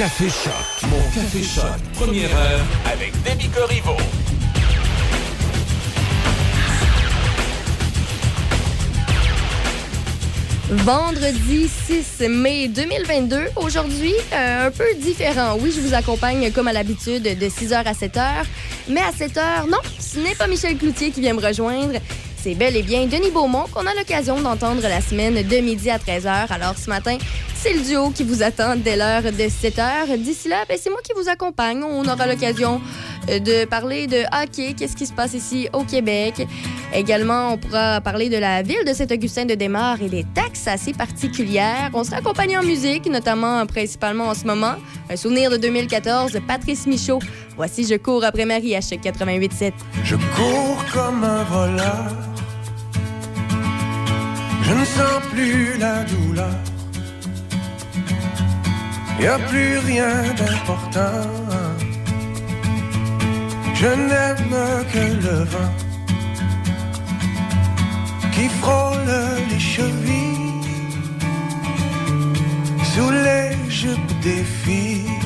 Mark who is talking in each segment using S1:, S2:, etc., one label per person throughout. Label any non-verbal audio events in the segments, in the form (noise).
S1: Café Choc. Mon Café Choc. Première heure avec Demi Corriveau.
S2: Vendredi 6 mai 2022. Aujourd'hui, euh, un peu différent. Oui, je vous accompagne comme à l'habitude de 6h à 7h. Mais à 7h, non, ce n'est pas Michel Cloutier qui vient me rejoindre. C'est bel et bien Denis Beaumont qu'on a l'occasion d'entendre la semaine de midi à 13h. Alors ce matin, c'est le duo qui vous attend dès l'heure de 7h. D'ici là, ben, c'est moi qui vous accompagne. On aura l'occasion euh, de parler de hockey, qu'est-ce qui se passe ici au Québec? Également, on pourra parler de la ville de Saint-Augustin-de-Desmaures et des taxes assez particulières. On sera accompagné en musique, notamment principalement en ce moment. Un souvenir de 2014 de Patrice Michaud. Voici Je cours après Marie à 88.7.
S3: Je cours comme un voleur. Je ne sens plus la douleur. Y a plus rien d'important. Je n'aime que le vent qui frôle les chevilles sous les jupes des filles.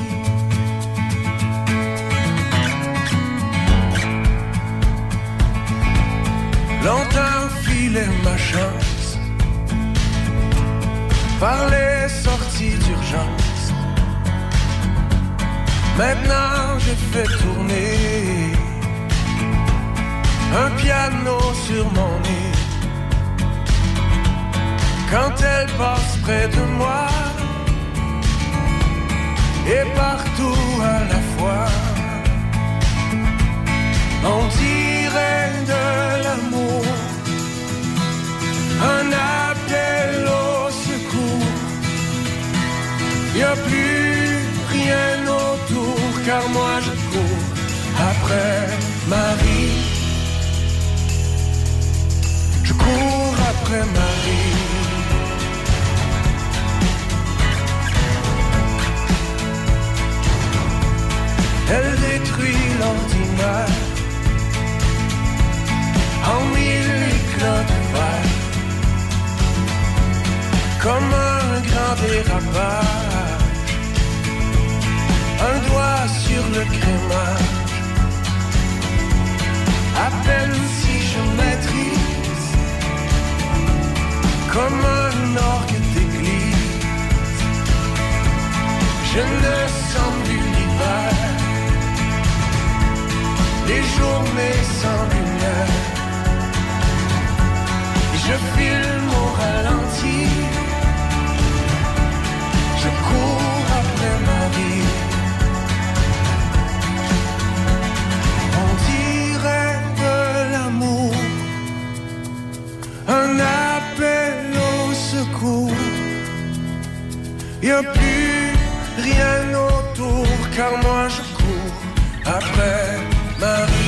S3: Longtemps filait ma par les sorties d'urgence. Maintenant j'ai fait tourner un piano sur mon nez. Quand elle passe près de moi et partout à la fois, on dirait de l'amour, un appel au. Y a plus rien autour car moi je cours après Marie. Je cours après Marie. Elle détruit l'ordinaire en mille éclats de verre, comme un grand dérapage, un doigt sur le crémage. À peine si je maîtrise, comme un orgue d'église, je ne sens plus l'hiver les journées sans lumière. Je filme au ralenti. Je cours après ma vie. Un appel au secours. Y a plus rien autour, car moi je cours après Marie.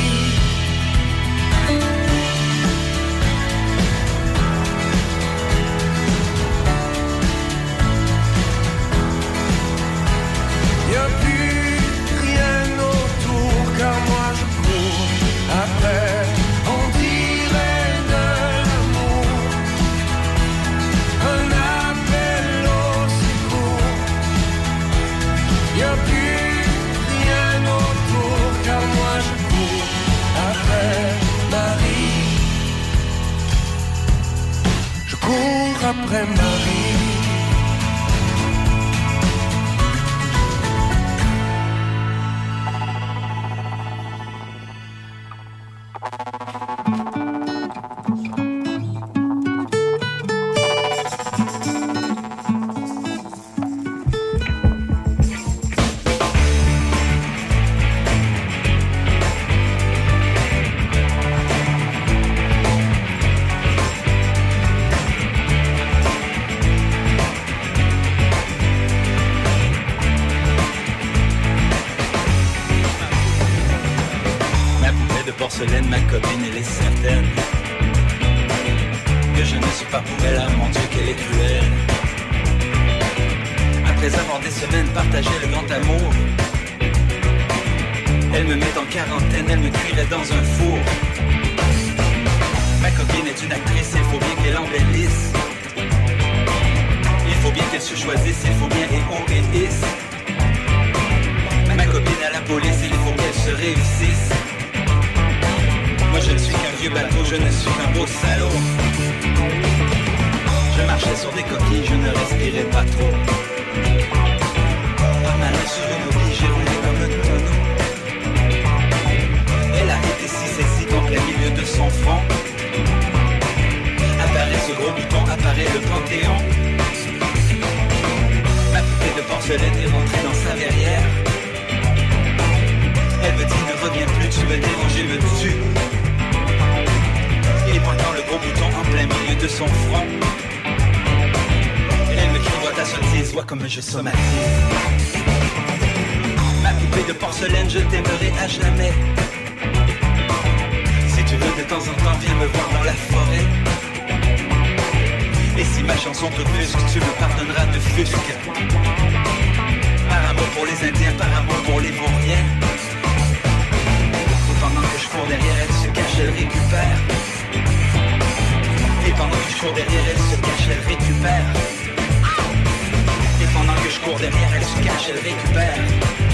S3: Après Marie.
S4: Son front. Elle me crie, ta sottise, vois comme je somatise. Ma poupée de porcelaine, je t'aimerai à jamais. Si tu veux de temps en temps, viens me voir dans la forêt. Et si ma chanson te brusque, tu me pardonneras de fusque. Par amour pour les Indiens, par amour pour les Vauriens. Et pendant que je cours derrière, elle se cache, elle récupère. Et pendant que je cours derrière, elle se cache, elle récupère. Et pendant que je cours derrière, elle se cache, elle récupère.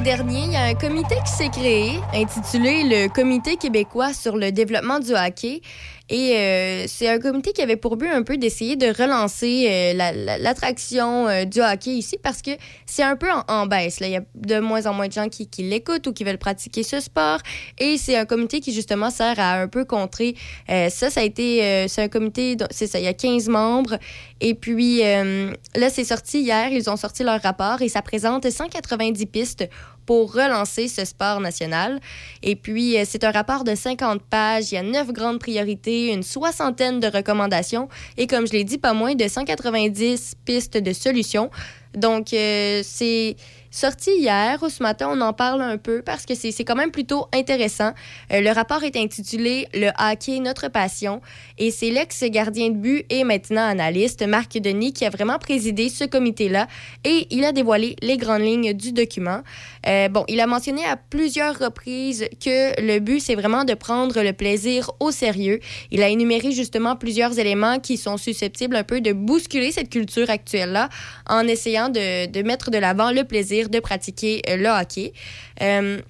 S2: Dernier, il y a un comité qui s'est créé intitulé le Comité québécois sur le développement du hockey. Et euh, c'est un comité qui avait pour but un peu d'essayer de relancer euh, la- la- l'attraction euh, du hockey ici parce que c'est un peu en, baisse. De moins en moins de gens qui, l'écoutent ou qui veulent pratiquer ce sport. Et c'est un comité qui justement sert à un peu contrer euh, ça. Ça a été, euh, c'est un comité, c'est ça, il y a 15 membres. Et puis euh, là, c'est sorti hier. Ils ont sorti leur rapport et ça présente 190 pistes pour relancer ce sport national. Et puis, c'est un rapport de 50 pages. Il y a neuf grandes priorités, une soixantaine de recommandations et, comme je l'ai dit, pas moins de 190 pistes de solutions. Donc, c'est sorti hier ou ce matin, on en parle un peu parce que c'est quand même plutôt intéressant. Euh, le rapport est intitulé Le hockey, notre passion et c'est l'ex-gardien de but et maintenant analyste Marc Denis qui a vraiment présidé ce comité-là et il a dévoilé les grandes lignes du document. Euh, bon, il a mentionné à plusieurs reprises que le but, c'est vraiment de prendre le plaisir au sérieux. Il a énuméré justement plusieurs éléments qui sont susceptibles un peu de bousculer cette culture actuelle-là en essayant de, de mettre de l'avant le plaisir de pratiquer euh, le hockey. Euh,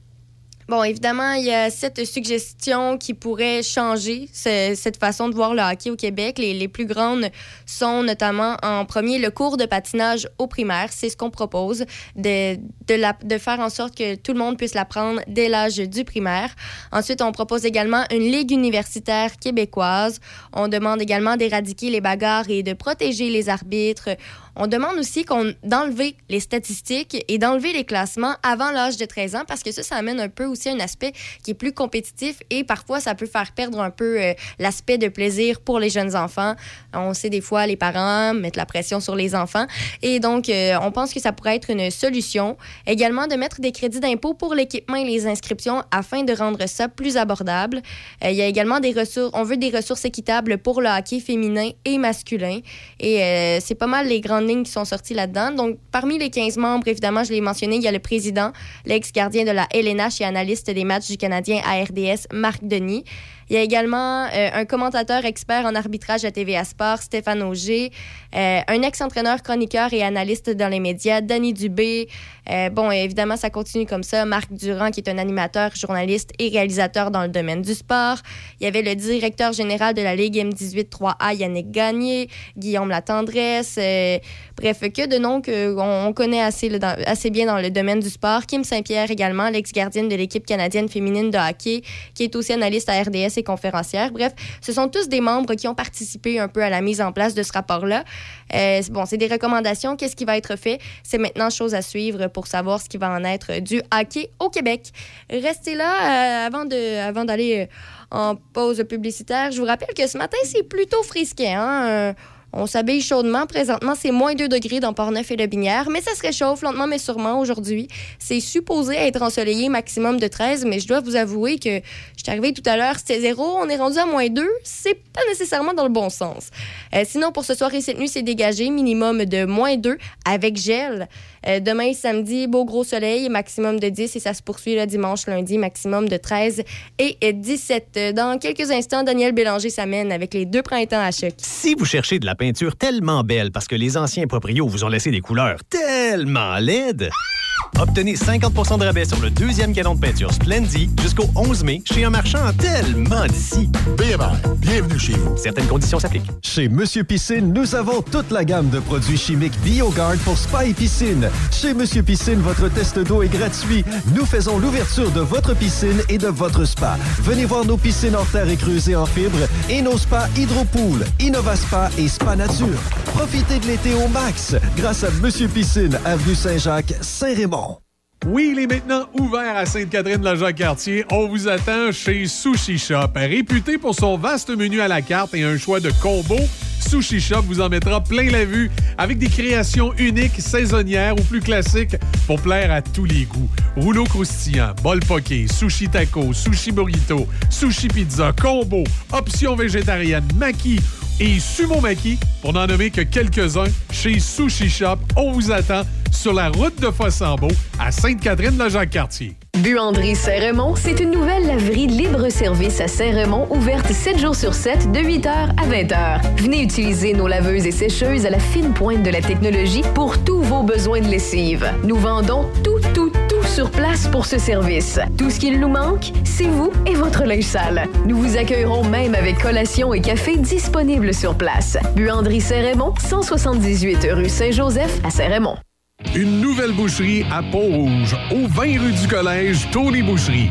S2: Bon, évidemment, il y a cette suggestion qui pourrait changer cette façon de voir le hockey au Québec. Les, plus grandes sont notamment en premier le cours de patinage au primaire. C'est ce qu'on propose, de, de faire en sorte que tout le monde puisse l'apprendre dès l'âge du primaire. Ensuite, on propose également une ligue universitaire québécoise. On demande également d'éradiquer les bagarres et de protéger les arbitres. On demande aussi qu'on d'enlever les statistiques et d'enlever les classements avant l'âge de 13 ans parce que ça, ça amène un peu aussi un aspect qui est plus compétitif et parfois ça peut faire perdre un peu euh, l'aspect de plaisir pour les jeunes enfants. On sait des fois les parents mettent la pression sur les enfants et donc euh, on pense que ça pourrait être une solution. Également de mettre des crédits d'impôt pour l'équipement et les inscriptions afin de rendre ça plus abordable. Euh, il y a également des ressources, on veut des ressources équitables pour le hockey féminin et masculin et c'est pas mal les grandes qui sont sortis là-dedans. Donc, parmi les 15 membres, évidemment, je l'ai mentionné, il y a le président, l'ex-gardien de la LNH et analyste des matchs du Canadien à RDS, Marc Denis. Il y a également euh, un commentateur expert en arbitrage à TVA Sport, Stéphane Auger, euh, un ex-entraîneur, chroniqueur et analyste dans les médias, Danny Dubé. Euh, bon, évidemment, ça continue comme ça. Marc Durand, qui est un animateur, journaliste et réalisateur dans le domaine du sport. Il y avait le directeur général de la Ligue M18-3A, Yannick Gagné, Guillaume Latendresse. bref, que de noms qu'on connaît assez, assez bien dans le domaine du sport. Kim Saint-Pierre également, l'ex-gardienne de l'équipe canadienne féminine de hockey, qui est aussi analyste à RDS conférencières. Bref, ce sont tous des membres qui ont participé un peu à la mise en place de ce rapport-là. Euh, bon, c'est des recommandations. Qu'est-ce qui va être fait? C'est maintenant chose à suivre pour savoir ce qui va en être du hockey au Québec. Restez là euh, avant de, avant d'aller euh, en pause publicitaire. Je vous rappelle que ce matin, c'est plutôt frisqué. Hein? On s'habille chaudement. Présentement, c'est moins 2 degrés dans Port-Neuf et le Binière, mais ça se réchauffe lentement mais sûrement aujourd'hui. C'est supposé être ensoleillé maximum de 13, mais je dois vous avouer que je suis arrivée tout à l'heure, c'était zéro, on est rendu à moins 2. C'est pas nécessairement dans le bon sens. Euh, sinon, pour ce soir et cette nuit, c'est dégagé, minimum de moins 2 avec gel. Euh, demain, samedi, beau gros soleil, maximum de 10 et ça se poursuit le dimanche, lundi, maximum de 13 et 17. Dans quelques instants, Daniel Bélanger s'amène avec les deux printemps à choc.
S5: Si vous cherchez de la peinture tellement belle parce que les anciens proprios vous ont laissé des couleurs tellement laides, Obtenez 50% de rabais sur le deuxième galon de peinture Splendy jusqu'au 11 mai chez un marchand tellement d'ici.
S6: BMR, bienvenue chez vous.
S5: Certaines conditions s'appliquent.
S7: Chez Monsieur Piscine, nous avons toute la gamme de produits chimiques BioGuard pour spa et piscine. Chez Monsieur Piscine, votre test d'eau est gratuit. Nous faisons l'ouverture de votre piscine et de votre spa. Venez voir nos piscines en terre et creusées en fibre et nos spas Hydropool, Spa et Spa Nature. Profitez de l'été au max grâce à Monsieur Piscine, avenue Saint-Jacques, Saint-Raymond.
S8: Oui, il est maintenant ouvert à Sainte-Catherine-de-la-Jacques-Cartier. On vous attend chez Sushi Shop. Réputé pour son vaste menu à la carte et un choix de combos, Sushi Shop vous en mettra plein la vue avec des créations uniques, saisonnières ou plus classiques pour plaire à tous les goûts. Rouleau croustillant, bol poké, sushi taco, sushi burrito, sushi pizza, combo, options végétariennes, maquis et sumo maki, pour n'en nommer que quelques-uns, chez Sushi Shop. On vous attend sur la route de Fossambeau à Sainte-Catherine-la-Jacques-Cartier.
S9: Buanderie Saint-Raymond, c'est une nouvelle laverie libre-service à Saint-Raymond, ouverte 7 jours sur 7, de 8h à 20h. Venez utiliser nos laveuses et sécheuses à la fine pointe de la technologie pour tous vos besoins de lessive. Nous vendons tout, tout place pour ce service. Tout ce qu'il nous manque, c'est vous et votre linge sale. Nous vous accueillerons même avec collation et café disponibles sur place. Buanderie Saint-Raymond, 178 rue Saint-Joseph à Saint-Raymond.
S8: Une nouvelle boucherie à Pont-Rouge, au 20 rue du Collège, Tony Boucherie.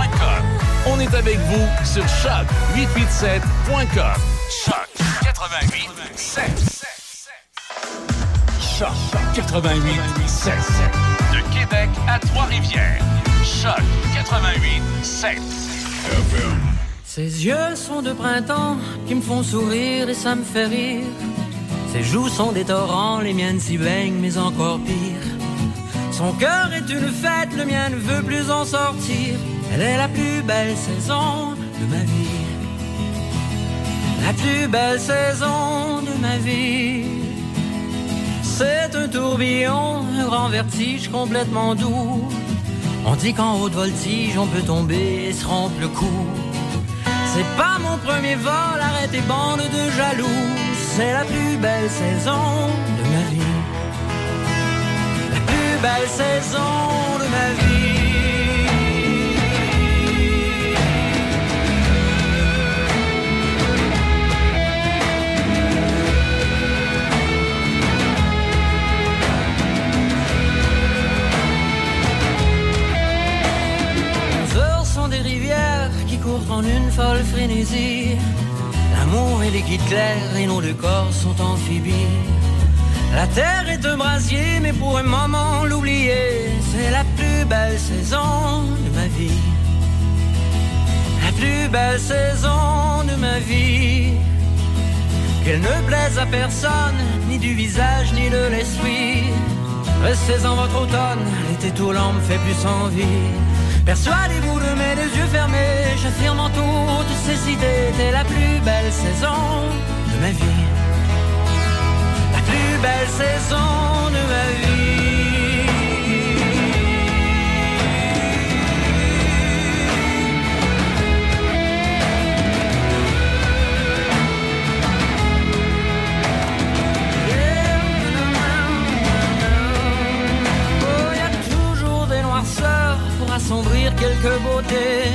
S1: choc887.com. On est avec vous sur choc887.com. Choc 88 Choc 88 De Québec à Trois-Rivières. Choc 88
S10: Ses yeux sont de printemps qui me font sourire et ça me fait rire. Ses joues sont des torrents, les miennes s'y baignent, mais encore pire. Son cœur est une fête, le mien ne veut plus en sortir. Elle est la plus belle saison de ma vie. La plus belle saison de ma vie. C'est un tourbillon, un grand vertige complètement doux. On dit qu'en haute voltige, on peut tomber et se rompre le cou. C'est pas mon premier vol, arrête tes bandes de jaloux. C'est la plus belle saison de ma vie. Belle saison de ma vie. Les sont des rivières qui courent en une folle frénésie. L'amour est liquide clair et nos deux corps sont amphibies. La terre est un brasier, mais pour un moment l'oublier, c'est la plus belle saison de ma vie. La plus belle saison de ma vie. Qu'elle ne plaise à personne, ni du visage, ni de l'esprit. Restez en votre automne, l'été tout lent me fait plus envie. Persuadez-vous de mes deux yeux fermés, j'affirme en toutes ces idées, t'es la plus belle saison de ma vie. Belle saison de ma vie. Oh, y a toujours des noirceurs pour assombrir quelques beautés.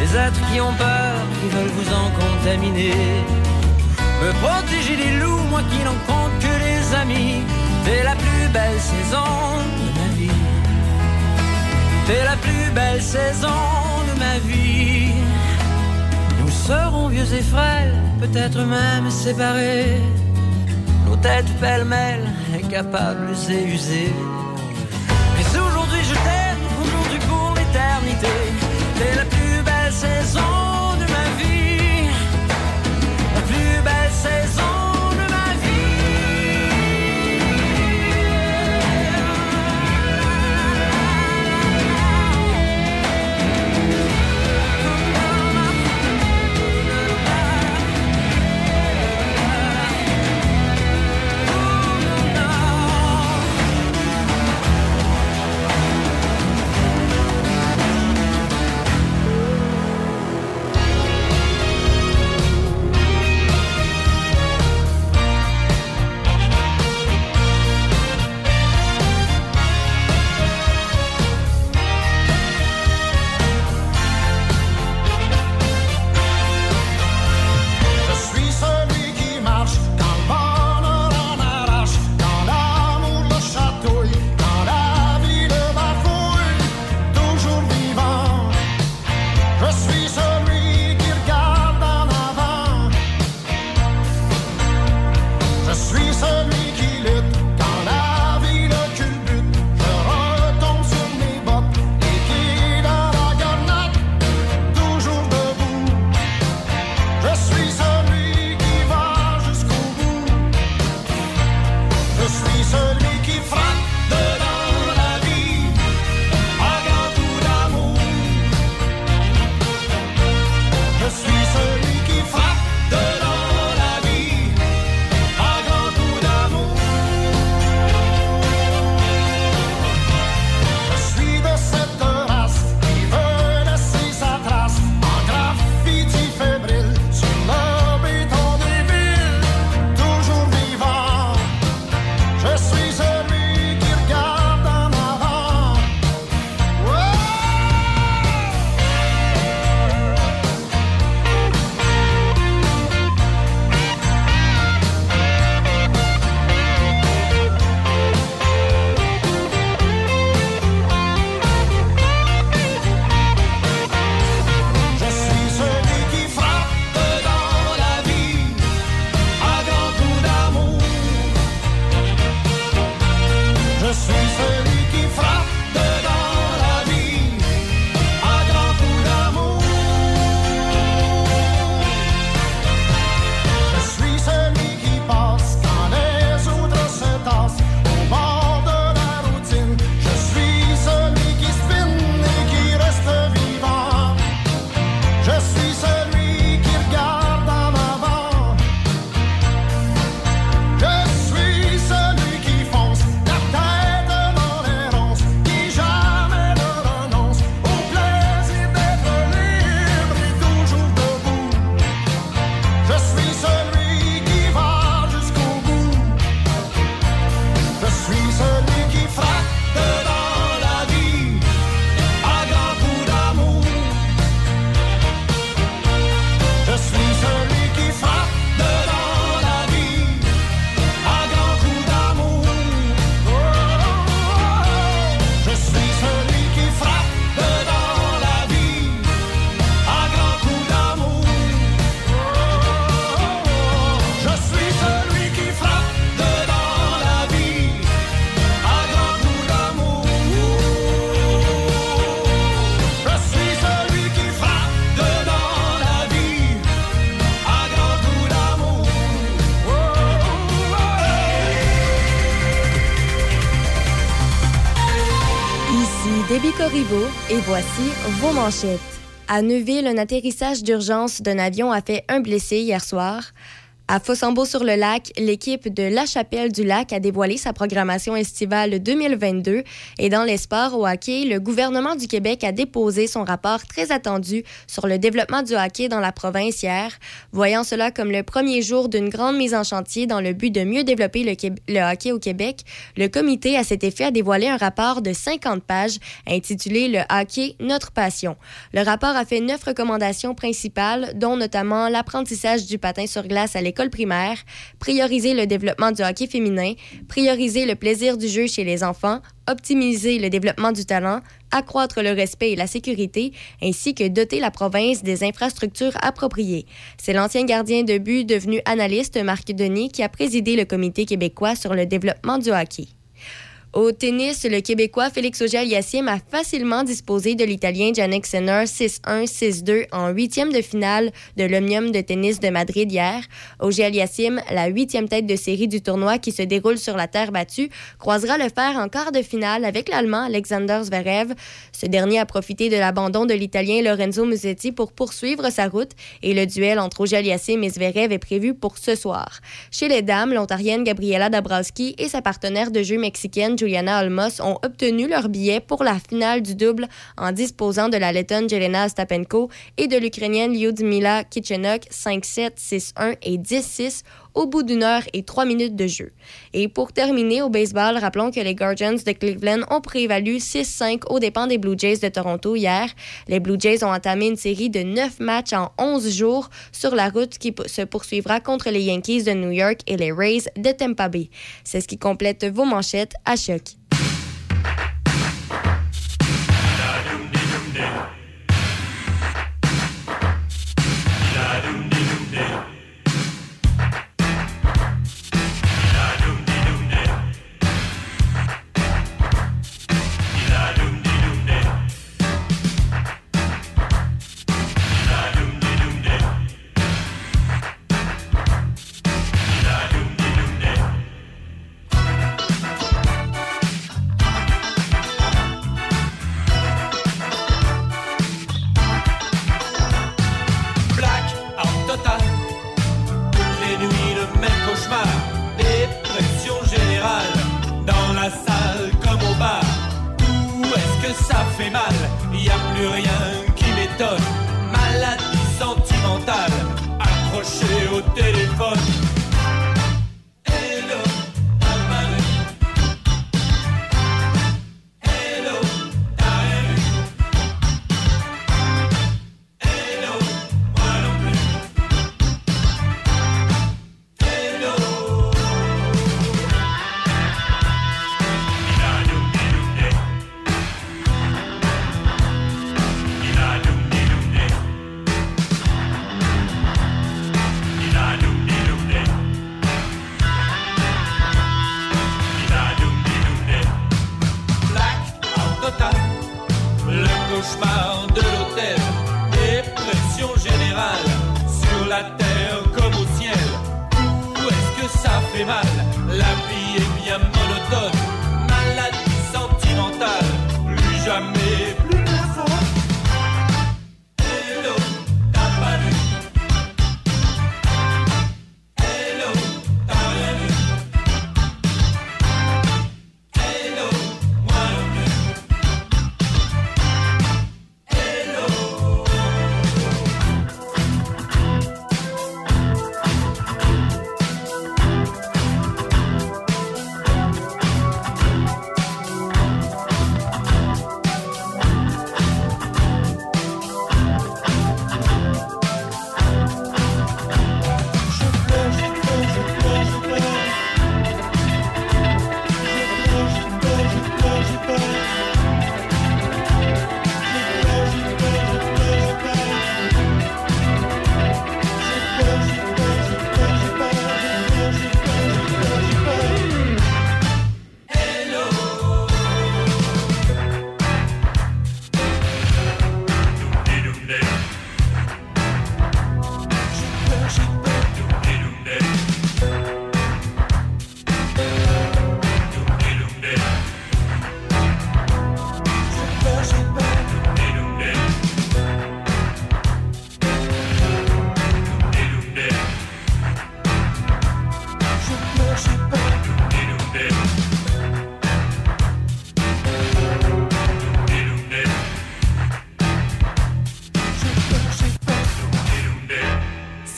S10: Des êtres qui ont peur, qui veulent vous en contaminer. Me protéger des loups, moi qui n'en T'es la plus belle saison de ma vie. T'es la plus belle saison de ma vie. Nous serons vieux et frêles, peut-être même séparés. Nos têtes pêle-mêle, incapables et usées. Mais aujourd'hui je t'aime, aujourd'hui pour l'éternité. T'es la plus belle saison
S2: et voici vos manchettes. À Neuville, un atterrissage d'urgence d'un avion a fait un blessé hier soir. À Fossambeau-sur-le-Lac, l'équipe de La Chapelle-du-Lac a dévoilé sa programmation estivale 2022. Et dans les sports au hockey, le gouvernement du Québec a déposé son rapport très attendu sur le développement du hockey dans la province hier, voyant cela comme le premier jour d'une grande mise en chantier dans le but de mieux développer le, le hockey au Québec. Le comité, à cet effet, a dévoilé un rapport de 50 pages intitulé Le hockey, notre passion. Le rapport a fait neuf recommandations principales, dont notamment l'apprentissage du patin sur glace à l'école primaire, prioriser le développement du hockey féminin, prioriser le plaisir du jeu chez les enfants, optimiser le développement du talent, accroître le respect et la sécurité, ainsi que doter la province des infrastructures appropriées. C'est l'ancien gardien de but devenu analyste Marc Denis qui a présidé le comité québécois sur le développement du hockey. Au tennis, le Québécois Félix Auger-Aliassime a facilement disposé de l'Italien Jannik Sinner 6-1, 6-2 en huitième de finale de l'Omnium de tennis de Madrid hier. Auger-Aliassime, la huitième tête de série du tournoi qui se déroule sur la terre battue, croisera le fer en quart de finale avec l'Allemand Alexander Zverev. Ce dernier a profité de l'abandon de l'Italien Lorenzo Musetti pour poursuivre sa route et le duel entre Auger-Aliassime et Zverev est prévu pour ce soir. Chez les dames, l'Ontarienne Gabriela Dabrowski et sa partenaire de jeu mexicaine Juliana Olmos ont obtenu leur billet pour la finale du double en disposant de la Lettonne Jelena Ostapenko et de l'Ukrainienne Lyudmila Kitchenok 5-7, 6-1 et 10-6 au bout d'une heure et trois minutes de jeu. Et pour terminer au baseball, rappelons que les Guardians de Cleveland ont prévalu 6-5 aux dépens des Blue Jays de Toronto hier. Les Blue Jays ont entamé une série de 9 matchs en 11 jours sur la route qui se poursuivra contre les Yankees de New York et les Rays de Tampa Bay. C'est ce qui complète vos manchettes à choc.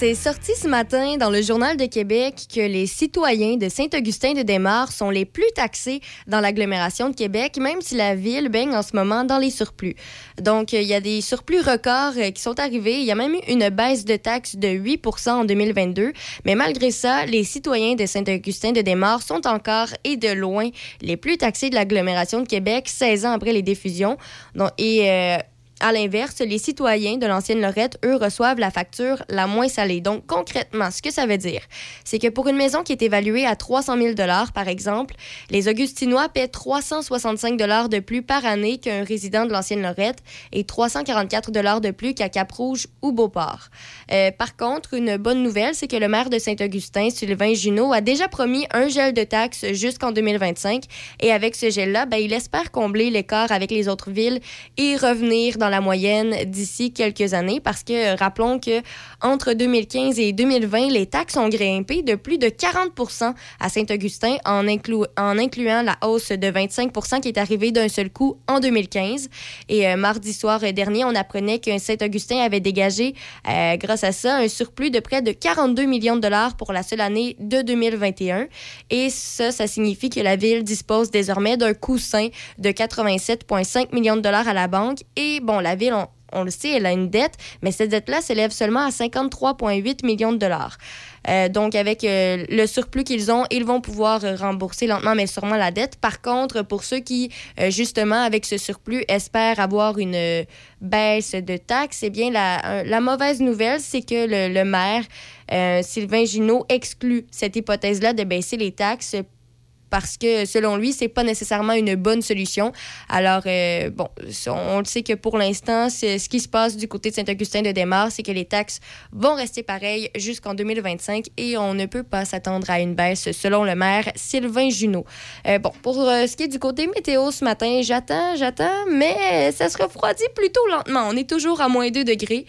S2: C'est sorti ce matin dans le Journal de Québec que les citoyens de Saint-Augustin-de-Desmaures sont les plus taxés dans l'agglomération de Québec, même si la ville baigne en ce moment dans les surplus. Donc, il y a des surplus records euh, qui sont arrivés. Il y a même eu une baisse de taxes de 8 en 2022. Mais malgré ça, les citoyens de Saint-Augustin-de-Desmaures sont encore et de loin les plus taxés de l'agglomération de Québec 16 ans après les diffusions. Donc, et euh, à l'inverse, les citoyens de l'ancienne Lorette, eux, reçoivent la facture la moins salée. Donc, concrètement, ce que ça veut dire, c'est que pour une maison qui est évaluée à 300 000 par exemple, les Augustinois paient 365 de plus par année qu'un résident de l'ancienne Lorette et 344 de plus qu'à Cap-Rouge ou Beauport. Euh, par contre, une bonne nouvelle, c'est que le maire de Saint-Augustin, Sylvain Junot, a déjà promis un gel de taxes jusqu'en 2025. Et avec ce gel-là, ben, il espère combler l'écart avec les autres villes et revenir dans la moyenne d'ici quelques années parce que rappelons que entre 2015 et 2020, les taxes ont grimpé de plus de 40 à Saint-Augustin en, en, incluant la hausse de 25 qui est arrivée d'un seul coup en 2015. Et euh, mardi soir dernier, on apprenait que Saint-Augustin avait dégagé, euh, grâce à ça, un surplus de près de 42 millions de dollars pour la seule année de 2021. Et ça, ça signifie que la ville dispose désormais d'un coussin de 87,5 millions de dollars à la banque. Et bon, la ville, on, le sait, elle a une dette, mais cette dette-là s'élève seulement à 53,8 millions de dollars. Euh, donc, avec euh, le surplus qu'ils ont, ils vont pouvoir rembourser lentement, mais sûrement la dette. Par contre, pour ceux qui, euh, justement, avec ce surplus, espèrent avoir une baisse de taxes, eh bien, la, mauvaise nouvelle, c'est que le, le maire, Sylvain Ginaud, exclut cette hypothèse-là de baisser les taxes parce que selon lui, c'est pas nécessairement une bonne solution. Alors, euh, bon, on, le sait que pour l'instant, ce qui se passe du côté de Saint-Augustin-de-Desmaures, c'est que les taxes vont rester pareilles jusqu'en 2025 et on ne peut pas s'attendre à une baisse, selon le maire Sylvain Junot. Euh, bon, pour euh, ce qui est du côté météo ce matin, j'attends, j'attends, mais ça se refroidit plutôt lentement. On est toujours à moins 2 degrés.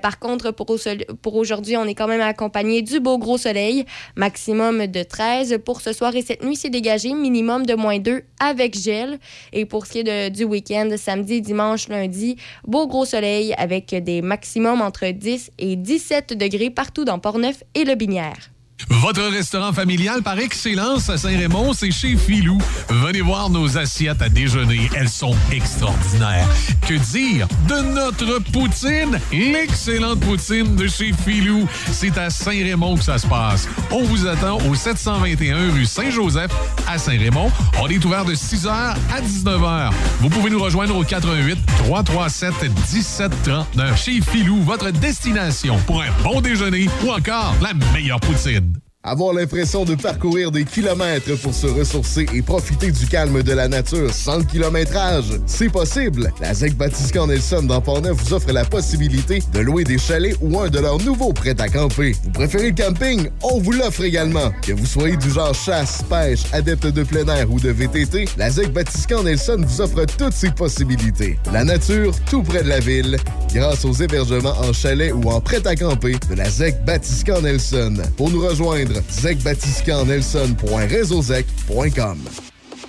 S2: par contre, pour, pour aujourd'hui, on est quand même accompagné du beau gros soleil, maximum de 13. Pour ce soir et cette nuit, c'est des minimum de moins 2 avec gel. Et pour ce qui est du week-end, samedi, dimanche, lundi, beau gros soleil avec des maximums entre 10 et 17 degrés partout dans Portneuf et Le Binière.
S8: Votre restaurant familial par excellence à Saint-Raymond, c'est chez Filou. Venez voir nos assiettes à déjeuner. Elles sont extraordinaires. Que dire de notre poutine? L'excellente poutine de chez Filou. C'est à Saint-Raymond que ça se passe. On vous attend au 721 rue Saint-Joseph à Saint-Raymond. On est ouvert de 6h à 19h. Vous pouvez nous rejoindre au 88 337 1739. Chez Filou, votre destination pour un bon déjeuner ou encore la meilleure poutine.
S11: Avoir l'impression de parcourir des kilomètres pour se ressourcer et profiter du calme de la nature sans le kilométrage, c'est possible. La ZEC Batiscan Nelson dans Portneuf vous offre la possibilité de louer des chalets ou un de leurs nouveaux prêts à camper. Vous préférez le camping? On vous l'offre également. Que vous soyez du genre chasse, pêche, adepte de plein air ou de VTT, la ZEC Batiscan Nelson vous offre toutes ces possibilités. La nature, tout près de la ville, grâce aux hébergements en chalet ou en prêt à camper de la ZEC Batiscan Nelson. Pour nous rejoindre, zecbatiscan.nelson.réseauzec.com.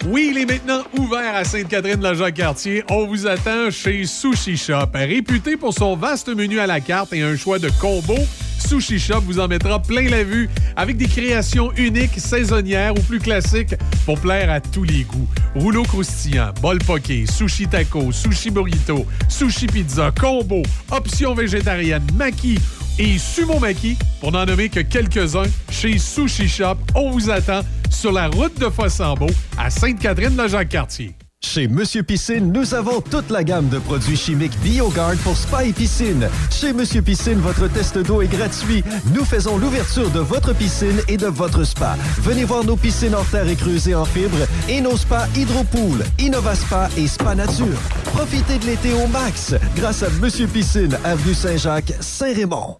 S8: Oui, il est maintenant ouvert à Sainte-Catherine-la-Jacques-Cartier. On vous attend chez Sushi Shop. Réputé pour son vaste menu à la carte et un choix de combos, Sushi Shop vous en mettra plein la vue avec des créations uniques, saisonnières ou plus classiques pour plaire à tous les goûts. Rouleau croustillant, bol poké, sushi taco, sushi burrito, sushi pizza, combo, options végétariennes, maquis et Sumo Maki, pour n'en nommer que quelques-uns, chez Sushi Shop. On vous attend sur la route de Fossambeau à Sainte-Catherine-la-Jacques-Cartier.
S7: Chez Monsieur Piscine, nous avons toute la gamme de produits chimiques BioGuard pour spa et piscine. Chez Monsieur Piscine, votre test d'eau est gratuit. Nous faisons l'ouverture de votre piscine et de votre spa. Venez voir nos piscines en terre et creusées en fibre et nos spas Hydropool, Innovaspa et Spa Nature. Profitez de l'été au max grâce à Monsieur Piscine, avenue Saint-Jacques, Saint-Raymond.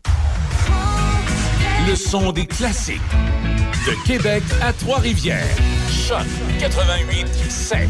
S1: Le son des classiques. De Québec à Trois-Rivières. Choc 88 7.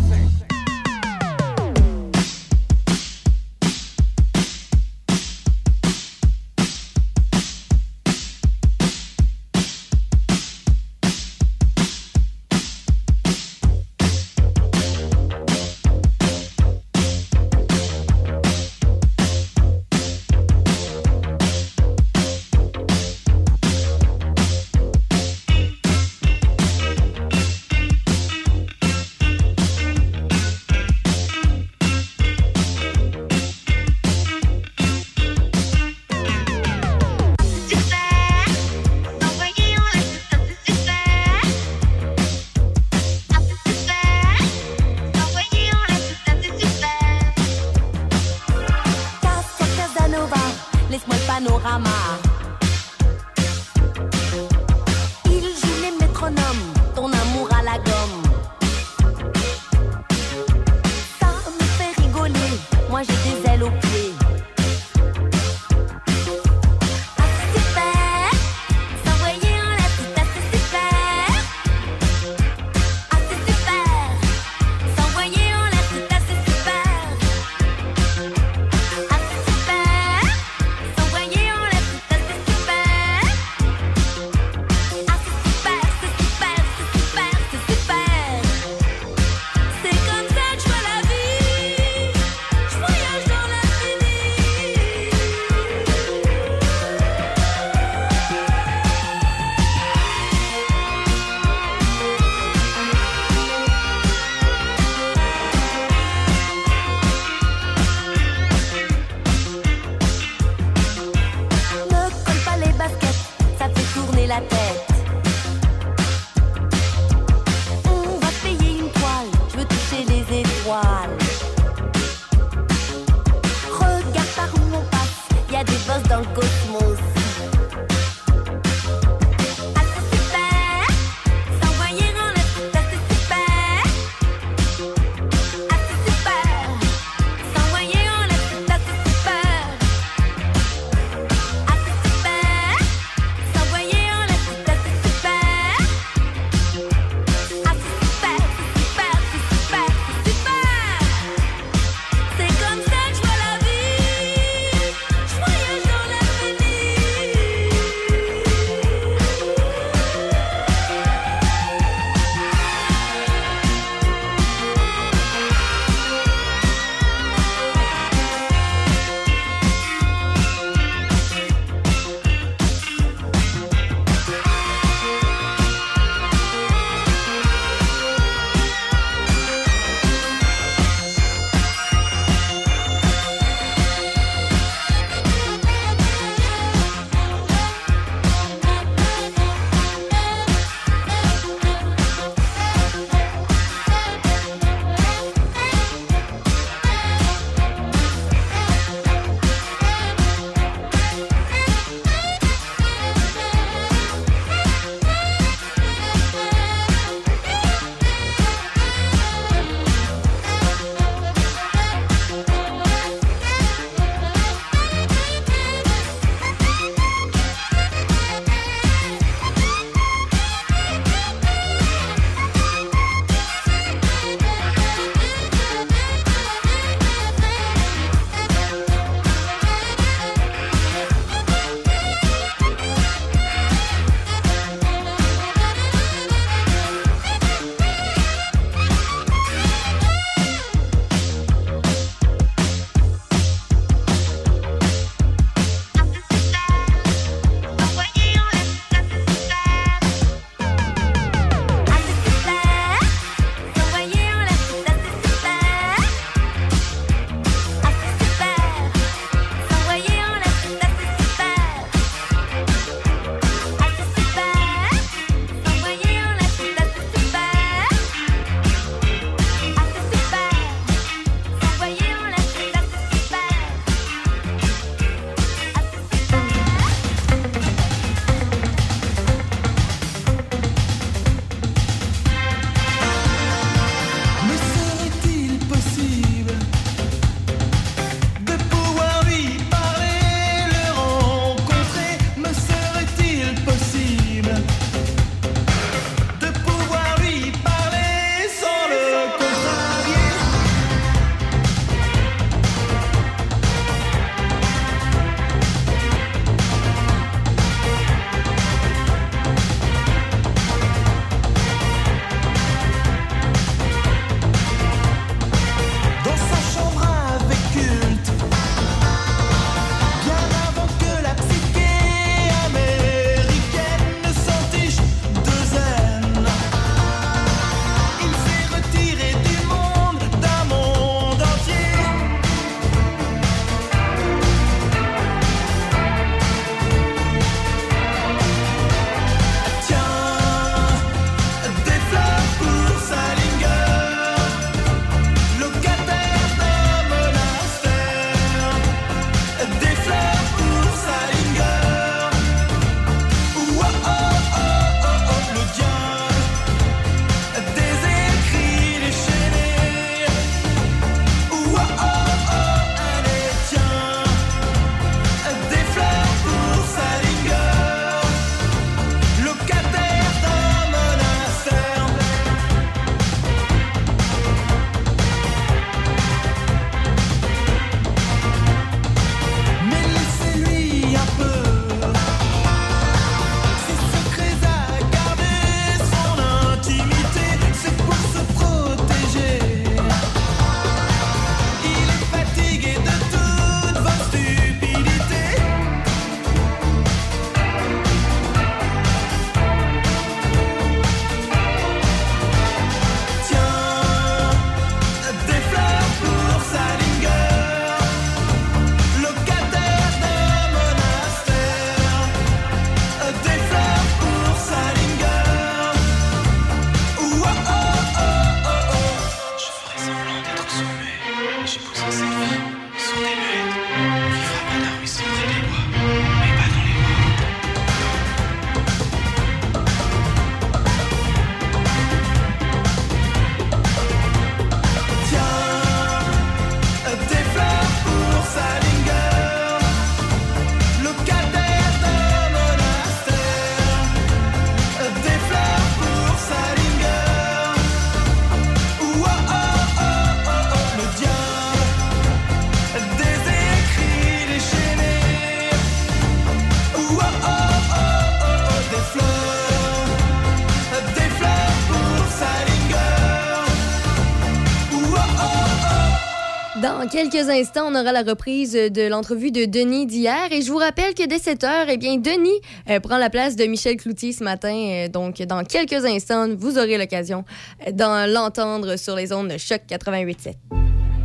S2: Quelques instants, on aura la reprise de l'entrevue de Denis d'hier. Et je vous rappelle que dès 7 heures, eh bien, Denis euh, prend la place de Michel Cloutier ce matin. Euh, donc, dans quelques instants, vous aurez l'occasion euh, d'en l'entendre sur les ondes de Choc 88.7.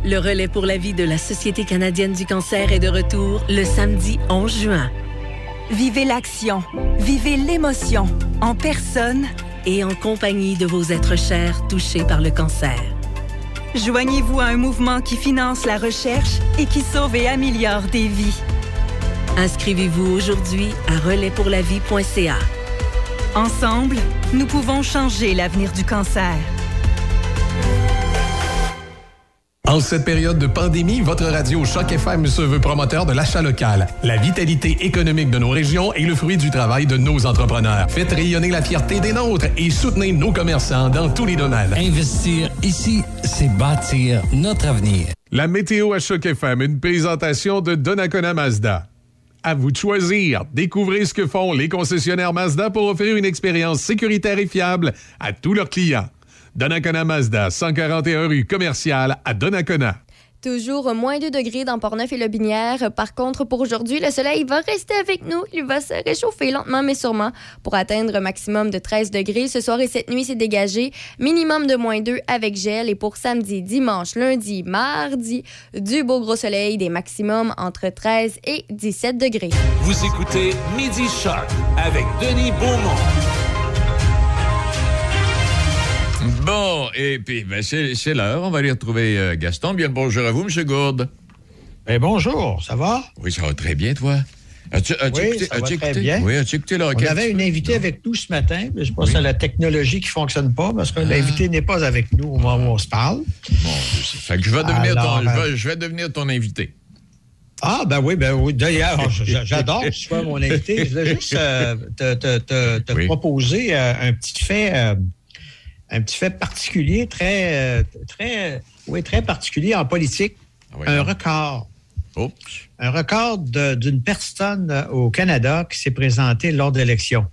S12: Le relais pour la vie de la Société canadienne du cancer est de retour le samedi 11 juin.
S13: Vivez l'action, vivez l'émotion, en personne
S12: et en compagnie de vos êtres chers touchés par le cancer.
S13: Joignez-vous à un mouvement qui finance la recherche et qui sauve et améliore des vies.
S12: Inscrivez-vous aujourd'hui à relaispourlavie.ca.
S13: Ensemble, nous pouvons changer l'avenir du cancer.
S1: En cette période de pandémie, votre radio Choc FM se veut promoteur de l'achat local. La vitalité économique de nos régions est le fruit du travail de nos entrepreneurs. Faites rayonner la fierté des nôtres et soutenez nos commerçants dans tous les domaines.
S14: Investir ici, c'est bâtir notre avenir.
S8: La météo à Choc FM, une présentation de Donnacona Mazda. À vous de choisir. Découvrez ce que font les concessionnaires Mazda pour offrir une expérience sécuritaire et fiable à tous leurs clients. Donnacona Mazda, 141 rue commerciale à Donnacona.
S2: Toujours moins 2 degrés dans Portneuf et le Binière. Par contre, pour aujourd'hui, le soleil va rester avec nous. Il va se réchauffer lentement mais sûrement pour atteindre un maximum de 13 degrés. Ce soir et cette nuit, c'est dégagé. Minimum de moins 2 avec gel. Et pour samedi, dimanche, lundi, mardi, du beau gros soleil, des maximums entre 13 et 17 degrés.
S1: Vous écoutez Midi Shark avec Denis Beaumont.
S15: Bon, et puis, ben, c'est l'heure. On va aller retrouver euh, Gaston. Bien le bonjour à vous, M. Gourde.
S16: Ben, bonjour, ça va?
S15: Oui, ça va très bien, toi. As-tu as
S16: Oui, ça va
S15: as-tu
S16: très
S15: écouté?
S16: bien.
S15: Oui, écouté
S16: On avait une invitée avec nous ce matin. mais Je pense que c'est la technologie qui ne fonctionne pas parce que
S15: Ah.
S16: l'invité n'est pas avec nous au moment où on se parle.
S15: Bon, je sais. Fait que je vais devenir,
S16: Alors,
S15: ton, je vais, je vais devenir ton invité.
S16: Ah, ben oui, ben oui. D'ailleurs, (laughs) j'adore que tu sois mon invité. Je voulais juste euh, te, te- te- te proposer euh, un petit fait. Un petit fait particulier, très, euh, très, oui, très particulier en politique. un record. Un record d'une personne euh, au Canada qui s'est présentée lors d'élections.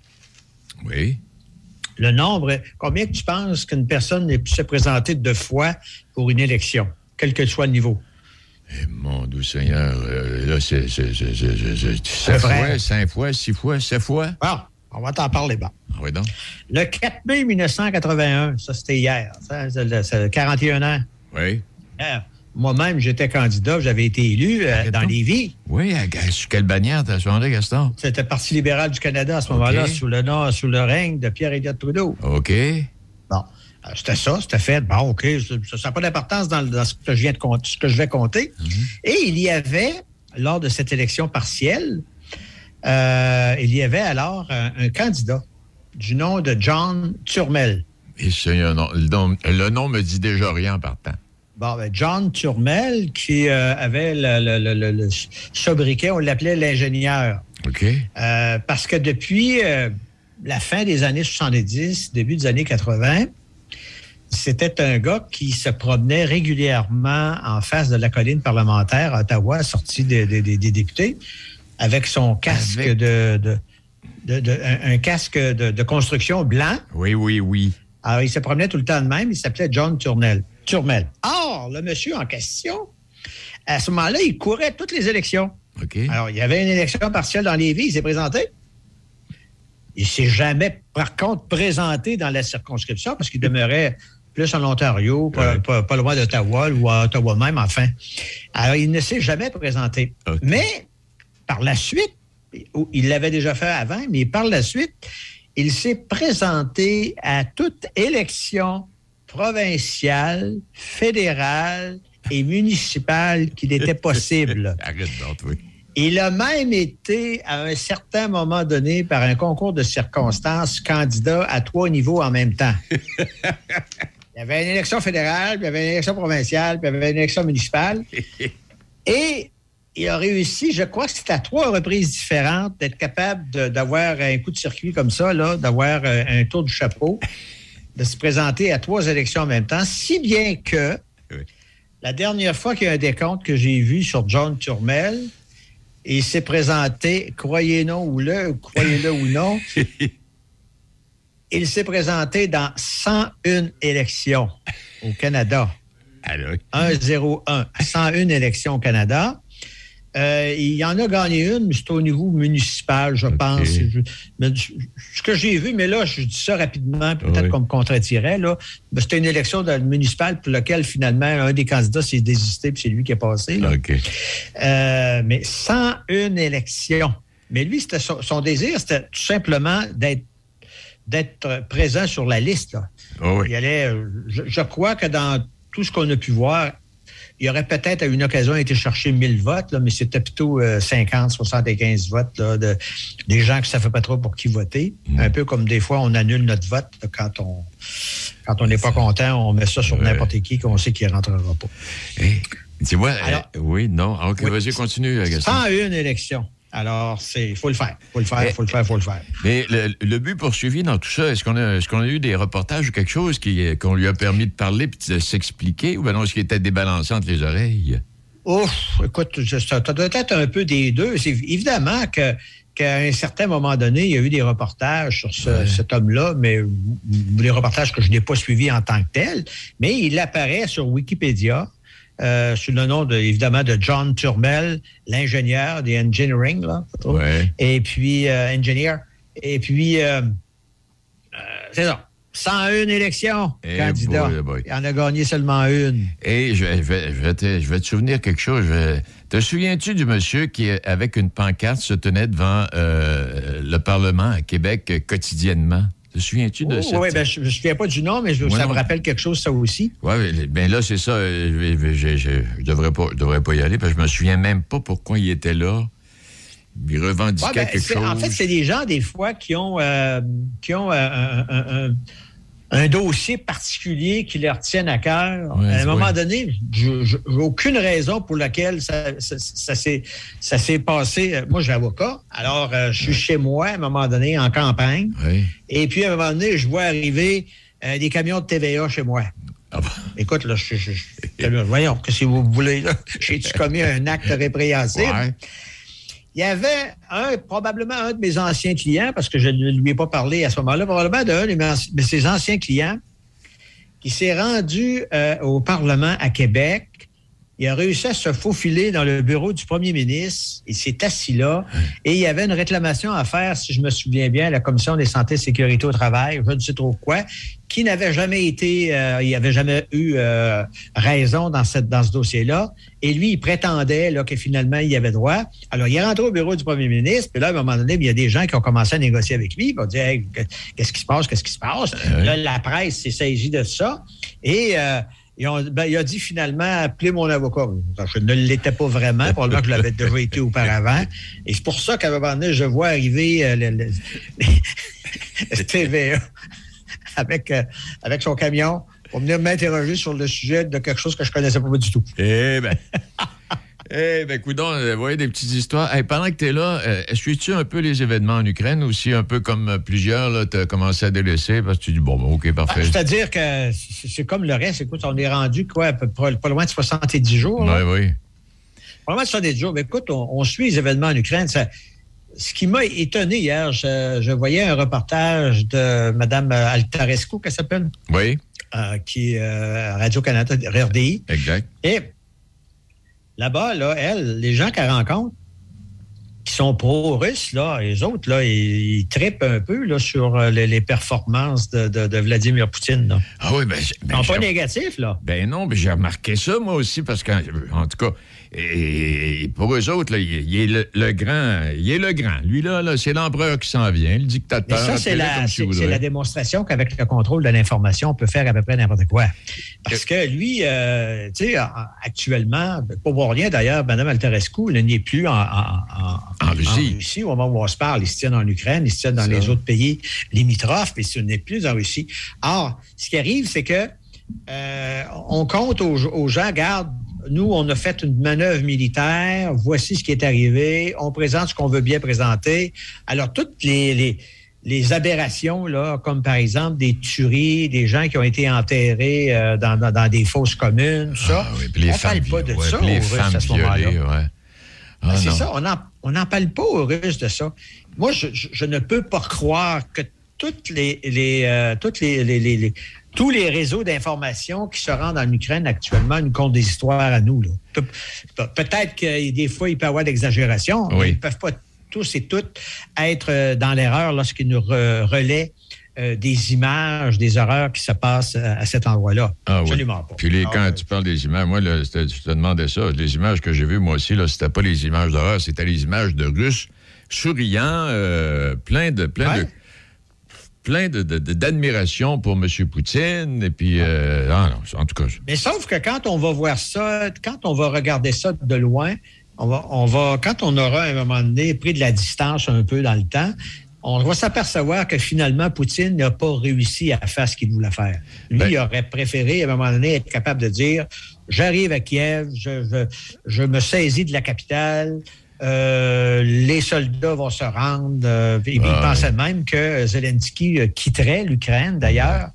S15: Oui.
S16: Le nombre, combien tu penses qu'une personne ait pu se présenter deux fois pour une élection, quel que soit le niveau?
S15: Mon doux Seigneur, euh, là,
S16: c'est vrai.
S15: fois, cinq fois, six fois, sept fois.
S16: Ah, on va t'en parler, bon.
S15: Ah oui, donc.
S16: Le 4 mai 1981, ça c'était hier, ça, c'est le- c'est 41 ans.
S15: Oui.
S16: Moi-même, j'étais candidat, j'avais été élu euh, dans Lévis.
S15: Oui, à, sur quelle bannière t'as changé, Gaston?
S16: C'était le Parti libéral du Canada à ce moment-là, sous le nom, sous le règne de Pierre-Éliott Trudeau.
S15: OK.
S16: Bon, euh, c'était ça, c'était fait. Bon, OK, ça n'a pas d'importance dans, ce que je viens de compter, ce que je vais compter. Et il y avait, lors de cette élection partielle, euh, il y avait alors un, un candidat du nom de John Turmel.
S15: Et le, nom, le nom me dit déjà rien en partant.
S16: Bon, ben, John Turmel, qui euh, avait le, sobriquet, on l'appelait l'ingénieur.
S15: OK.
S16: Euh, parce que depuis la fin des années 70, début des années 80, c'était un gars qui se promenait régulièrement en face de la colline parlementaire à Ottawa, sorti des, des- des- des députés, avec son casque de, de- de- de- un, un casque de, de construction blanc.
S15: Oui, oui, oui.
S16: Alors, il se promenait tout le temps de même. Il s'appelait John Turnell. Turmel. Or, le monsieur en question, à ce moment-là, il courait toutes les élections. Alors, il y avait une élection partielle dans Lévis, il s'est présenté. Il s'est jamais, par contre, présenté dans la circonscription parce qu'il demeurait plus en Ontario, pas, pas- pas loin d'Ottawa ou à Ottawa même, enfin. Alors, il ne s'est jamais présenté. Mais, par la suite, il l'avait déjà fait avant, mais par la suite, il s'est présenté à toute élection provinciale, fédérale et municipale qu'il était (laughs) possible.
S15: Arrête donc, oui.
S16: Il a même été, à un certain moment donné, par un concours de circonstances, candidat à trois niveaux en même temps. (laughs) Il y avait une élection fédérale, puis il y avait une élection provinciale, puis il y avait une élection municipale. (laughs) Et il a réussi, je crois que c'était à trois reprises différentes, d'être capable d'avoir un coup de circuit comme ça, là, d'avoir euh, un tour du chapeau, de se présenter à trois élections en même temps, si bien que la dernière fois qu'il y a un décompte que j'ai vu sur John Turmel, il s'est présenté, croyez-le ou le, croyez-le ou non, (laughs) il s'est présenté dans 101 élections au Canada. 101. 101 élections au Canada. Euh, il y en a gagné une, mais c'est au niveau municipal, je pense. Je- mais je- ce que j'ai vu, mais là, je dis ça rapidement, peut-être
S15: Oui.
S16: qu'on me contredirait, là. mais C'était une élection municipale pour laquelle, finalement, un des candidats s'est désisté, puis c'est lui qui est passé. là. Euh, mais 101 élections. Mais lui, c'était son, son désir, c'était tout simplement d'être d'être présent sur la liste. là. Il allait, je, je crois que dans tout ce qu'on a pu voir, il aurait peut-être à une occasion été chercher 1000 votes, là, mais c'était plutôt euh, 50, 75 votes là, de, des gens qui ne savaient pas trop pour qui voter. Un peu comme des fois, on annule notre vote là, quand on quand on n'est pas content, on met ça sur n'importe qui qu'on sait qu'il ne rentrera pas.
S15: Vois,
S16: Alors-
S15: euh, oui, non. Ah, OK,
S16: Oui.
S15: vas-y, continue, euh, Gaston.
S16: 101 élections. Alors, il faut le faire. Il faut le faire, il faut le faire, faut le faire.
S15: Mais le, le but poursuivi dans tout ça, est-ce qu'on a, est-ce qu'on a eu des reportages ou quelque chose qui, qu'on lui a permis de parler puis de s'expliquer ou ben non, est-ce qu'il était débalancé entre les oreilles?
S16: Ouf, écoute, je- ça, doit être un peu des deux. C'est évidemment que qu'à un certain moment donné, il y a eu des reportages sur ce- cet homme-là, mais des reportages que je n'ai pas suivis en tant que tels, mais il apparaît sur Wikipédia euh, sous le nom, de, évidemment, de John Turmel, l'ingénieur des engineering, là,
S15: Ouais.
S16: et puis euh, engineer, et puis euh, euh, c'est ça. 101 élections,
S15: Eh
S16: candidat.
S15: boy, eh boy.
S16: Il en a gagné seulement une.
S15: Et je, vais- je vais, je vais te, je vais te souvenir quelque chose. Te souviens-tu du monsieur qui, avec une pancarte, se tenait devant le Parlement à Québec quotidiennement? Te souviens-tu de
S16: Oui,
S15: cette...
S16: oui, ben, je ne me souviens pas du nom, mais je-
S15: Ouais,
S16: ça
S15: non.
S16: me rappelle quelque chose, ça aussi.
S15: Oui, bien là, c'est ça. euh, Je, je devrais pas, devrais pas y aller parce que je me souviens même pas pourquoi il était là. Il revendiquait
S16: Ouais, ben,
S15: quelque chose.
S16: En fait, c'est des gens, des fois, qui ont, euh, qui ont euh, un, un- un- un dossier particulier qui leur tienne à cœur. À un moment donné, j'ai aucune raison pour laquelle ça, ça, ça s'est ça s'est passé. Moi, je suis avocat. Alors, euh, je suis chez moi, à un moment donné, en campagne. Et puis, à un moment donné, je vois arriver euh, des camions de TVA chez moi.
S15: Ah
S16: Écoute, là, je, je, je- voyons, que si vous voulez, (laughs) j'ai-tu commis un acte répréhensible? Il y avait un, probablement un de mes anciens clients, parce que je ne lui ai pas parlé à ce moment-là, probablement d'un de, de ses anciens clients, qui s'est rendu euh, au Parlement à Québec. Il a réussi à se faufiler dans le bureau du premier ministre. Il s'est assis là et il y avait une réclamation à faire, si je me souviens bien, à la Commission des santé et sécurité au travail, je ne sais trop quoi, qui n'avait jamais été, euh, il n'avait jamais eu euh, raison dans, cette, dans ce dossier-là. Et lui, il prétendait là, que finalement, il y avait droit. Alors, il est rentré au bureau du premier ministre, puis là, à un moment donné, il y a des gens qui ont commencé à négocier avec lui. Ils vont dire Hey, qu'est-ce qui se passe, qu'est-ce qui se passe? Là, la presse s'est saisie de ça. Et euh, ben, il a dit finalement appelez mon avocat. Je ne l'étais pas vraiment, probablement que je l'avais déjà été auparavant. Et c'est pour ça qu'à un moment donné, je vois arriver euh, le, le- (laughs) le TVA avec, euh, avec son camion pour venir m'interroger sur le sujet de quelque chose que je connaissais pas du tout.
S15: Eh ben. (laughs) Eh ben, coudonc, euh, vous voyez des petites histoires. Hey, pendant que tu es là, euh, suis-tu un peu les événements en Ukraine aussi, un peu comme euh, plusieurs, tu as commencé à délaisser parce que tu dis, bon, ben, OK, parfait.
S16: Ah, C'est-à-dire que c'est comme le reste. Écoute, on est rendu quoi, pas loin de 70 jours.
S15: Oui, oui.
S16: Pas loin de 70 jours. Mais écoute, on, on suit les événements en Ukraine. Ça- ce qui m'a étonné hier, je, je voyais un reportage de Mme Altarescu, qu'elle s'appelle,
S15: Oui,
S16: euh, qui est euh, Radio-Canada, RDI.
S15: exact.
S16: Et là-bas, là, elle, les gens qu'elle rencontre, qui sont pro-russes, là, les autres, là, ils, ils trippent un peu là, sur euh, les, les performances de, de- de Vladimir Poutine. Là.
S15: Ah oui, ben, ben,
S16: sont pas négatifs, là.
S15: Ben non, mais j'ai remarqué ça, moi aussi, parce qu'en en tout cas, et, pour eux autres, il, est le, le grand. Il est le grand. Lui, là, là c'est l'empereur qui s'en vient, le
S16: Mais
S15: dictateur.
S16: ça, c'est la, démonstration qu'avec le contrôle de l'information, on peut faire à peu près n'importe quoi. Parce que lui, euh, tu sais, en- actuellement, pour rien d'ailleurs, Mme Altarescu, elle n'est plus en, en- en-
S15: En Russie.
S16: Au moment où on se parle, il se tient en Ukraine, il se tient dans
S15: Ça.
S16: les autres pays limitrophes, mais ce n'est plus en Russie. Or, ce qui arrive, c'est que euh, on compte aux, aux gens, regarde, nous, on a fait une manœuvre militaire, voici ce qui est arrivé, on présente ce qu'on veut bien présenter. Alors, toutes les, les, les aberrations, là, comme par exemple des tueries, des gens qui ont été enterrés euh, dans, dans- dans des fosses communes, tout ça,
S15: Ah oui, puis les
S16: on
S15: femmes,
S16: parle pas de
S15: ouais,
S16: ça
S15: les
S16: aux Russes à ce moment-là.
S15: ouais. Ah,
S16: Ben, c'est ça, on n'en on parle pas aux Russes de ça. Moi, je, je- je ne peux pas croire que toutes les, les, euh, toutes les, les, les- les- tous les réseaux d'information qui se rendent en Ukraine actuellement nous content des histoires à nous. Pe- Peut-être que des fois, il peut y avoir d'exagération, mais
S15: Oui.
S16: ils ne peuvent pas tous et toutes être euh, dans l'erreur lorsqu'ils nous re- relaient euh, des images, des horreurs qui se passent à cet endroit-là.
S15: Ah oui.
S16: Absolument pas.
S15: Puis les,
S16: Ah,
S15: quand tu parles des images, moi, là, je te demandais ça. Les images que j'ai vues, moi aussi, c'était pas les images d'horreur, c'était les images de Russes souriants, euh, plein de. Plein de plein de- de- de- d'admiration pour M. Poutine. Et puis, euh, ah non, en tout cas,
S16: Mais sauf que quand on va voir ça, quand on va regarder ça de loin, on va, on va, quand on aura à un moment donné pris de la distance un peu dans le temps, on va s'apercevoir que finalement, Poutine n'a pas réussi à faire ce qu'il voulait faire. Lui,
S15: Ben-
S16: il aurait préféré, à un moment donné, être capable de dire J'arrive à Kiev, je, je, je me saisis de la capitale, euh, les soldats vont se rendre. euh, et puis, il
S15: Ah,
S16: pensait même que Zelensky euh, quitterait l'Ukraine, d'ailleurs.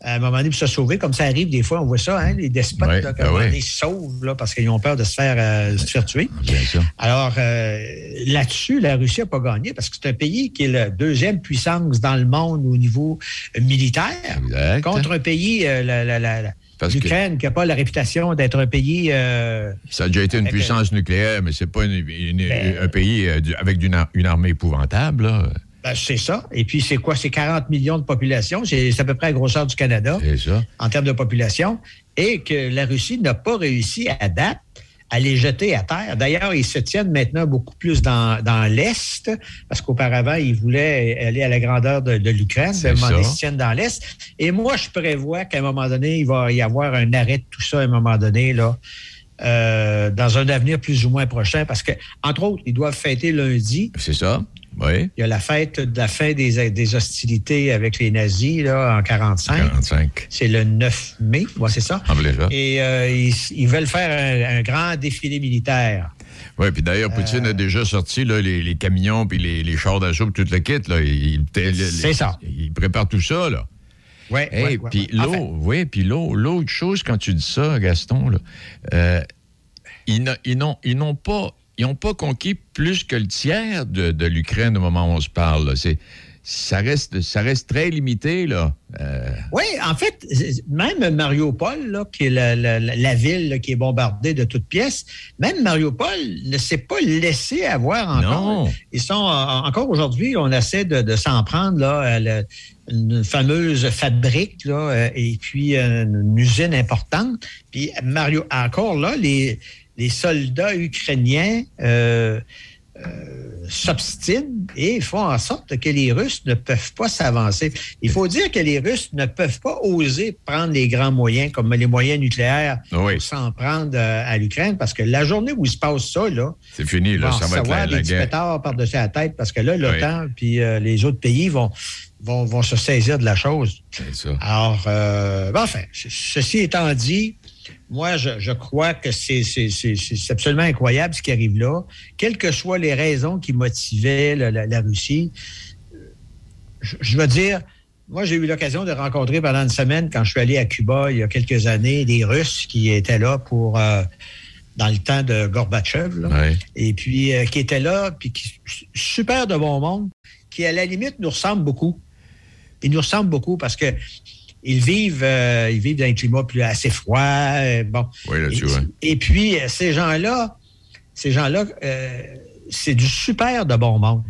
S16: À un moment donné, pour se sauver, comme ça arrive des fois, on voit ça, hein, les despotes,
S15: Ouais,
S16: là,
S15: ben ouais.
S16: ils sauvent là, parce qu'ils ont peur de se faire, euh, se faire tuer.
S15: bien sûr.
S16: Alors, euh, là-dessus, la Russie n'a pas gagné parce que c'est un pays qui est la deuxième puissance dans le monde au niveau militaire
S15: Exact.
S16: contre un pays, euh, la- la- la-
S15: que-
S16: l'Ukraine, qui n'a pas la réputation d'être un pays... euh,
S15: Ça a déjà été une
S16: Avec,
S15: puissance nucléaire, mais c'est pas une- une-
S16: Ben-
S15: un pays euh, avec une, ar- une armée épouvantable. là.
S16: ben, c'est ça. Et puis, c'est quoi? C'est 40 millions de population. C'est à peu près la grosseur du Canada
S15: ça.
S16: en termes de population. Et que la Russie n'a pas réussi à date à les jeter à terre. D'ailleurs, ils se tiennent maintenant beaucoup plus dans, dans l'Est, parce qu'auparavant, ils voulaient aller à la grandeur de, de l'Ukraine. Ils se tiennent dans l'Est. Et moi, je prévois qu'à un moment donné, il va y avoir un arrêt de tout ça à un moment donné, là, euh, dans un avenir plus ou moins prochain, parce que, entre autres, ils doivent fêter lundi.
S15: C'est ça. Oui.
S16: Il y a la fête de la fin des, des hostilités avec les nazis là, en 45.
S15: 45.
S16: C'est le 9 mai, ouais, c'est ça.
S15: Ça.
S16: Et euh, ils, ils veulent faire un, un grand défilé militaire.
S15: Oui, puis d'ailleurs, Poutine
S16: Euh.
S15: a déjà sorti là, les, les camions puis les, les chars d'assaut tout le kit. Là. Il, il-
S16: C'est ça.
S15: Il prépare tout ça, là.
S16: Oui,
S15: Hey, puis oui, puis l'eau, l'autre chose, quand tu dis ça, Gaston, là, euh, ils n'ont pas, ils n'ont pas conquis plus que le tiers de, de l'Ukraine au moment où on se parle. C'est, ça reste, ça reste très limité, là. Euh,
S16: Oui, en fait, même Mariupol, là, qui est la, la- la- la ville là, qui est bombardée de toutes pièces, même Mariupol ne s'est pas laissé avoir encore.
S15: Non.
S16: Ils sont en- encore aujourd'hui, on essaie de, de s'en prendre là, à la- une fameuse fabrique là, euh, et puis euh, une usine importante. Puis Mario, encore là, les, les soldats ukrainiens euh, euh, s'obstinent et font en sorte que les Russes ne peuvent pas s'avancer. Il faut dire que les Russes ne peuvent pas oser prendre les grands moyens, comme les moyens nucléaires,
S15: Oui.
S16: pour s'en prendre euh, à l'Ukraine, parce que la journée où il se passe ça, là,
S15: c'est fini, là. Ça va être la,
S16: des
S15: la guerre.
S16: par-dessus la tête, parce que là, l'OTAN puis euh, les autres pays vont, vont, vont se saisir de la chose.
S15: C'est ça.
S16: Alors, euh, ben, enfin, ce- ceci étant dit, moi, je, je crois que c'est absolument incroyable ce qui arrive là. Quelles que soient les raisons qui motivaient la, la- la Russie, je, je veux dire, moi, j'ai eu l'occasion de rencontrer pendant une semaine, quand je suis allé à Cuba il y a quelques années, des Russes qui étaient là pour, euh, dans le temps de Gorbatchev, là.
S15: Ouais.
S16: et puis euh, qui étaient là, puis qui, super de bon monde, qui à la limite nous ressemblent beaucoup. Ils nous ressemblent beaucoup parce que ils vivent, euh, ils vivent dans un climat plus assez froid. euh, bon.
S15: Oui, là-dessus,
S16: et,
S15: ouais.
S16: et puis, euh, ces gens-là, ces gens-là, c'est du super de bon monde.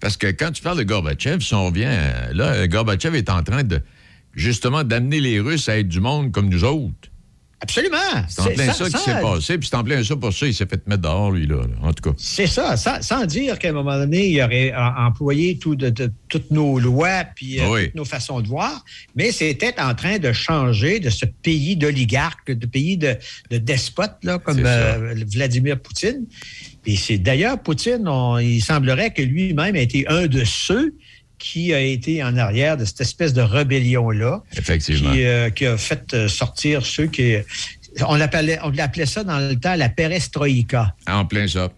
S15: Parce que quand tu parles de Gorbatchev, si on revient, là, Gorbatchev est en train de, justement, d'amener les Russes à être du monde comme nous autres.
S16: Absolument.
S15: C'est en plein ça, qui s'est passé, puis c'est en plein ça pour ça, il s'est fait mettre dehors, lui, là, là, en tout cas.
S16: C'est ça, sans, sans dire qu'à un moment donné, il aurait employé tout de- de- toutes nos lois puis euh,
S15: Oui.
S16: toutes nos façons de voir, mais c'était en train de changer de ce pays d'oligarques, de pays de, de despotes, là, comme euh, Vladimir Poutine. Et c'est d'ailleurs, Poutine, on- il semblerait que lui-même a été un de ceux qui a été en arrière de cette espèce de rébellion-là.
S15: Effectivement.
S16: Qui, euh, qui a fait euh, sortir ceux qui. On l'appelait, on l'appelait ça dans le temps la perestroïka.
S15: En plein ça.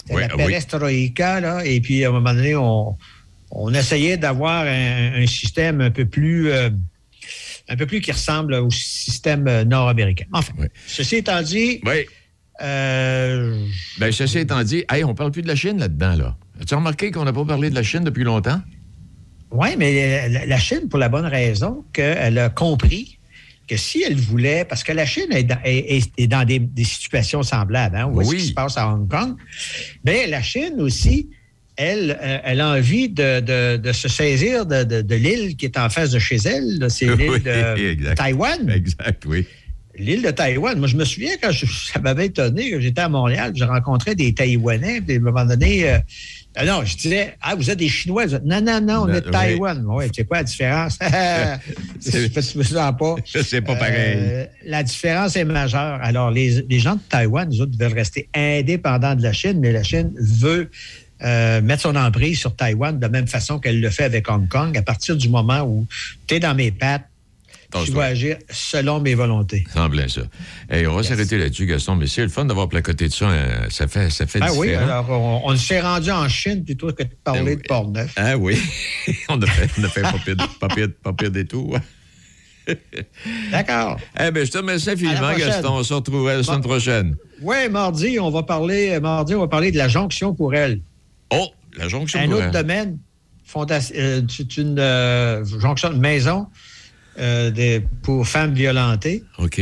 S16: C'était
S15: Oui,
S16: la
S15: ah oui.
S16: perestroïka, là. Et puis, à un moment donné, on, on essayait d'avoir un, un système un peu plus. euh, un peu plus qui ressemble au système nord-américain. Enfin, ceci étant dit.
S15: Oui.
S16: Euh,
S15: Ben, ceci étant dit, hey, on parle plus de la Chine là-dedans, là. As-tu remarqué qu'on n'a pas parlé de la Chine depuis longtemps?
S16: Oui, mais la, la Chine, pour la bonne raison qu'elle a compris que si elle voulait, parce que la Chine est dans, est- est- est dans des, des situations semblables, hein, voit ce qui se passe à Hong Kong, bien, la Chine aussi, elle, euh, elle a envie de, de- de se saisir de, l'île qui est en face de chez elle, c'est l'île
S15: Oui,
S16: de
S15: exact.
S16: Taïwan.
S15: Exact, oui.
S16: L'île de Taïwan. Moi, je me souviens quand je- (laughs) ça m'avait étonné, que j'étais à Montréal, j'ai rencontré des Taïwanais, puis à un moment donné, euh, ah non, je disais, ah, vous êtes des Chinois. Vous êtes- non, non, non, on est de Taïwan. Oui, c'est quoi la différence? (laughs) Tu me sens pas. (laughs)
S15: C'est pas pareil.
S16: Euh, la différence est majeure. Alors, les, les gens de Taïwan, nous autres, veulent rester indépendants de la Chine, mais la Chine veut euh, mettre son emprise sur Taïwan de la même façon qu'elle le fait avec Hong Kong. À partir du moment où tu es dans mes pattes, je dois agir selon mes volontés.
S15: Plein ça. Hey, on va s'arrêter là-dessus, Gaston, mais c'est le fun d'avoir placoté de ça. hein. Ça fait, ça fait
S16: Ah oui, alors on, on s'est rendu en Chine plutôt que de parler de Port-Neuf.
S15: Ah oui. (laughs) on a fait, on a fait pas pire, des tours. (laughs)
S16: D'accord.
S15: Eh bien, je te remercie infiniment. Gaston. On se retrouvera la semaine prochaine.
S16: Oui, mardi, on va parler mardi, on va parler de la jonction pour elle.
S15: Oh, la jonction
S16: Un
S15: pour
S16: autre
S15: elle.
S16: domaine, fonda- euh, c'est une euh, jonction de maison euh, pour femmes violentées,
S15: OK.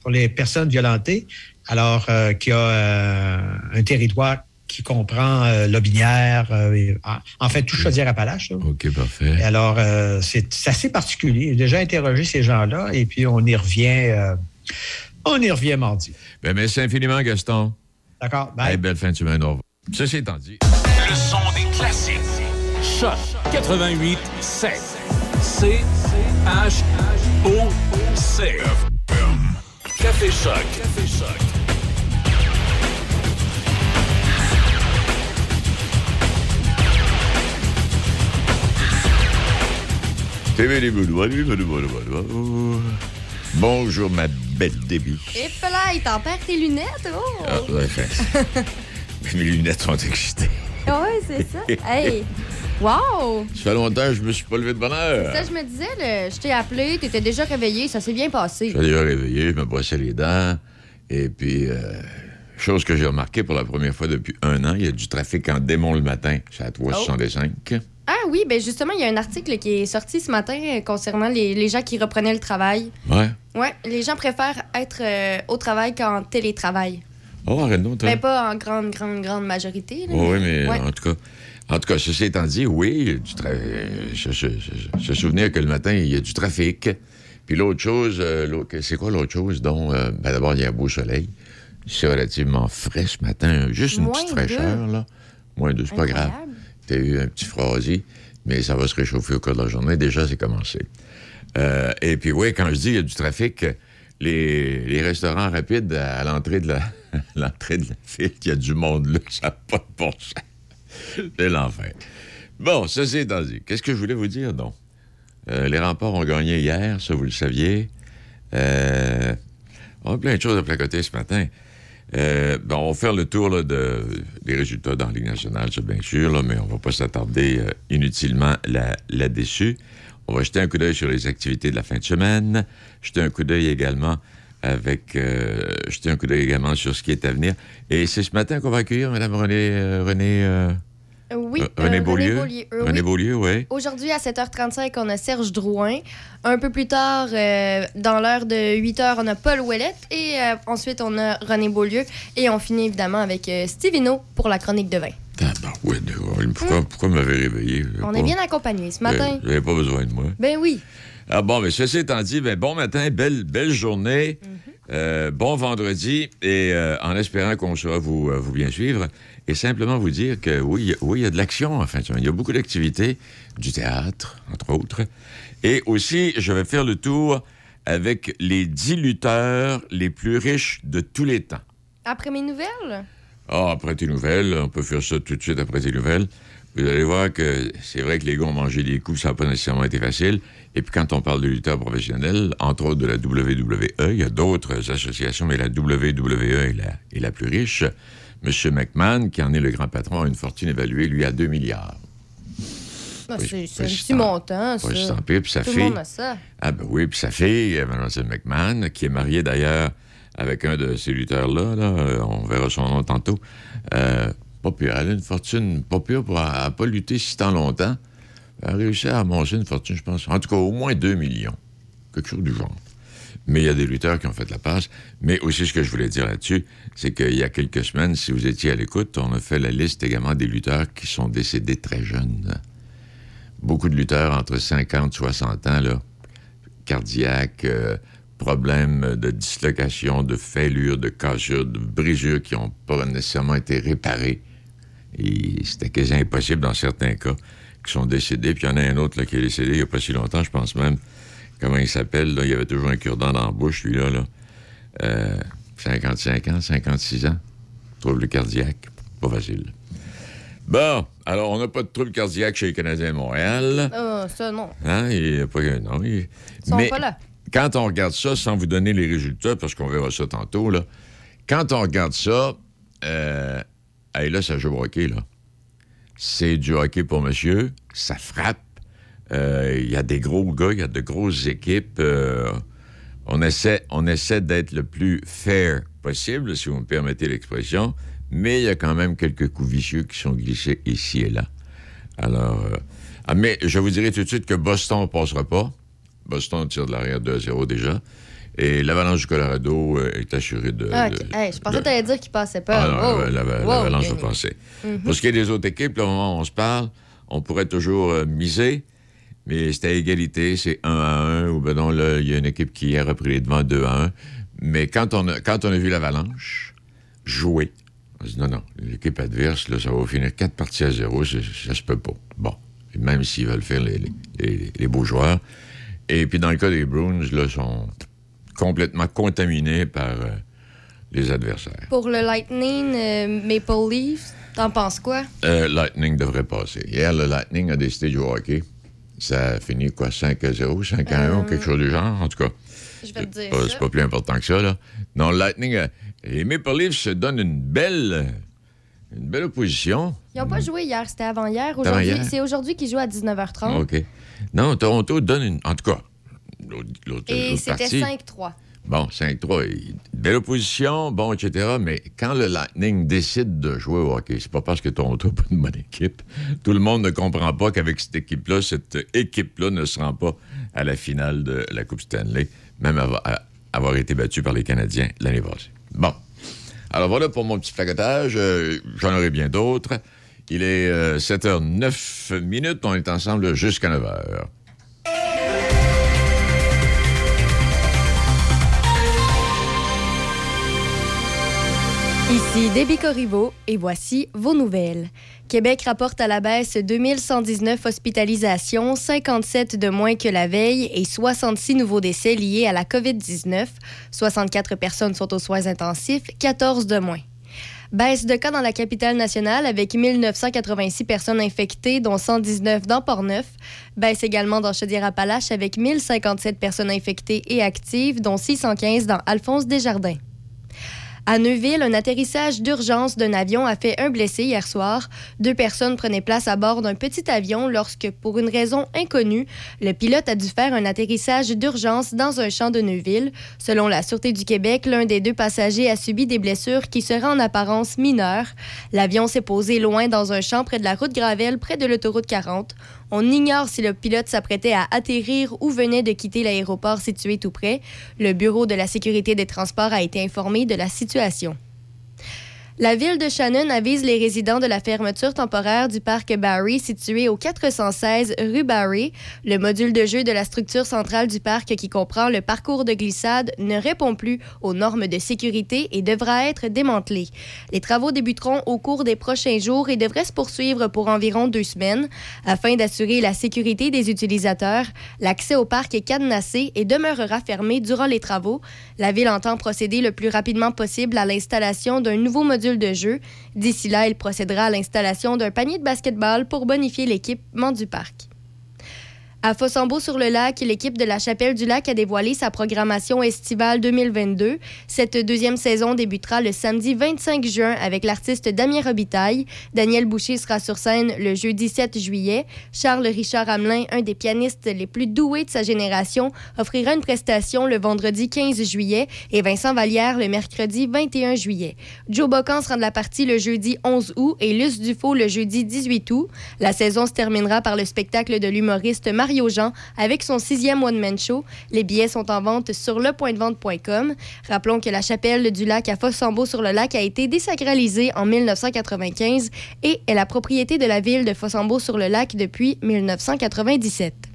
S16: pour les personnes violentées, alors euh, qui a euh, un territoire qui comprend euh, Lobinière, euh, et- en, fait tout Chaudière-Appalaches.
S15: OK, parfait.
S16: Et alors, euh, c'est c'est assez particulier. J'ai déjà interrogé ces gens-là et puis on y revient, euh, on y revient mardi.
S15: Ben, merci infiniment, Gaston.
S16: D'accord?
S15: Hey, belle fin de semaine. Au revoir. Ceci étant dit.
S17: Le son des classiques. Choc 88 7. C H O C. Café Choc. Café Choc.
S15: Bonjour, ma belle débit.
S2: Et là, il t'en perd tes lunettes, oh!
S15: Ah, ouais, fait- (laughs) Mes lunettes sont excitées.
S2: ouais, c'est ça. Hey! (laughs) Wow!
S15: Ça fait longtemps que je me suis pas levé de bonne heure.
S2: Ça, je me disais, là, je t'ai appelé, t'étais déjà réveillé, ça s'est bien passé.
S15: Je suis déjà réveillé, je me brossais les dents. Et puis, euh, chose que j'ai remarqué pour la première fois depuis un an, il y a du trafic en démon le matin. C'est à 365.
S2: Ah oui, ben justement, il y a un article qui est sorti ce matin euh, concernant les, les gens qui reprenaient le travail.
S15: Ouais.
S2: Ouais, les gens préfèrent être euh, au travail qu'en télétravail.
S15: Oh, arrête donc.
S2: Mais pas en grande, grande, grande majorité. là.
S15: oui, mais
S2: Ouais.
S15: en tout cas. En tout cas, ceci étant dit, oui, il y a du tra- je, je- je- se souvenir que le matin, il y a du trafic. Puis l'autre chose, euh, c'est quoi l'autre chose? Donc, euh, ben d'abord, il y a un beau soleil. C'est relativement frais ce matin. Juste une
S2: Moins
S15: petite fraîcheur,
S2: deux.
S15: là. Moins deux, c'est pas grave. T'as eu un petit froisi, mais ça va se réchauffer au cours de la journée. Déjà, c'est commencé. Euh, et puis, oui, quand je dis il y a du trafic, les, les restaurants rapides à l'entrée de la, (laughs) l'entrée de la ville, il y a du monde là, ça n'a pas de bon sens. (laughs) C'est l'enfer. Bon, ceci étant dit, qu'est-ce que je voulais vous dire, donc? Euh, les remparts ont gagné hier, ça, vous le saviez. Euh, on a plein de choses à placoter ce matin. Euh, on va faire le tour des résultats dans la Ligue nationale, ça, bien sûr, mais on va pas s'attarder inutilement là- là-dessus. on va jeter un coup d'œil sur les activités de la fin de semaine, jeter un coup d'œil également avec euh, jeter un coup d'œil également sur ce qui est à venir. Et c'est ce matin qu'on va accueillir Mme René, euh, René, euh,
S2: Oui,
S15: euh, René Beaulieu.
S2: Beaulieu, euh,
S15: René
S2: oui.
S15: Beaulieu, oui.
S2: Aujourd'hui, à 7h35, on a Serge Drouin. Un peu plus tard, dans l'heure de 8h, on a Paul Ouellette. Et ensuite, on a René Beaulieu. Et on finit évidemment avec Steve Hino pour la chronique de vin.
S15: Ouais, d'accord. Pourquoi, pourquoi m'avez réveillé?
S2: On est bien accompagnés ce matin.
S15: Vous n'avez pas besoin de moi.
S2: Ben oui.
S15: Ah bon, mais ceci étant dit, ben, bon matin, belle, belle journée,
S2: Mhm.
S15: euh, bon vendredi, et euh, en espérant qu'on saura vous, euh, vous bien suivre, et simplement vous dire que oui, il y a- oui, il y a de l'action en fin de semaine. Il y a beaucoup d'activités, du théâtre, entre autres. Et aussi, je vais faire le tour avec les 10 lutteurs les plus riches de tous les temps.
S2: Après mes nouvelles,
S15: Ah, après tes nouvelles, on peut faire ça tout de suite après tes nouvelles. Vous allez voir que c'est vrai que les gars ont mangé des coups, ça n'a pas nécessairement été facile. Et puis quand on parle de lutteurs professionnels, entre autres de la WWE, il y a d'autres associations, mais la WWE est la, est la plus riche. M. McMahon, qui en est le grand patron, a une fortune évaluée, lui, à 2 milliards.
S2: ben,
S15: Oui,
S2: c'est un petit montant, ça.
S15: pire, puis sa
S2: Tout
S15: fille-
S2: le monde a ça.
S15: Ah ben oui, puis sa fille, Mlle McMahon, qui est mariée d'ailleurs avec un de ces lutteurs-là, là, euh, on verra son nom tantôt, euh, pas pire, elle a une fortune pas pire pour pas lutté si tant longtemps. A réussi à amasser une fortune, je pense. En tout cas, au moins 2 millions. Quelque chose du genre. Mais il y a des lutteurs qui ont fait la passe. Mais aussi, ce que je voulais dire là-dessus, c'est qu'il y a quelques semaines, si vous étiez à l'écoute, on a fait la liste également des lutteurs qui sont décédés très jeunes. Beaucoup de lutteurs entre 50 et 60 ans, là, cardiaques, euh, problèmes de dislocation, de fêlure, de cassure, de brisures qui n'ont pas nécessairement été réparés. Et c'était quasi impossible dans certains cas, qui sont décédés. Puis il y en a un autre là, qui est décédé il n'y a pas si longtemps, je pense même. Comment il s'appelle? là? Il avait toujours un cure-dent dans la bouche, lui-là. Là. Euh, 55 ans, 56 ans. Trouble cardiaque. Pas facile. Bon, alors on n'a pas de trouble cardiaque chez les Canadiens de Montréal.
S2: Ah, ça, non.
S15: Hein? Il y a pas, non, il-
S2: Ils sont
S15: Mais
S2: pas là.
S15: quand on regarde ça, sans vous donner les résultats, parce qu'on verra ça tantôt, là, quand on regarde ça, euh, hey, là, ça joue au hockey, là. C'est du hockey pour monsieur, ça frappe. Euh, Il y a des gros gars, il y a de grosses équipes. euh, on essaie, on essaie d'être le plus fair possible, si vous me permettez l'expression, mais il y a quand même quelques coups vicieux qui sont glissés ici et là. Alors, euh, ah, mais je vous dirai tout de suite que Boston ne passera pas. Boston tire de l'arrière 2-0 déjà. Et l'Avalanche du Colorado euh, est assurée de.
S2: Ah,
S15: de-
S2: OK. Hey, je pensais
S15: de-
S2: que t'allais dire qu'il passait pas.
S15: Ah, non, l'Avalanche va passer.
S2: Mhm.
S15: Pour ce qui est des autres équipes, là, au moment où on se parle, on pourrait toujours euh, miser, mais c'est à égalité, c'est 1 à 1, ou ben non, là, il y a une équipe qui hier a pris les devants 2 à 1. Mais quand on a, quand on a vu l'Avalanche jouer, on se dit non, non, l'équipe adverse, là, ça va finir 4 parties à 0, ça, ça se peut pas. Bon, même s'ils veulent faire les, les- les- les beaux joueurs. Et puis dans le cas des Bruins, là, sont complètement contaminés par euh, les adversaires.
S2: Pour le Lightning euh, Maple Leafs, t'en penses quoi?
S15: Euh, Lightning devrait passer. Hier, le Lightning a décidé de jouer au hockey. Ça a fini quoi, 5 à 0, 5 à 1,
S2: Euh,
S15: quelque chose du genre, en tout cas.
S2: Je vais te dire
S15: c'est pas plus important que ça, là. Non, le Lightning, les Maple Leafs se donnent une belle, une belle opposition.
S2: Ils n'ont pas joué hier, c'était avant-hier. Aujourd'hui, c'est aujourd'hui qu'ils jouent à 19h30.
S15: OK. Non, Toronto donne une. En tout cas, l'autre
S2: Et c'était
S15: partie.
S2: 5-3.
S15: Bon, 5-3. il- Belle opposition, bon, etc. Mais quand le Lightning décide de jouer au hockey, c'est pas parce que Toronto n'a pas une bonne équipe. Tout le monde ne comprend pas qu'avec cette équipe-là, cette équipe-là ne se rend pas à la finale de la Coupe Stanley, même avoir, été battu par les Canadiens l'année passée. Bon. Alors voilà pour mon petit placotage. Euh, J'en aurai bien d'autres. Il est euh, 7h09 minutes. On est ensemble jusqu'à 9h.
S2: Ici Déby Corriveau et voici vos nouvelles. Québec rapporte à la baisse 2119 hospitalisations, 57 de moins que la veille et 66 nouveaux décès liés à la COVID-19. 64 personnes sont aux soins intensifs, 14 de moins. Baisse de cas dans la capitale nationale avec 1986 personnes infectées, dont 119 dans Port-Neuf. Baisse également dans Chaudière-Appalaches avec 1057 personnes infectées et actives, dont 615 dans Alphonse Desjardins. À Neuville, un atterrissage d'urgence d'un avion a fait un blessé hier soir. Deux personnes prenaient place à bord d'un petit avion lorsque, pour une raison inconnue, le pilote a dû faire un atterrissage d'urgence dans un champ de Neuville. Selon la Sûreté du Québec, l'un des deux passagers a subi des blessures qui seraient en apparence mineures. L'avion s'est posé loin dans un champ près de la route Gravel, près de l'autoroute 40. On ignore si le pilote s'apprêtait à atterrir ou venait de quitter l'aéroport situé tout près. Le Bureau de la sécurité des transports a été informé de la situation. La ville de Shannon avise les résidents de la fermeture temporaire du parc Barry situé au 416 rue Barry. Le module de jeu de la structure centrale du parc qui comprend le parcours de glissade ne répond plus aux normes de sécurité et devra être démantelé. Les travaux débuteront au cours des prochains jours et devraient se poursuivre pour environ deux semaines. Afin d'assurer la sécurité des utilisateurs, l'accès au parc est cadenassé et demeurera fermé durant les travaux. La ville entend procéder le plus rapidement possible à l'installation d'un nouveau module de jeu. D'ici là, il procédera à l'installation d'un panier de basketball pour bonifier l'équipement du parc. À Fossambeau-sur-le-Lac, l'équipe de la Chapelle du Lac a dévoilé sa programmation estivale 2022. Cette deuxième saison débutera le samedi 25 juin avec l'artiste Damien Robitaille. Daniel Boucher sera sur scène le jeudi 7 juillet. Charles Richard Hamelin, un des pianistes les plus doués de sa génération, offrira une prestation le vendredi 15 juillet et Vincent Vallière le mercredi 21 juillet. Joe Bocan sera de la partie le jeudi 11 août et Luce Dufault le jeudi 18 août. La saison se terminera par le spectacle de l'humoriste Avec son sixième one-man show. Les billets sont en vente sur lepointdevente.com. Rappelons que la chapelle du lac à Fossambeau-sur-le-Lac a été désacralisée en 1995 et est la propriété de la ville de Fossambeau-sur-le-Lac depuis 1997.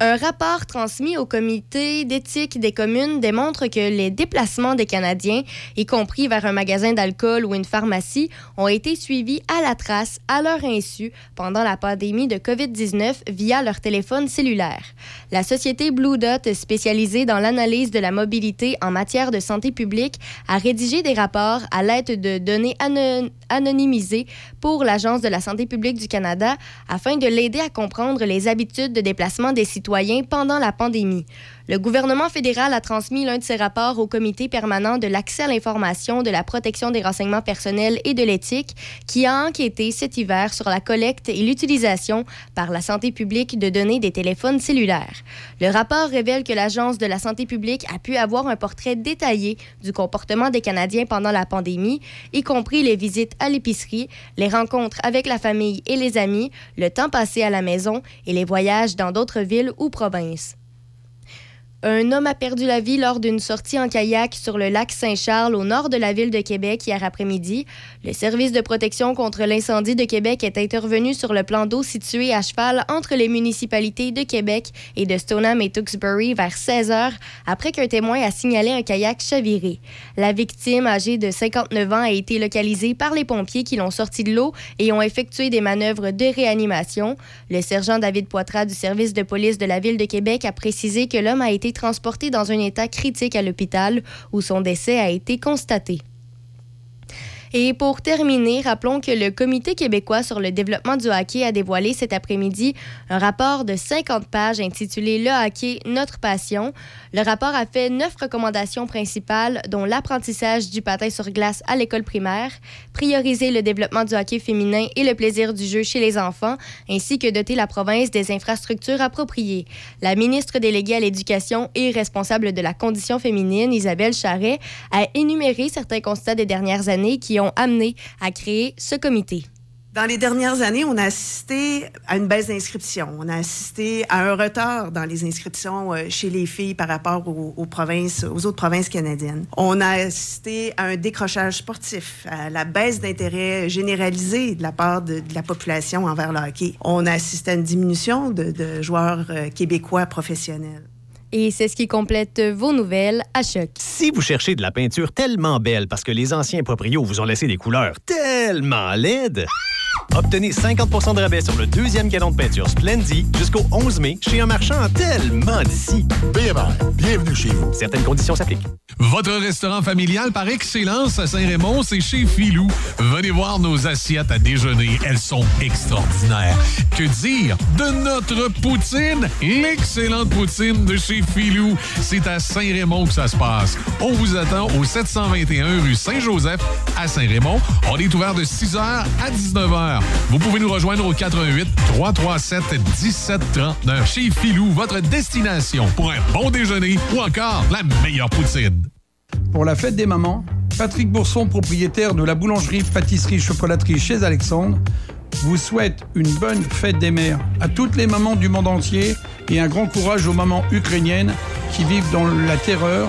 S2: Un rapport transmis au comité d'éthique des communes démontre que les déplacements des Canadiens, y compris vers un magasin d'alcool ou une pharmacie, ont été suivis à la trace, à leur insu, pendant la pandémie de COVID-19 via leur téléphone cellulaire. La société Blue Dot, spécialisée dans l'analyse de la mobilité en matière de santé publique, a rédigé des rapports à l'aide de données anon- anonymisées pour l'Agence de la santé publique du Canada afin de l'aider à comprendre les habitudes de déplacement des citoyens pendant la pandémie. Le gouvernement fédéral a transmis l'un de ses rapports au comité permanent de l'accès à l'information, de la protection des renseignements personnels et de l'éthique, qui a enquêté cet hiver sur la collecte et l'utilisation par la santé publique de données des téléphones cellulaires. Le rapport révèle que l'Agence de la santé publique a pu avoir un portrait détaillé du comportement des Canadiens pendant la pandémie, y compris les visites à l'épicerie, les rencontres avec la famille et les amis, le temps passé à la maison et les voyages dans d'autres villes ou provinces. Un homme a perdu la vie lors d'une sortie en kayak sur le lac Saint-Charles au nord de la ville de Québec hier après-midi. Le service de protection contre l'incendie de Québec est intervenu sur le plan d'eau situé à cheval entre les municipalités de Québec et de Stoneham et Tewksbury vers 16 heures après qu'un témoin a signalé un kayak chaviré. La victime, âgée de 59 ans, a été localisée par les pompiers qui l'ont sorti de l'eau et ont effectué des manœuvres de réanimation. Le sergent David Poitras du service de police de la ville de Québec a précisé que l'homme a transporté dans un état critique à l'hôpital où son décès a été constaté. Et pour terminer, rappelons que le Comité québécois sur le développement du hockey a dévoilé cet après-midi un rapport de 50 pages intitulé Le hockey, notre passion. Le rapport a fait neuf recommandations principales, dont l'apprentissage du patin sur glace à l'école primaire, prioriser le développement du hockey féminin et le plaisir du jeu chez les enfants, ainsi que doter la province des infrastructures appropriées. La ministre déléguée à l'éducation et responsable de la condition féminine, Isabelle Charret, a énuméré certains constats des dernières années qui ont amené à créer ce comité.
S18: Dans les dernières années, on a assisté à une baisse d'inscriptions. On a assisté à un retard dans les inscriptions euh, chez les filles par rapport aux, provinces, aux autres provinces canadiennes. On a assisté à un décrochage sportif, à la baisse d'intérêt généralisé de la part de, la population envers le hockey. On a assisté à une diminution de, de joueurs euh, québécois professionnels.
S2: Et c'est ce qui complète vos nouvelles à choc.
S5: Si vous cherchez de la peinture tellement belle parce que les anciens proprios vous ont laissé des couleurs tellement laides, obtenez 50% de rabais sur le deuxième galon de peinture Splendid jusqu'au 11 mai chez un marchand tellement d'ici.
S6: BMR, bienvenue chez vous.
S5: Certaines conditions s'appliquent.
S8: Votre restaurant familial par excellence à Saint-Raymond, c'est chez Filou. Venez voir nos assiettes à déjeuner. Elles sont extraordinaires. Que dire de notre poutine? L'excellente poutine de chez Filou. C'est à Saint-Raymond que ça se passe. On vous attend au 721 rue Saint-Joseph à Saint-Raymond. On est ouvert de 6h à 19h. Vous pouvez nous rejoindre au 88 337 1739 chez Filou, votre destination pour un bon déjeuner ou encore la meilleure poutine.
S19: Pour la fête des mamans, Patrick Bourson, propriétaire de la boulangerie, pâtisserie, chocolaterie chez Alexandre, vous souhaite une bonne fête des mères à toutes les mamans du monde entier et un grand courage aux mamans ukrainiennes qui vivent dans la terreur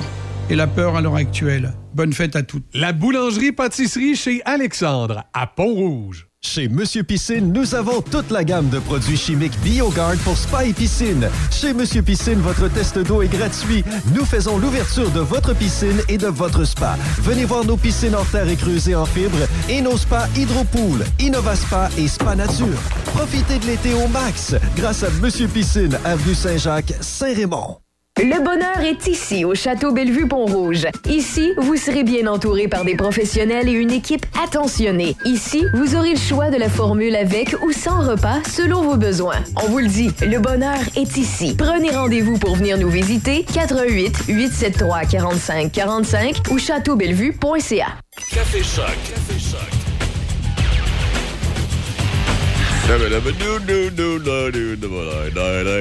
S19: et la peur à l'heure actuelle. Bonne fête à toutes.
S8: La boulangerie-pâtisserie chez Alexandre à Pont-Rouge.
S7: Chez Monsieur Piscine, nous avons toute la gamme de produits chimiques BioGuard pour spa et piscine. Chez Monsieur Piscine, votre test d'eau est gratuit. Nous faisons l'ouverture de votre piscine et de votre spa. Venez voir nos piscines en terre et creusées en fibre et nos spas Hydropool, InnovaSpa et Spa Nature. Profitez de l'été au max grâce à Monsieur Piscine, avenue Saint-Jacques, Saint-Raymond.
S9: Le bonheur est ici, au Château Bellevue-Pont-Rouge. Ici, vous serez bien entouré par des professionnels et une équipe attentionnée. Ici, vous aurez le choix de la formule avec ou sans repas selon vos besoins. On vous le dit, le bonheur est ici. Prenez rendez-vous pour venir nous visiter 88 873 45 45 ou châteaubellevue.ca.
S17: Café Choc. Café Choc.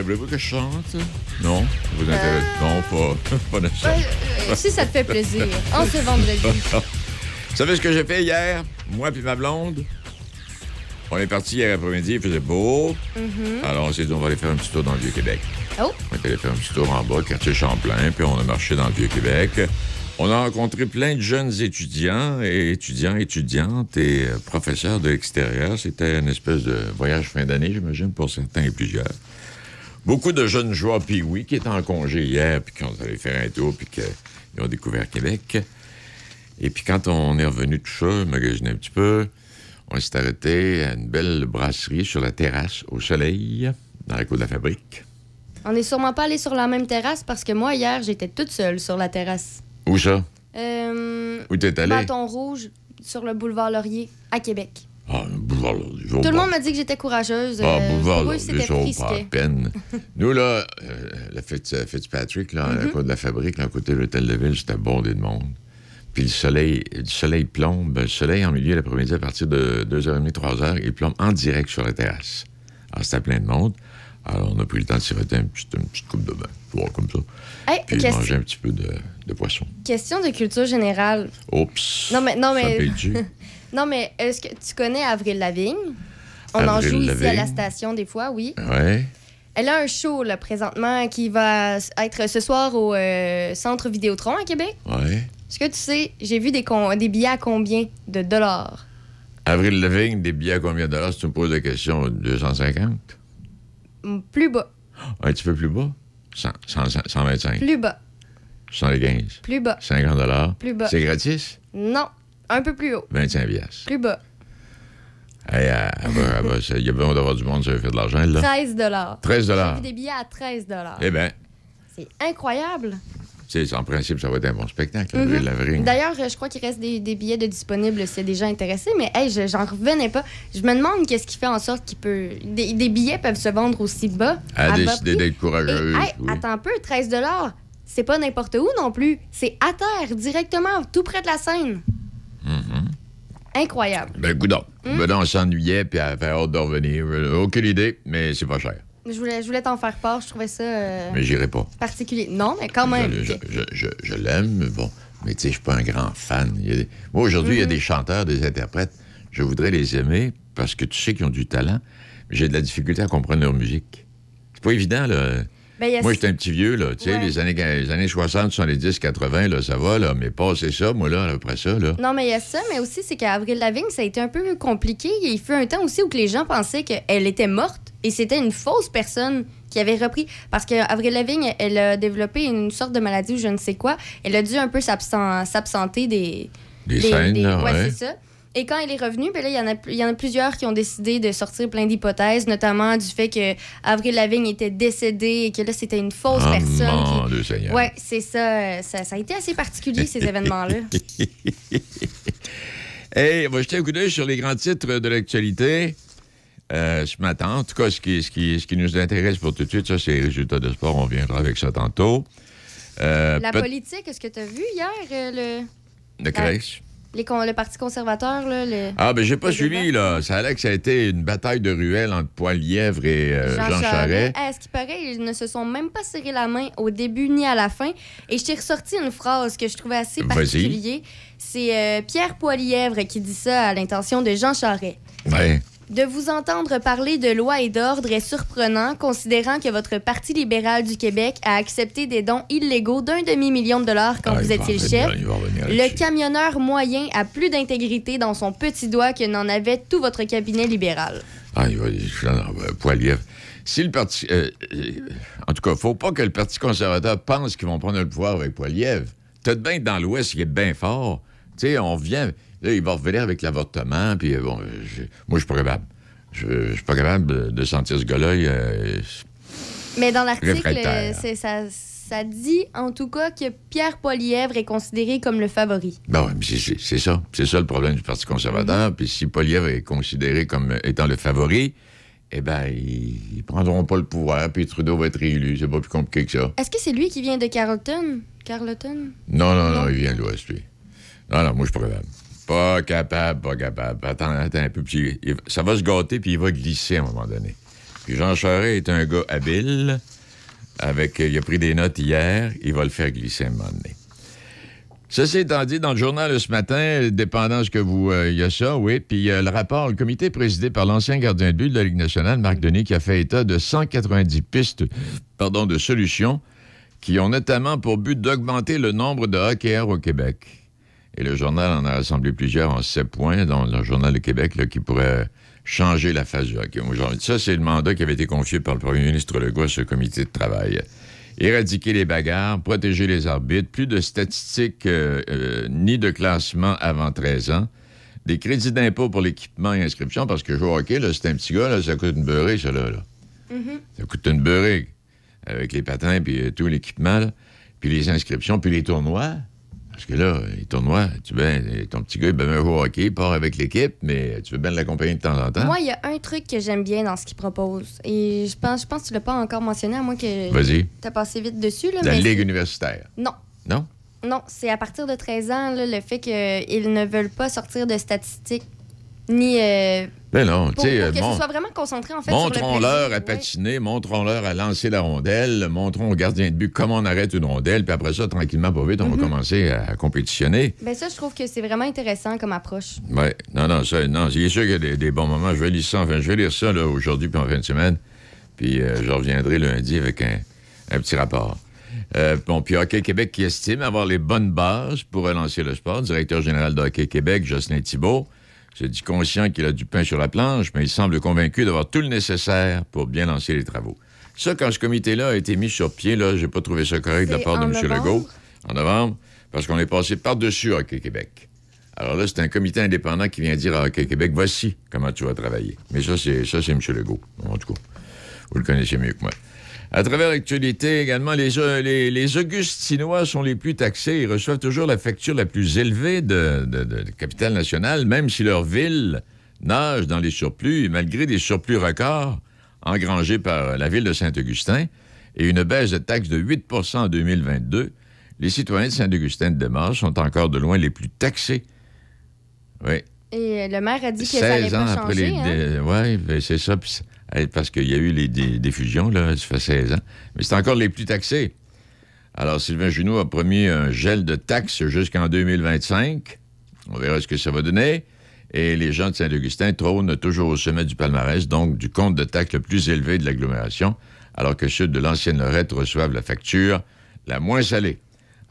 S15: Voulez-vous que je chante? Non? Vous intéresse? Non, pas, pas de.
S2: Euh, si ça te fait plaisir, en ce vendredi.
S15: Vous savez ce que j'ai fait hier? Moi puis ma blonde? On est parti hier après-midi, il faisait beau.
S2: Mhm.
S15: Alors on s'est dit, on va aller faire un petit tour dans le Vieux-Québec.
S2: Oh.
S15: On est allé faire un petit tour en bas, quartier Champlain, puis on a marché dans le Vieux-Québec. On a rencontré plein de jeunes étudiants et étudiants, étudiantes et euh, professeurs de l'extérieur. C'était une espèce de voyage fin d'année, j'imagine, pour certains et plusieurs. Beaucoup de jeunes joueurs puis oui qui étaient en congé hier, puis qui ont allé faire un tour, puis qu'ils ont découvert Québec. Et puis quand on est revenu tout ça, magasiner un petit peu, on s'est arrêté à une belle brasserie sur la terrasse, au soleil, dans la cour de la fabrique.
S2: On n'est sûrement pas allé sur la même terrasse parce que moi, hier, j'étais toute seule sur la terrasse.
S15: Où ça?
S2: Euh,
S15: Où t'es allé?
S2: Bâton rouge sur le boulevard Laurier, à Québec.
S15: Ah, le boulevard Laurier.
S2: Tout le monde m'a dit que j'étais courageuse.
S15: Ah,
S2: euh,
S15: boulevard Laurier,
S2: c'était
S15: ça pas
S2: frisquet.
S15: peine. (laughs) Nous, là, euh, la euh, Fitzpatrick, là, à la
S2: Mhm.
S15: cour de la fabrique, là, à côté de l'hôtel de ville, c'était bondé de monde. Puis le soleil, le soleil plombe, le soleil en milieu l'après-midi à partir de 2h30, 3h, il plombe en direct sur la terrasse. Alors, c'était plein de monde. Alors, on a pris le temps de siroter un petit- une petite coupe de vin, voir comme ça.
S2: Hey,
S15: Puis
S2: question-
S15: manger un petit peu de, de poisson.
S2: Question de culture générale.
S15: Oups!
S2: Non, mais. Non, mais, (laughs) non, mais est-ce que tu connais Avril Lavigne? On en joue ici à la station des fois, oui.
S15: Ouais.
S2: Elle a un show, là, présentement, qui va être ce soir au euh, Centre Vidéotron à Québec.
S15: Ouais.
S2: Est-ce que tu sais, j'ai vu des, con- des billets à combien de dollars?
S15: Avril Lavigne, des billets à combien de dollars? Si tu me poses la question, 250?
S2: Plus bas,
S15: Un petit peu plus bas? 100, 100, 125?
S2: plus bas,
S15: 75?
S2: plus bas.
S15: 50 dollars?
S2: Plus bas.
S15: C'est gratis?
S2: Non, un peu plus haut.
S15: 25 piastres.
S2: Plus bas.
S15: Hey, elle- elle va- elle va- ça- Il y a besoin d'avoir du monde, ça veut faire de l'argent, là.
S2: 13 dollars.
S15: 13
S2: J'ai vu des billets à 13 dollars.
S15: Eh bien,
S2: C'est incroyable.
S15: Sais, en principe, ça va être un bon spectacle,
S2: Mhm. D'ailleurs, je crois qu'il reste des, des billets de disponibles s'il y a des gens intéressés, mais hey, je- j'en revenais pas. Je me demande qu'est-ce qui fait en sorte qu'il peut. Des, des billets peuvent se vendre aussi bas. À prix.
S15: d'être courageuse,
S2: Et, hey,
S15: oui.
S2: Attends un peu, 13 c'est pas n'importe où non plus. C'est à terre, directement, tout près de la scène.
S15: Mhm.
S2: Incroyable.
S15: Ben, goudon.
S2: Hmm?
S15: Ben, on s'ennuyait, puis elle avait hâte de revenir. Euh, Aucune idée, mais c'est pas cher.
S2: Je voulais, je voulais t'en faire part, je trouvais ça euh,
S15: Mais j'irai pas.
S2: particulier. Non, mais quand même.
S15: Je, je- je- je l'aime, mais bon. Mais tu sais, je suis pas un grand fan. Il y a des- Moi, aujourd'hui, il y a
S2: Mhm.
S15: des chanteurs, des interprètes. Je voudrais les aimer parce que tu sais qu'ils ont du talent. mais J'ai de la difficulté à comprendre leur musique. C'est pas évident, là.
S2: Ben,
S15: Moi, j'étais un petit vieux, là. Tu sais,
S2: Ouais.
S15: les années, les années 60, 70, 80, là, ça va, là. Mais passer ça, moi, là, après ça, là.
S2: Non, mais il y a ça, mais aussi, c'est qu'Avril Lavigne, ça a été un peu compliqué. Il fut un temps aussi où que les gens pensaient qu'elle était morte et c'était une fausse personne qui avait repris. Parce qu'Avril Lavigne, elle a développé une sorte de maladie ou je ne sais quoi. Elle a dû un peu s'absen- s'absenter des...
S15: Des scènes, là,
S2: ouais,
S15: ouais.
S2: c'est ça. Et quand elle est revenue, ben là, il y en a pl- il y en a plusieurs qui ont décidé de sortir plein d'hypothèses, notamment du fait que Avril Lavigne était décédée et que là, c'était une fausse
S15: Ah,
S2: personne.
S15: mon
S2: qui-
S15: Dieu Seigneur.
S2: Ouais, c'est ça, ça. Ça a été assez particulier, ces (laughs) événements-là.
S15: Hey, on va jeter un coup d'œil sur les grands titres de l'actualité euh, ce matin. En tout cas, ce qui, ce, qui, ce qui nous intéresse pour tout de suite, ça, c'est les résultats de sport. On viendra avec ça tantôt. Euh,
S2: La politique, est-ce que tu as vu hier euh, le,
S15: De Crèche.
S2: les con- le Parti conservateur? Là, le...
S15: Ah, ben j'ai pas
S2: le
S15: suivi, là. Ça a l'air que ça a été une bataille de ruelles entre Poilièvre et euh, Jean, Charest.
S2: À ce qui paraît, ils ne se sont même pas serré la main au début ni à la fin. Et je t'ai ressorti une phrase que je trouvais assez particulière. C'est euh, Pierre Poilièvre qui dit ça à l'intention de Jean Charest.
S15: Ouais.
S2: De vous entendre parler de loi et d'ordre est surprenant, considérant que votre Parti libéral du Québec a accepté des dons illégaux d'un demi-million de dollars quand
S15: Ah,
S2: vous étiez le chef. Le camionneur moyen a plus d'intégrité dans son petit doigt que n'en avait tout votre cabinet libéral.
S15: Ah, il va Poilievre. Si le parti. euh, euh, en tout cas, faut pas que le Parti conservateur pense qu'ils vont prendre le pouvoir avec Poilievre. Peut-être bien que dans l'Ouest, il est bien fort. Tu sais, on vient. Là, il va revenir avec l'avortement, puis euh, bon, je- moi, je suis pas capable. Je je suis pas capable de, sentir ce gars-là. euh,
S2: Mais dans l'article, ça. Ça dit en tout cas que Pierre Poilièvre est considéré comme le favori.
S15: Ben c'est- ça. C'est ça le problème du Parti conservateur. Puis si Poliev est considéré comme étant le favori, eh ils, ils prendront pas le pouvoir, puis Trudeau va être réélu. C'est pas plus compliqué que ça.
S2: Est-ce que c'est lui qui vient de Carleton? Carleton?
S15: Non, non, non, il vient de l'Ouest, lui. Non, non, moi, je suis pas capable. Pas capable, pas capable. Attends, attends un peu. Puis ça va se gâter, puis il va glisser à un moment donné. Puis Jean Charest est un gars habile. Avec, il a pris des notes hier. Il va le faire glisser à un moment donné. Ceci étant dit, dans le journal de ce matin, dépendant ce que vous. euh, Il y a ça, oui. Puis a le rapport, le comité présidé par l'ancien gardien de but de la Ligue nationale, Marc Denis, qui a fait état de 190 pistes pardon, de solutions qui ont notamment pour but d'augmenter le nombre de hockeyeurs au Québec. Et le journal en a rassemblé plusieurs en sept points, dans le journal de Québec, là, qui pourrait changer la face du hockey. aujourd'hui. Ça, c'est le mandat qui avait été confié par le premier ministre Legault à ce comité de travail. Éradiquer les bagarres, protéger les arbitres, plus de statistiques euh, euh, ni de classement avant 13 ans, des crédits d'impôt pour l'équipement et inscription, parce que jouer au hockey, c'est un petit gars, là, ça coûte une beurrée, ça, là. là. Ça coûte une beurrée avec les patins puis euh, tout l'équipement, puis les inscriptions, puis les tournois. Parce que là, les tournois, tu veux, ton petit gars, il peut bien jouer au hockey, il part avec l'équipe, mais tu veux bien l'accompagner de temps en temps.
S2: Moi, il y a un truc que j'aime bien dans ce qu'il propose. Et je pense, je pense que tu l'as pas encore mentionné, à moins que.
S15: Vas-y.
S2: T'as passé vite dessus, là.
S15: La
S2: mais
S15: Ligue universitaire.
S2: Non.
S15: Non?
S2: Non, c'est à partir de 13 ans, là, le fait qu'ils ne veulent pas sortir de statistiques ni. euh,
S15: Ben non, tu
S2: pour, pour que
S15: bon,
S2: ce soit vraiment concentré, en fait, le
S15: montrons-leur à
S2: ouais.
S15: patiner, montrons-leur à lancer la rondelle, montrons au gardien de but comment on arrête une rondelle, puis après ça, tranquillement, pas vite, on
S2: Mhm.
S15: va commencer à, compétitionner.
S2: Ben ça, je trouve que c'est vraiment intéressant comme approche.
S15: Oui, non, non, ça, non, c'est sûr qu'il y a des, des bons moments. Je vais lire ça, enfin, je vais lire ça là, aujourd'hui puis en fin de semaine. Puis euh, je reviendrai lundi avec un, un petit rapport. Euh, bon, puis Hockey Québec qui estime avoir les bonnes bases pour relancer le sport. Directeur général de Hockey Québec, Jocelyn Thibault, se dit conscient qu'il a du pain sur la planche, mais il semble convaincu d'avoir tout le nécessaire pour bien lancer les travaux. Ça, quand ce comité-là a été mis sur pied, là, j'ai pas trouvé ça correct de la
S2: C'est
S15: part de M.
S2: novembre?
S15: Legault, en novembre, parce qu'on est passé par-dessus Hockey Québec. Alors là, c'est un comité indépendant qui vient dire à Hockey Québec, voici comment tu vas travailler. Mais ça, c'est ça, c'est M. Legault, en tout cas. Vous le connaissez mieux que moi. À travers l'actualité également, les, euh, les, les Augustinois sont les plus taxés. Ils reçoivent toujours la facture la plus élevée de, de, de capitale nationale, même si leur ville nage dans les surplus, et malgré des surplus records engrangés par la ville de Saint-Augustin et une baisse de taxes de 8% en 2022, les citoyens de Saint-Augustin de Demarche sont encore de loin les plus taxés. Oui,
S2: Et le maire a dit que ça allait
S15: 16 ans
S2: pas
S15: après
S2: changer.
S15: les.
S2: hein?
S15: Oui, ben, c'est ça. Parce qu'il y a eu les dé- des fusions, là, ça fait 16 ans. Mais c'est encore les plus taxés. Alors, Sylvain Junot a promis un gel de taxes jusqu'en 2025. On verra ce que ça va donner. Et les gens de Saint-Augustin trônent toujours au sommet du palmarès, donc du compte de taxes le plus élevé de l'agglomération, alors que ceux de l'ancienne Lorette reçoivent la facture la moins salée.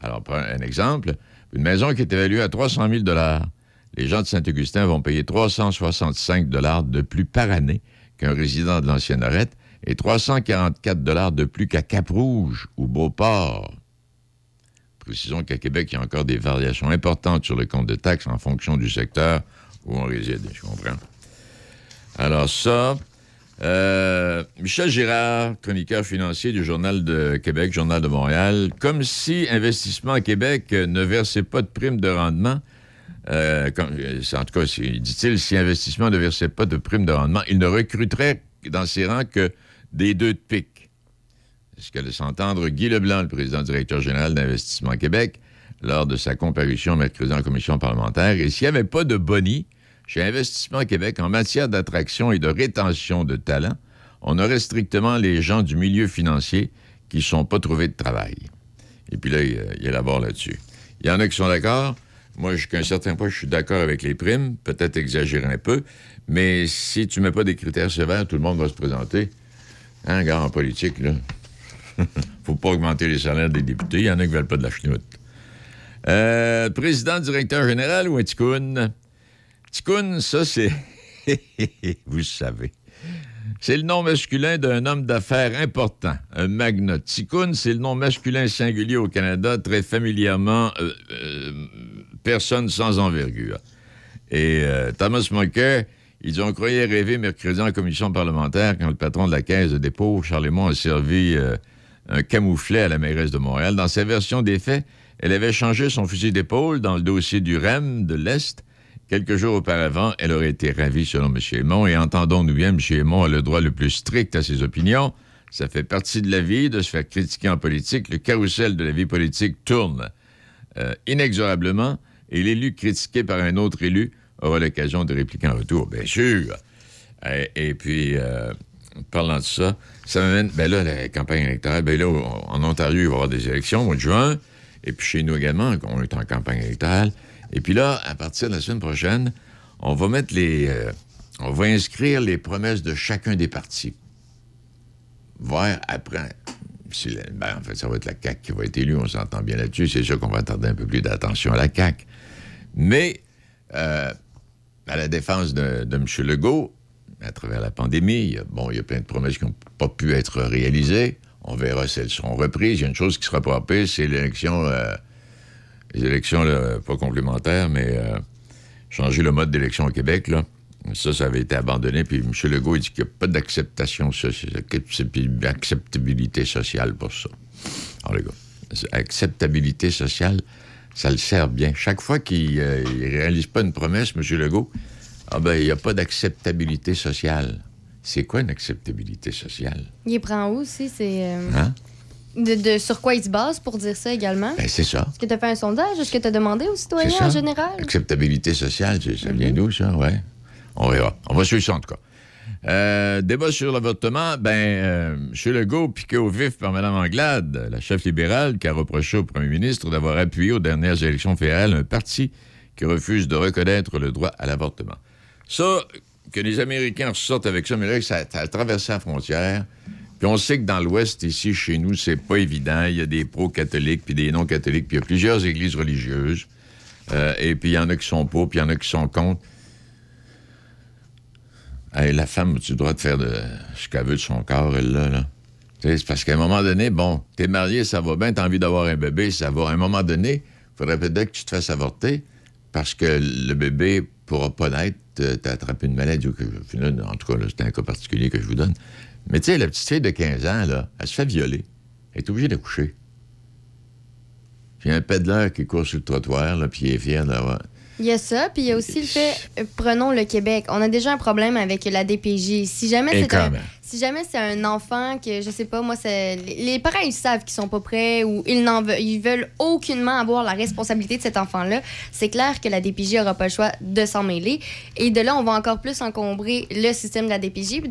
S15: Alors, un exemple. Une maison qui est évaluée à 300 000 les gens de Saint-Augustin vont payer 365 de plus par année qu'un résident de l'ancienne Lorette et 344 de plus qu'à Cap-Rouge ou Beauport. Précisons qu'à Québec, il y a encore des variations importantes sur le compte de taxes en fonction du secteur où on réside, je comprends. Alors ça, euh, Michel Girard, chroniqueur financier du Journal de Québec, Journal de Montréal, comme si Investissement Québec euh, ne versait pas de prime de rendement, euh, euh, en tout cas, dit-il, si Investissement ne versait pas de prime de rendement, il ne recruterait dans ses rangs que des deux de pique. Ce que laisse entendre Guy Leblanc, le président directeur général d'Investissement Québec, lors de sa comparution mercredi en commission parlementaire. Et s'il n'y avait pas de boni chez Investissement Québec en matière d'attraction et de rétention de talents, on aurait strictement les gens du milieu financier qui ne sont pas trouvés de travail. Et puis là, il élabore là-dessus. Il y en a qui sont d'accord. Moi, jusqu'à un certain point, je suis d'accord avec les primes, peut-être exagérer un peu, mais si tu mets pas des critères sévères, tout le monde va se présenter. Hein, gars, en politique, là. (laughs) faut pas augmenter les salaires des députés. Il y en a qui veulent pas de la chenoute. Euh, président, directeur général ou un ticoun? Ticoun, ça, c'est... (laughs) Vous savez. C'est le nom masculin d'un homme d'affaires important, un magnat. Ticoun, c'est le nom masculin singulier au Canada, très familièrement euh, euh, personne sans envergure. Et euh, Thomas Mulcair, ils ont croyé rêver mercredi en commission parlementaire quand le patron de la Caisse de dépôt, Charlemont, a servi euh, un camouflet à la mairesse de Montréal. Dans sa version des faits, elle avait changé son fusil d'épaule dans le dossier du REM de l'Est. Quelques jours auparavant, elle aurait été ravie selon M. Aymon. Et entendons-nous bien, M. Aymon a le droit le plus strict à ses opinions. Ça fait partie de la vie de se faire critiquer en politique. Le carrousel de la vie politique tourne euh, inexorablement et l'élu critiqué par un autre élu aura l'occasion de répliquer en retour, bien sûr. Et, et puis, euh, parlant de ça, ça m'amène, ben là, la campagne électorale, ben là, en Ontario, il va y avoir des élections au mois de juin, et puis chez nous également, on est en campagne électorale. Et puis là, à partir de la semaine prochaine, on va mettre les... euh, on va inscrire les promesses de chacun des partis. Voir après... ben, en fait, ça va être la CAQ qui va être élue, on s'entend bien là-dessus. C'est sûr qu'on va attarder un peu plus d'attention à la CAQ. Mais euh, à la défense de, M. Legault, à travers la pandémie, il y a, bon, il y a plein de promesses qui n'ont pas pu être réalisées. On verra si elles seront reprises. Il y a une chose qui sera pas c'est l'élection, euh, les élections, pas complémentaires, mais euh, changer le mode d'élection au Québec, là. Ça, ça avait été abandonné. Puis M. Legault, il dit qu'il n'y a pas d'acceptation sociale, sociale pour ça. Alors, les gars, acceptabilité sociale, ça le sert bien. Chaque fois qu'il ne réalise pas une promesse, M. Legault, ah ben, il n'y a pas d'acceptabilité sociale. C'est quoi une acceptabilité sociale?
S2: Il prend où aussi? C'est. euh,
S15: Hein?
S2: de, de- sur quoi il se base pour dire ça également?
S15: Ben, c'est ça.
S2: Est-ce que tu as fait un sondage? Est-ce que tu as demandé aux citoyens en général?
S15: Acceptabilité sociale, c'est- ça vient d'où, ça? Ouais. On verra. On va suivre ça, en tout cas. Euh, débat sur l'avortement, ben, euh, M. Legault, piqué au vif par Mme Anglade, la chef libérale, qui a reproché au premier ministre d'avoir appuyé aux dernières élections fédérales un parti qui refuse de reconnaître le droit à l'avortement. Ça, que les Américains ressortent avec ça, mais là, ça, ça a traversé la frontière. Puis on sait que dans l'Ouest, ici, chez nous, c'est pas évident. Il y a des pro-catholiques, puis des non-catholiques, puis il y a plusieurs églises religieuses. Euh, et puis il y en a qui sont pour, puis il y en a qui sont contre. La femme, le droit de faire de ce qu'elle veut de son corps, elle, là? là? Tu C'est parce qu'à un moment donné, bon, t'es marié, ça va bien, t'as envie d'avoir un bébé, ça va. À un moment donné, il faudrait peut-être que tu te fasses avorter parce que le bébé pourra pas naître, t'as attrapé une maladie ou que, en tout cas, c'est un cas particulier que je vous donne. Mais tu sais, la petite fille de 15 ans, là, elle se fait violer. Elle est obligée d'accoucher. Puis il y a un pédaleur qui court sur le trottoir, là, puis il est fier d'avoir...
S2: Il y a ça, puis il y a aussi le fait, euh, prenons le Québec. On a déjà un problème avec la DPJ. Si jamais c'est un, si jamais c'est un enfant que, je sais pas, moi, les parents, ils savent qu'ils sont pas prêts ou ils n'en veulent, ils veulent aucunement avoir la responsabilité de cet enfant-là, c'est clair que la DPJ aura pas le choix de s'en mêler. Et de là, on va encore plus encombrer le système de la DPJ. Puis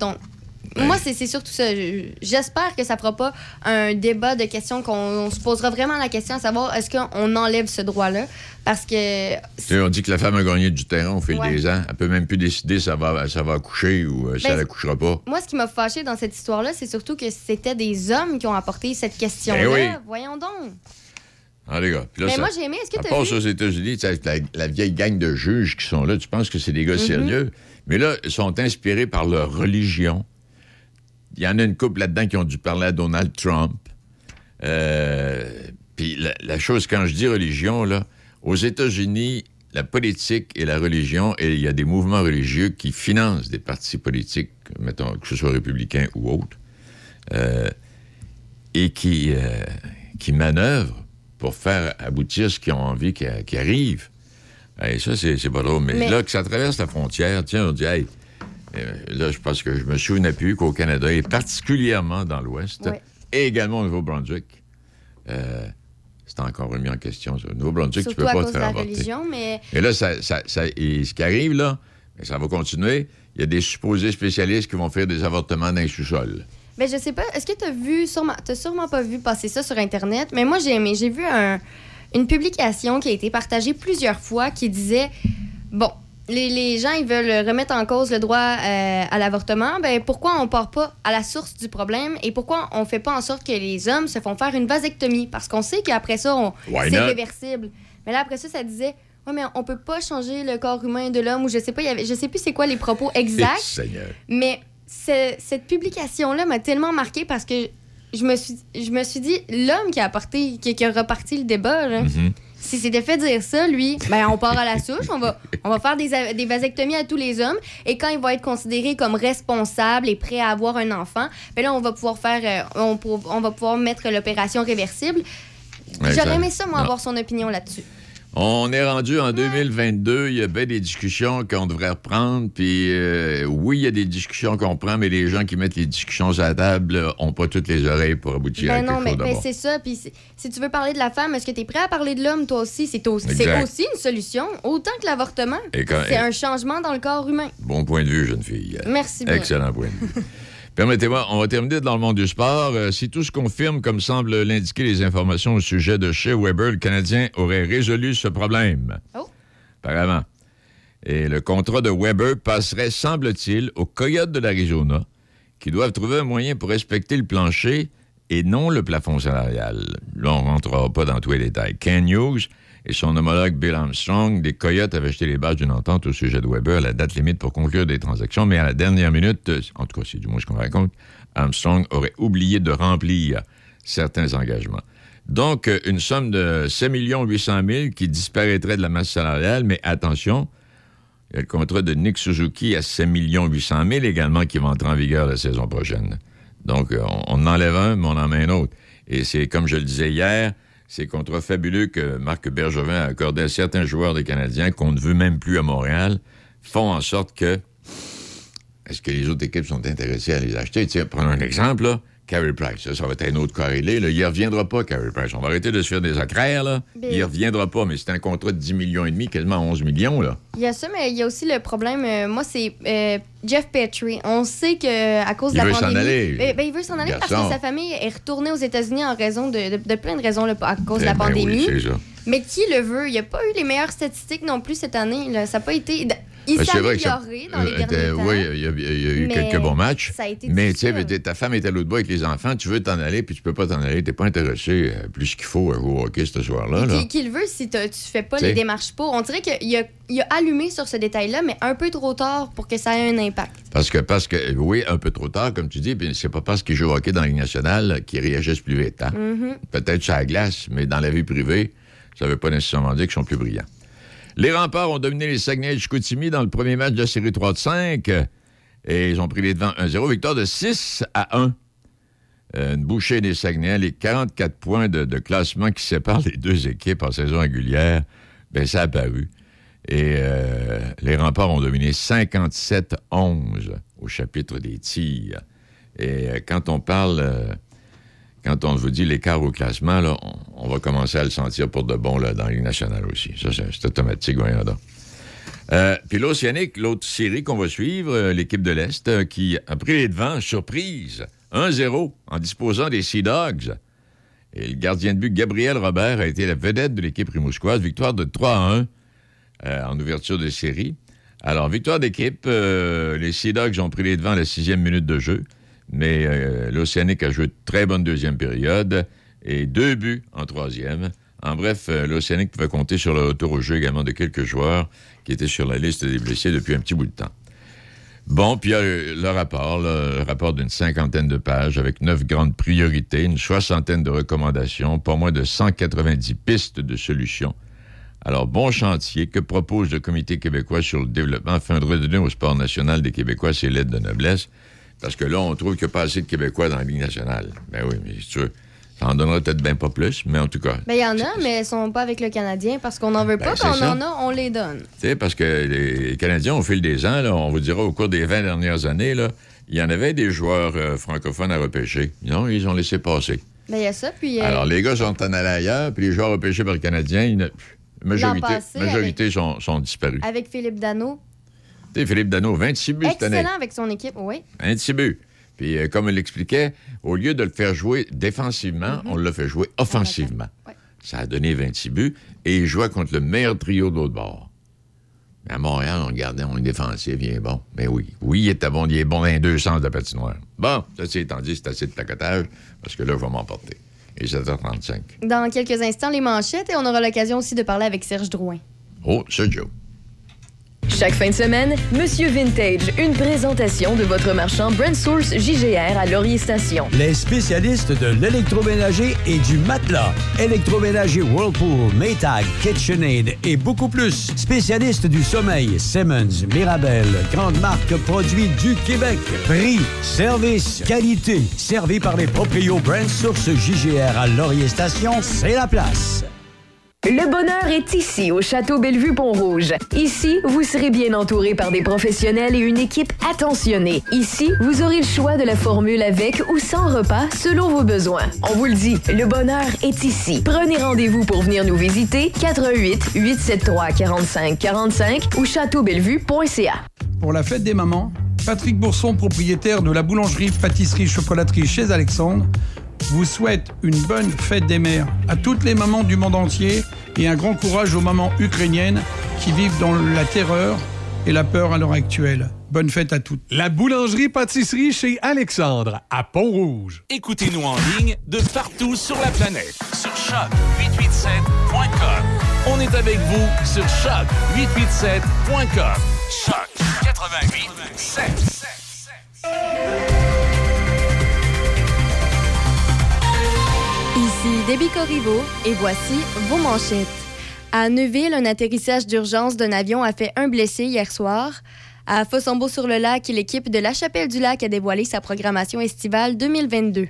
S2: moi, c'est surtout ça. Je- J'espère que ça fera pas un débat de questions qu'on on se posera vraiment la question à savoir est-ce qu'on enlève ce droit-là? Parce que
S15: Tu sais, on dit que la femme a gagné du terrain au fil
S2: Ouais.
S15: des ans. Elle peut même plus décider si ça va, ça va accoucher ou euh, si
S2: Ben,
S15: elle accouchera pas.
S2: Moi, ce qui m'a fâché dans cette histoire-là, c'est surtout que c'était des hommes qui ont apporté cette question-là.
S15: Ben oui.
S2: Voyons donc.
S15: Ah, les gars. Puis là,
S2: Mais
S15: ça-
S2: moi, j'ai aimé. Est-ce que
S15: ça
S2: t'as
S15: passe
S2: vu?
S15: aux États-Unis, tu la, la vieille gang de juges qui sont là, tu penses que c'est des gars
S2: Mhm.
S15: sérieux? Mais là, ils sont inspirés par leur religion. Il y en a une couple là-dedans qui ont dû parler à Donald Trump. Euh, Puis la, la chose, quand je dis religion, là, aux États-Unis, la politique et la religion, et il y a des mouvements religieux qui financent des partis politiques, mettons, que ce soit républicains ou autres, euh, et qui, euh, qui manœuvrent pour faire aboutir ce qu'ils ont envie qui, qui arrive. Et ça, c'est pas drôle. Mais,
S3: Mais-
S15: là, que ça traverse la frontière, tiens, on dit, hey, là, je pense que je me souviens plus qu'au Canada, et particulièrement dans l'Ouest,
S2: Ouais.
S15: et également au Nouveau-Brunswick, euh, c'est encore remis en question, ça. Au Nouveau-Brunswick, tu peux
S2: à
S15: pas
S2: cause
S15: te
S2: de
S15: faire
S2: la
S15: avorter.
S2: religion, mais
S15: Et là, ça, ça- ça- et ce qui arrive, là, ça va continuer, il y a des supposés spécialistes qui vont faire des avortements dans les sous-sols.
S2: Ben, je sais pas. Est-ce que tu as vu, sûrement, t'as sûrement pas vu passer ça sur Internet, mais moi, j'ai aimé. J'ai vu un- une publication qui a été partagée plusieurs fois qui disait Bon, les, les gens, ils veulent remettre en cause le droit euh, à l'avortement. Ben, pourquoi on part pas à la source du problème et pourquoi on fait pas en sorte que les hommes se font faire une vasectomie? Parce qu'on sait qu'après ça, on- c'est
S15: not?
S2: réversible. Mais là, après ça, ça disait. Ouais, mais on peut pas changer le corps humain de l'homme ou je sais pas, y avait, je sais plus c'est quoi les propos exacts. Mais ce- cette publication-là m'a tellement marqué parce que je me suis, je me suis dit, l'homme qui a apporté, qui, qui a reparti le débat, là,
S15: Mhm.
S2: S'il s'était fait dire ça, lui, ben on part à la souche, on va, on va faire des, des vasectomies à tous les hommes, et quand il va être considéré comme responsable et prêt à avoir un enfant, ben là, on va pouvoir faire, euh, on, on va pouvoir mettre l'opération réversible. J'aurais aimé ça, moi,
S15: non.
S2: avoir son opinion là-dessus.
S15: On est rendu en 2022, il y a bien des discussions qu'on devrait reprendre, puis euh, oui, il y a des discussions qu'on prend, mais les gens qui mettent les discussions à la table n'ont pas toutes les oreilles pour aboutir à
S2: Ben
S15: quelque
S2: non, mais,
S15: chose
S2: mais
S15: d'abord.
S2: c'est ça. Puis si tu veux parler de la femme, est-ce que tu es prêt à parler de l'homme, toi aussi? C'est aussi, une solution, autant que l'avortement. C'est un changement dans le corps humain.
S15: Bon point de vue, jeune fille.
S2: Merci bien.
S15: Excellent point de vue. (laughs) Permettez-moi, on va terminer dans le monde du sport. Euh, si tout se confirme, comme semblent l'indiquer les informations au sujet de chez Weber, le Canadien aurait résolu ce problème.
S2: Oh.
S15: Apparemment. Et le contrat de Weber passerait, semble-t-il, aux Coyotes de l'Arizona, qui doivent trouver un moyen pour respecter le plancher et non le plafond salarial. Là, on ne rentrera pas dans tous les détails. Ken Hughes et son homologue Bill Armstrong des Coyotes avaient jeté les bases d'une entente au sujet de Weber à la date limite pour conclure des transactions, mais à la dernière minute, en tout cas, c'est du moins ce qu'on raconte, Armstrong aurait oublié de remplir certains engagements. Donc, une somme de 7 800 000 qui disparaîtrait de la masse salariale, mais attention, il y a le contrat de Nick Suzuki à 7 800 000 également qui va entrer en vigueur la saison prochaine. Donc, on, on en enlève un, mais on en met un autre. Et c'est, comme je le disais hier, ces contrats fabuleux que Marc Bergevin a accordés à certains joueurs des Canadiens qu'on ne veut même plus à Montréal font en sorte que est-ce que les autres équipes sont intéressées à les acheter? Tiens, prenons un exemple, là. Carey Price, ça, ça va être un autre corrélé. Là. Il ne reviendra pas, Carey Price. On va arrêter de se faire des accraires, là. Il ne reviendra pas, mais c'est un contrat de 10 millions et demi, quasiment 11 millions, là.
S2: Il y a ça, mais il y a aussi le problème. euh, moi, c'est euh, Jeff Petrie. On sait que à cause
S15: Il
S2: de la
S15: veut s'en
S2: pandémie,
S15: aller.
S2: Ben, ben, il veut s'en aller parce
S15: Garçon.
S2: que sa famille est retournée aux États-Unis en raison de, de- de plein de raisons là, à cause de la
S15: Eh ben
S2: pandémie.
S15: oui, c'est ça.
S2: mais qui le veut? Il n'y a pas eu les meilleures statistiques non plus cette année. là. Ça n'a pas été. Il
S15: Ben,
S2: s'est
S15: ça-
S2: amélioré dans les
S15: euh,
S2: derniers
S15: euh,
S2: temps.
S15: Oui, il y, a- il y a eu quelques bons matchs.
S2: ça a été
S15: mais tu sais, ta femme est à l'autre bout avec les enfants, tu veux t'en aller, puis tu peux pas t'en aller, t'es pas intéressé euh, plus qu'il faut à jouer au hockey ce soir-là. Là.
S2: Qui, qui le veut si tu fais pas
S15: T'sais.
S2: les démarches pour? On dirait qu'il a, il a allumé sur ce détail-là, mais un peu trop tard pour que ça ait un impact.
S15: Parce que, parce que, oui, un peu trop tard, comme tu dis, puis c'est pas parce qu'ils jouent au hockey dans la Ligue nationale qu'ils réagissent plus vite. hein.
S2: Mhm.
S15: Peut-être sur la glace, mais dans la vie privée, ça veut pas nécessairement dire qu'ils sont plus brillants. Les remparts ont dominé les Saguenay de Chicoutimi dans le premier match de la série 3 de 5 et ils ont pris les devants 1-0. Victoire de 6 à 1. Euh, une bouchée des Saguenay, les 44 points de, classement qui séparent les deux équipes en saison régulière, ben ça a paru. Et euh, les remparts ont dominé 57-11 au chapitre des tirs. Et euh, quand on parle, quand on vous dit l'écart au classement, on, va commencer à le sentir pour de bon là, dans la Ligue nationale aussi. Ça, c'est automatique, voyons donc. Euh, puis l'Océanique, l'autre série qu'on va suivre, euh, l'équipe de l'Est, euh, qui a pris les devants, surprise, 1-0, en disposant des Sea Dogs. Et le gardien de but, Gabriel Robert, a été la vedette de l'équipe rimouskoise. Victoire de 3 à 1 euh, en ouverture de série. Alors, victoire d'équipe. les Sea Dogs ont pris les devants à la sixième minute de jeu. Mais euh, l'Océanique a joué de très bonne deuxième période et deux buts en troisième. En bref, euh, l'Océanique pouvait compter sur le retour au jeu également de quelques joueurs qui étaient sur la liste des blessés depuis un petit bout de temps. Bon, puis il y a le, rapport, le rapport d'une cinquantaine de pages avec neuf grandes priorités, une soixantaine de recommandations, pas moins de 190 pistes de solutions. Alors, bon chantier, que propose le Comité québécois sur le développement afin de redonner au sport national des Québécois ses lettres de noblesse? Parce que là, on trouve qu'il n'y a pas assez de Québécois dans la Ligue nationale. Ben oui, mais tu veux, ça en donnera peut-être bien pas plus, mais en tout cas,
S2: Ben, il y en a, mais elles sont pas avec le Canadien parce qu'on n'en veut pas.
S15: Ben,
S2: Quand on
S15: c'est ça.
S2: en a, on les donne.
S15: Tu sais, parce que les Canadiens, au fil des ans, là, on vous dira au cours des 20 dernières années, là, il y en avait des joueurs euh, francophones à repêcher. Non, ils ont laissé passer.
S2: Ben, il y a ça, puis. euh,
S15: Alors, les gars sont en allés ailleurs, puis les joueurs repêchés par le Canadien, il y en a- majorité,
S2: passé,
S15: majorité sont, sont disparus.
S2: Avec Philippe Dano.
S15: Philippe Dano, 26 buts cette année.
S2: Excellent avec son équipe, oui.
S15: 26 buts. Puis, euh, comme il l'expliquait, au lieu de le faire jouer défensivement, on l'a fait jouer offensivement. Ça a donné 26 buts et il jouait contre le meilleur trio de l'autre bord. Mais à Montréal, on regardait, on est défensif, il est bon. Mais oui, oui, il était bon, il est bon dans les deux sens de la patinoire. Bon, ça, étant dit, c'est assez de tacotage parce que là, je vais m'emporter. Et 7h35.
S2: Dans quelques instants, les manchettes et on aura l'occasion aussi de parler avec Serge Drouin.
S15: Oh, Sergio.
S9: Chaque fin de semaine, Monsieur Vintage, une présentation de votre marchand Brand Source JGR à Laurier Station.
S20: Les spécialistes de l'électroménager et du matelas. Électroménager Whirlpool, Maytag, KitchenAid et beaucoup plus. Spécialistes du sommeil, Simmons, Mirabel, grande marque produits du Québec. Prix, service, qualité. Servi par les proprios Brand Source JGR à Laurier Station, c'est la place.
S9: Le bonheur est ici, au Château Bellevue-Pont-Rouge. Ici, vous serez bien entouré par des professionnels et une équipe attentionnée. Ici, vous aurez le choix de la formule avec ou sans repas selon vos besoins. On vous le dit, le bonheur est ici. Prenez rendez-vous pour venir nous visiter 88 873 45 45 ou châteaubellevue.ca.
S19: Pour la fête des mamans, Patrick Bourson, propriétaire de la boulangerie, pâtisserie, chocolaterie chez Alexandre, vous souhaite une bonne fête des mères à toutes les mamans du monde entier et un grand courage aux mamans ukrainiennes qui vivent dans la terreur et la peur à l'heure actuelle. Bonne fête à toutes.
S8: La boulangerie-pâtisserie chez Alexandre, à Pont-Rouge.
S17: Écoutez-nous en ligne de partout sur la planète. Sur choc887.com. On est avec vous sur choc887.com. Choc 88
S2: Ici Debbie Corriveau et voici vos manchettes. À Neuville, un atterrissage d'urgence d'un avion a fait un blessé hier soir. À Fossambeau-sur-le-Lac, l'équipe de La Chapelle-du-Lac a dévoilé sa programmation estivale 2022.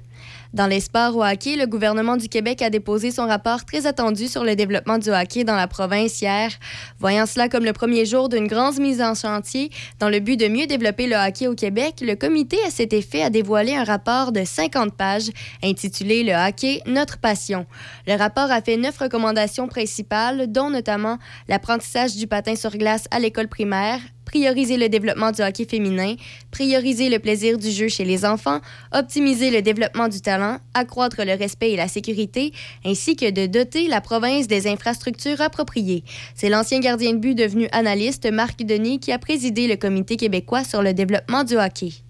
S2: Dans les sports au hockey, le gouvernement du Québec a déposé son rapport très attendu sur le développement du hockey dans la province hier, voyant cela comme le premier jour d'une grande mise en chantier dans le but de mieux développer le hockey au Québec. Le comité à cet effet a dévoilé un rapport de 50 pages intitulé Le hockey, notre passion. Le rapport a fait neuf recommandations principales, dont notamment l'apprentissage du patin sur glace à l'école primaire, prioriser le développement du hockey féminin, prioriser le plaisir du jeu chez les enfants, optimiser le développement du talent, accroître le respect et la sécurité, ainsi que de doter la province des infrastructures appropriées. C'est l'ancien gardien de but devenu analyste Marc Denis qui a présidé le comité québécois sur le développement du hockey.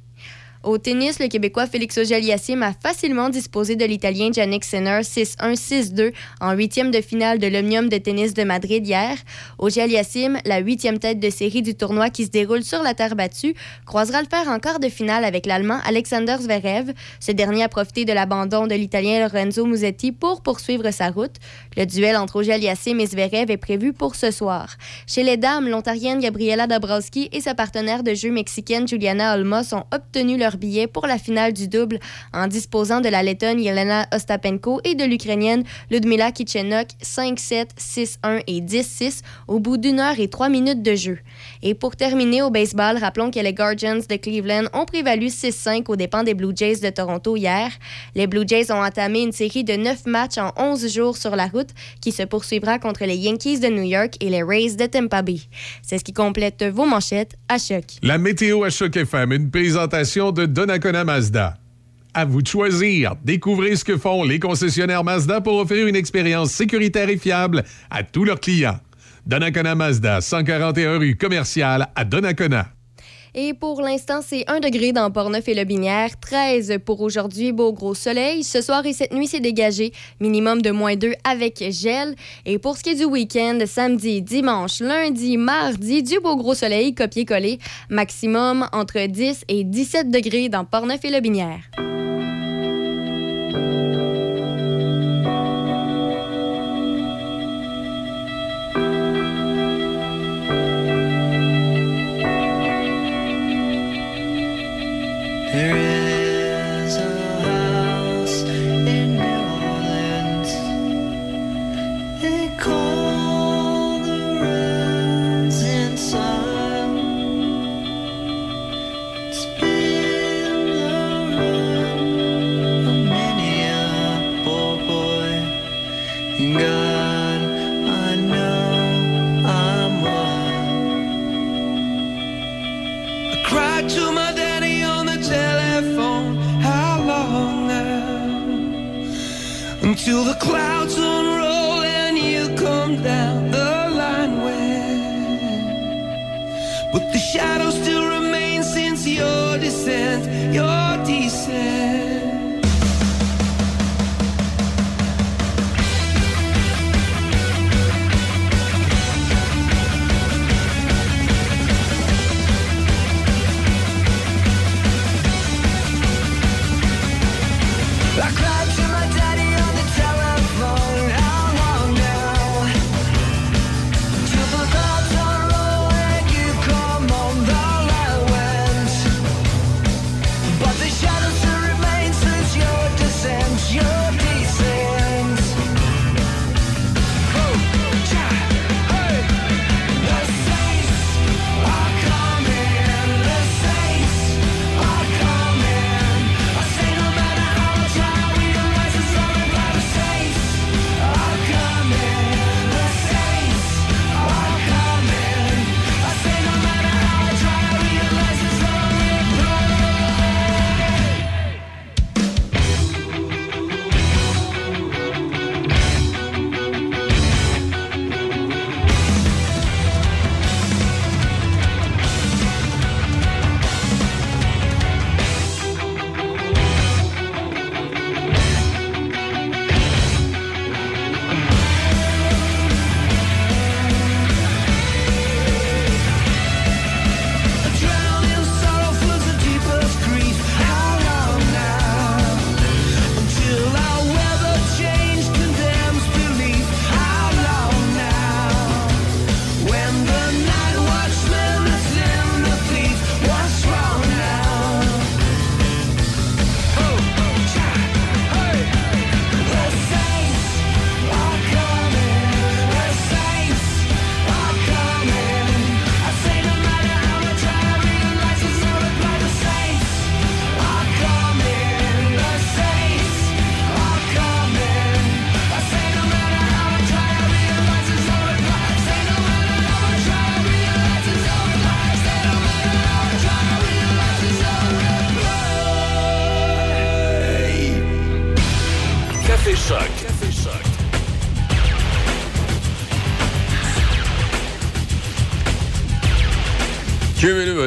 S2: Au tennis, le Québécois Félix Auger-Aliassime a facilement disposé de l'Italien Jannik Sinner 6-1, 6-2 en huitième de finale de l'Omnium de tennis de Madrid hier. Auger-Aliassime, la huitième tête de série du tournoi qui se déroule sur la terre battue, croisera le fer en quart de finale avec l'Allemand Alexander Zverev. Ce dernier a profité de l'abandon de l'Italien Lorenzo Musetti pour poursuivre sa route. Le duel entre Auger-Aliassime et Zverev est prévu pour ce soir. Chez les dames, l'Ontarienne Gabriela Dabrowski et sa partenaire de jeu mexicaine Juliana Olmos ont obtenu leur billet pour la finale du double en disposant de la Lettonne Yelena Ostapenko et de l'Ukrainienne Ludmila Kichenok 5-7, 6-1 et 10-6 au bout d'une heure et trois minutes de jeu. Et pour terminer au baseball, rappelons que les Guardians de Cleveland ont prévalu 6-5 aux dépens des Blue Jays de Toronto hier. Les Blue Jays ont entamé une série de 9 matchs en 11 jours sur la route qui se poursuivra contre les Yankees de New York et les Rays de Tampa Bay. C'est ce qui complète vos manchettes à choc.
S8: La météo à Choc FM, une présentation de Donnacona Mazda. À vous de choisir. Découvrez ce que font les concessionnaires Mazda pour offrir une expérience sécuritaire et fiable à tous leurs clients. Donnacona Mazda, 141 rue commerciale à Donnacona.
S2: Et pour l'instant, c'est 1 degré dans Portneuf et le Binière, 13 pour aujourd'hui, beau gros soleil. Ce soir et cette nuit, c'est dégagé, minimum de moins 2 avec gel. Et pour ce qui est du week-end, samedi, dimanche, lundi, mardi, du beau gros soleil, copier-coller, maximum entre 10 et 17 degrés dans Portneuf et le Binière.
S3: God, I know I'm one. I cried to my daddy on the telephone. How long? Until the clouds unroll and you come down the line where. But the shadow still remains since your descent, your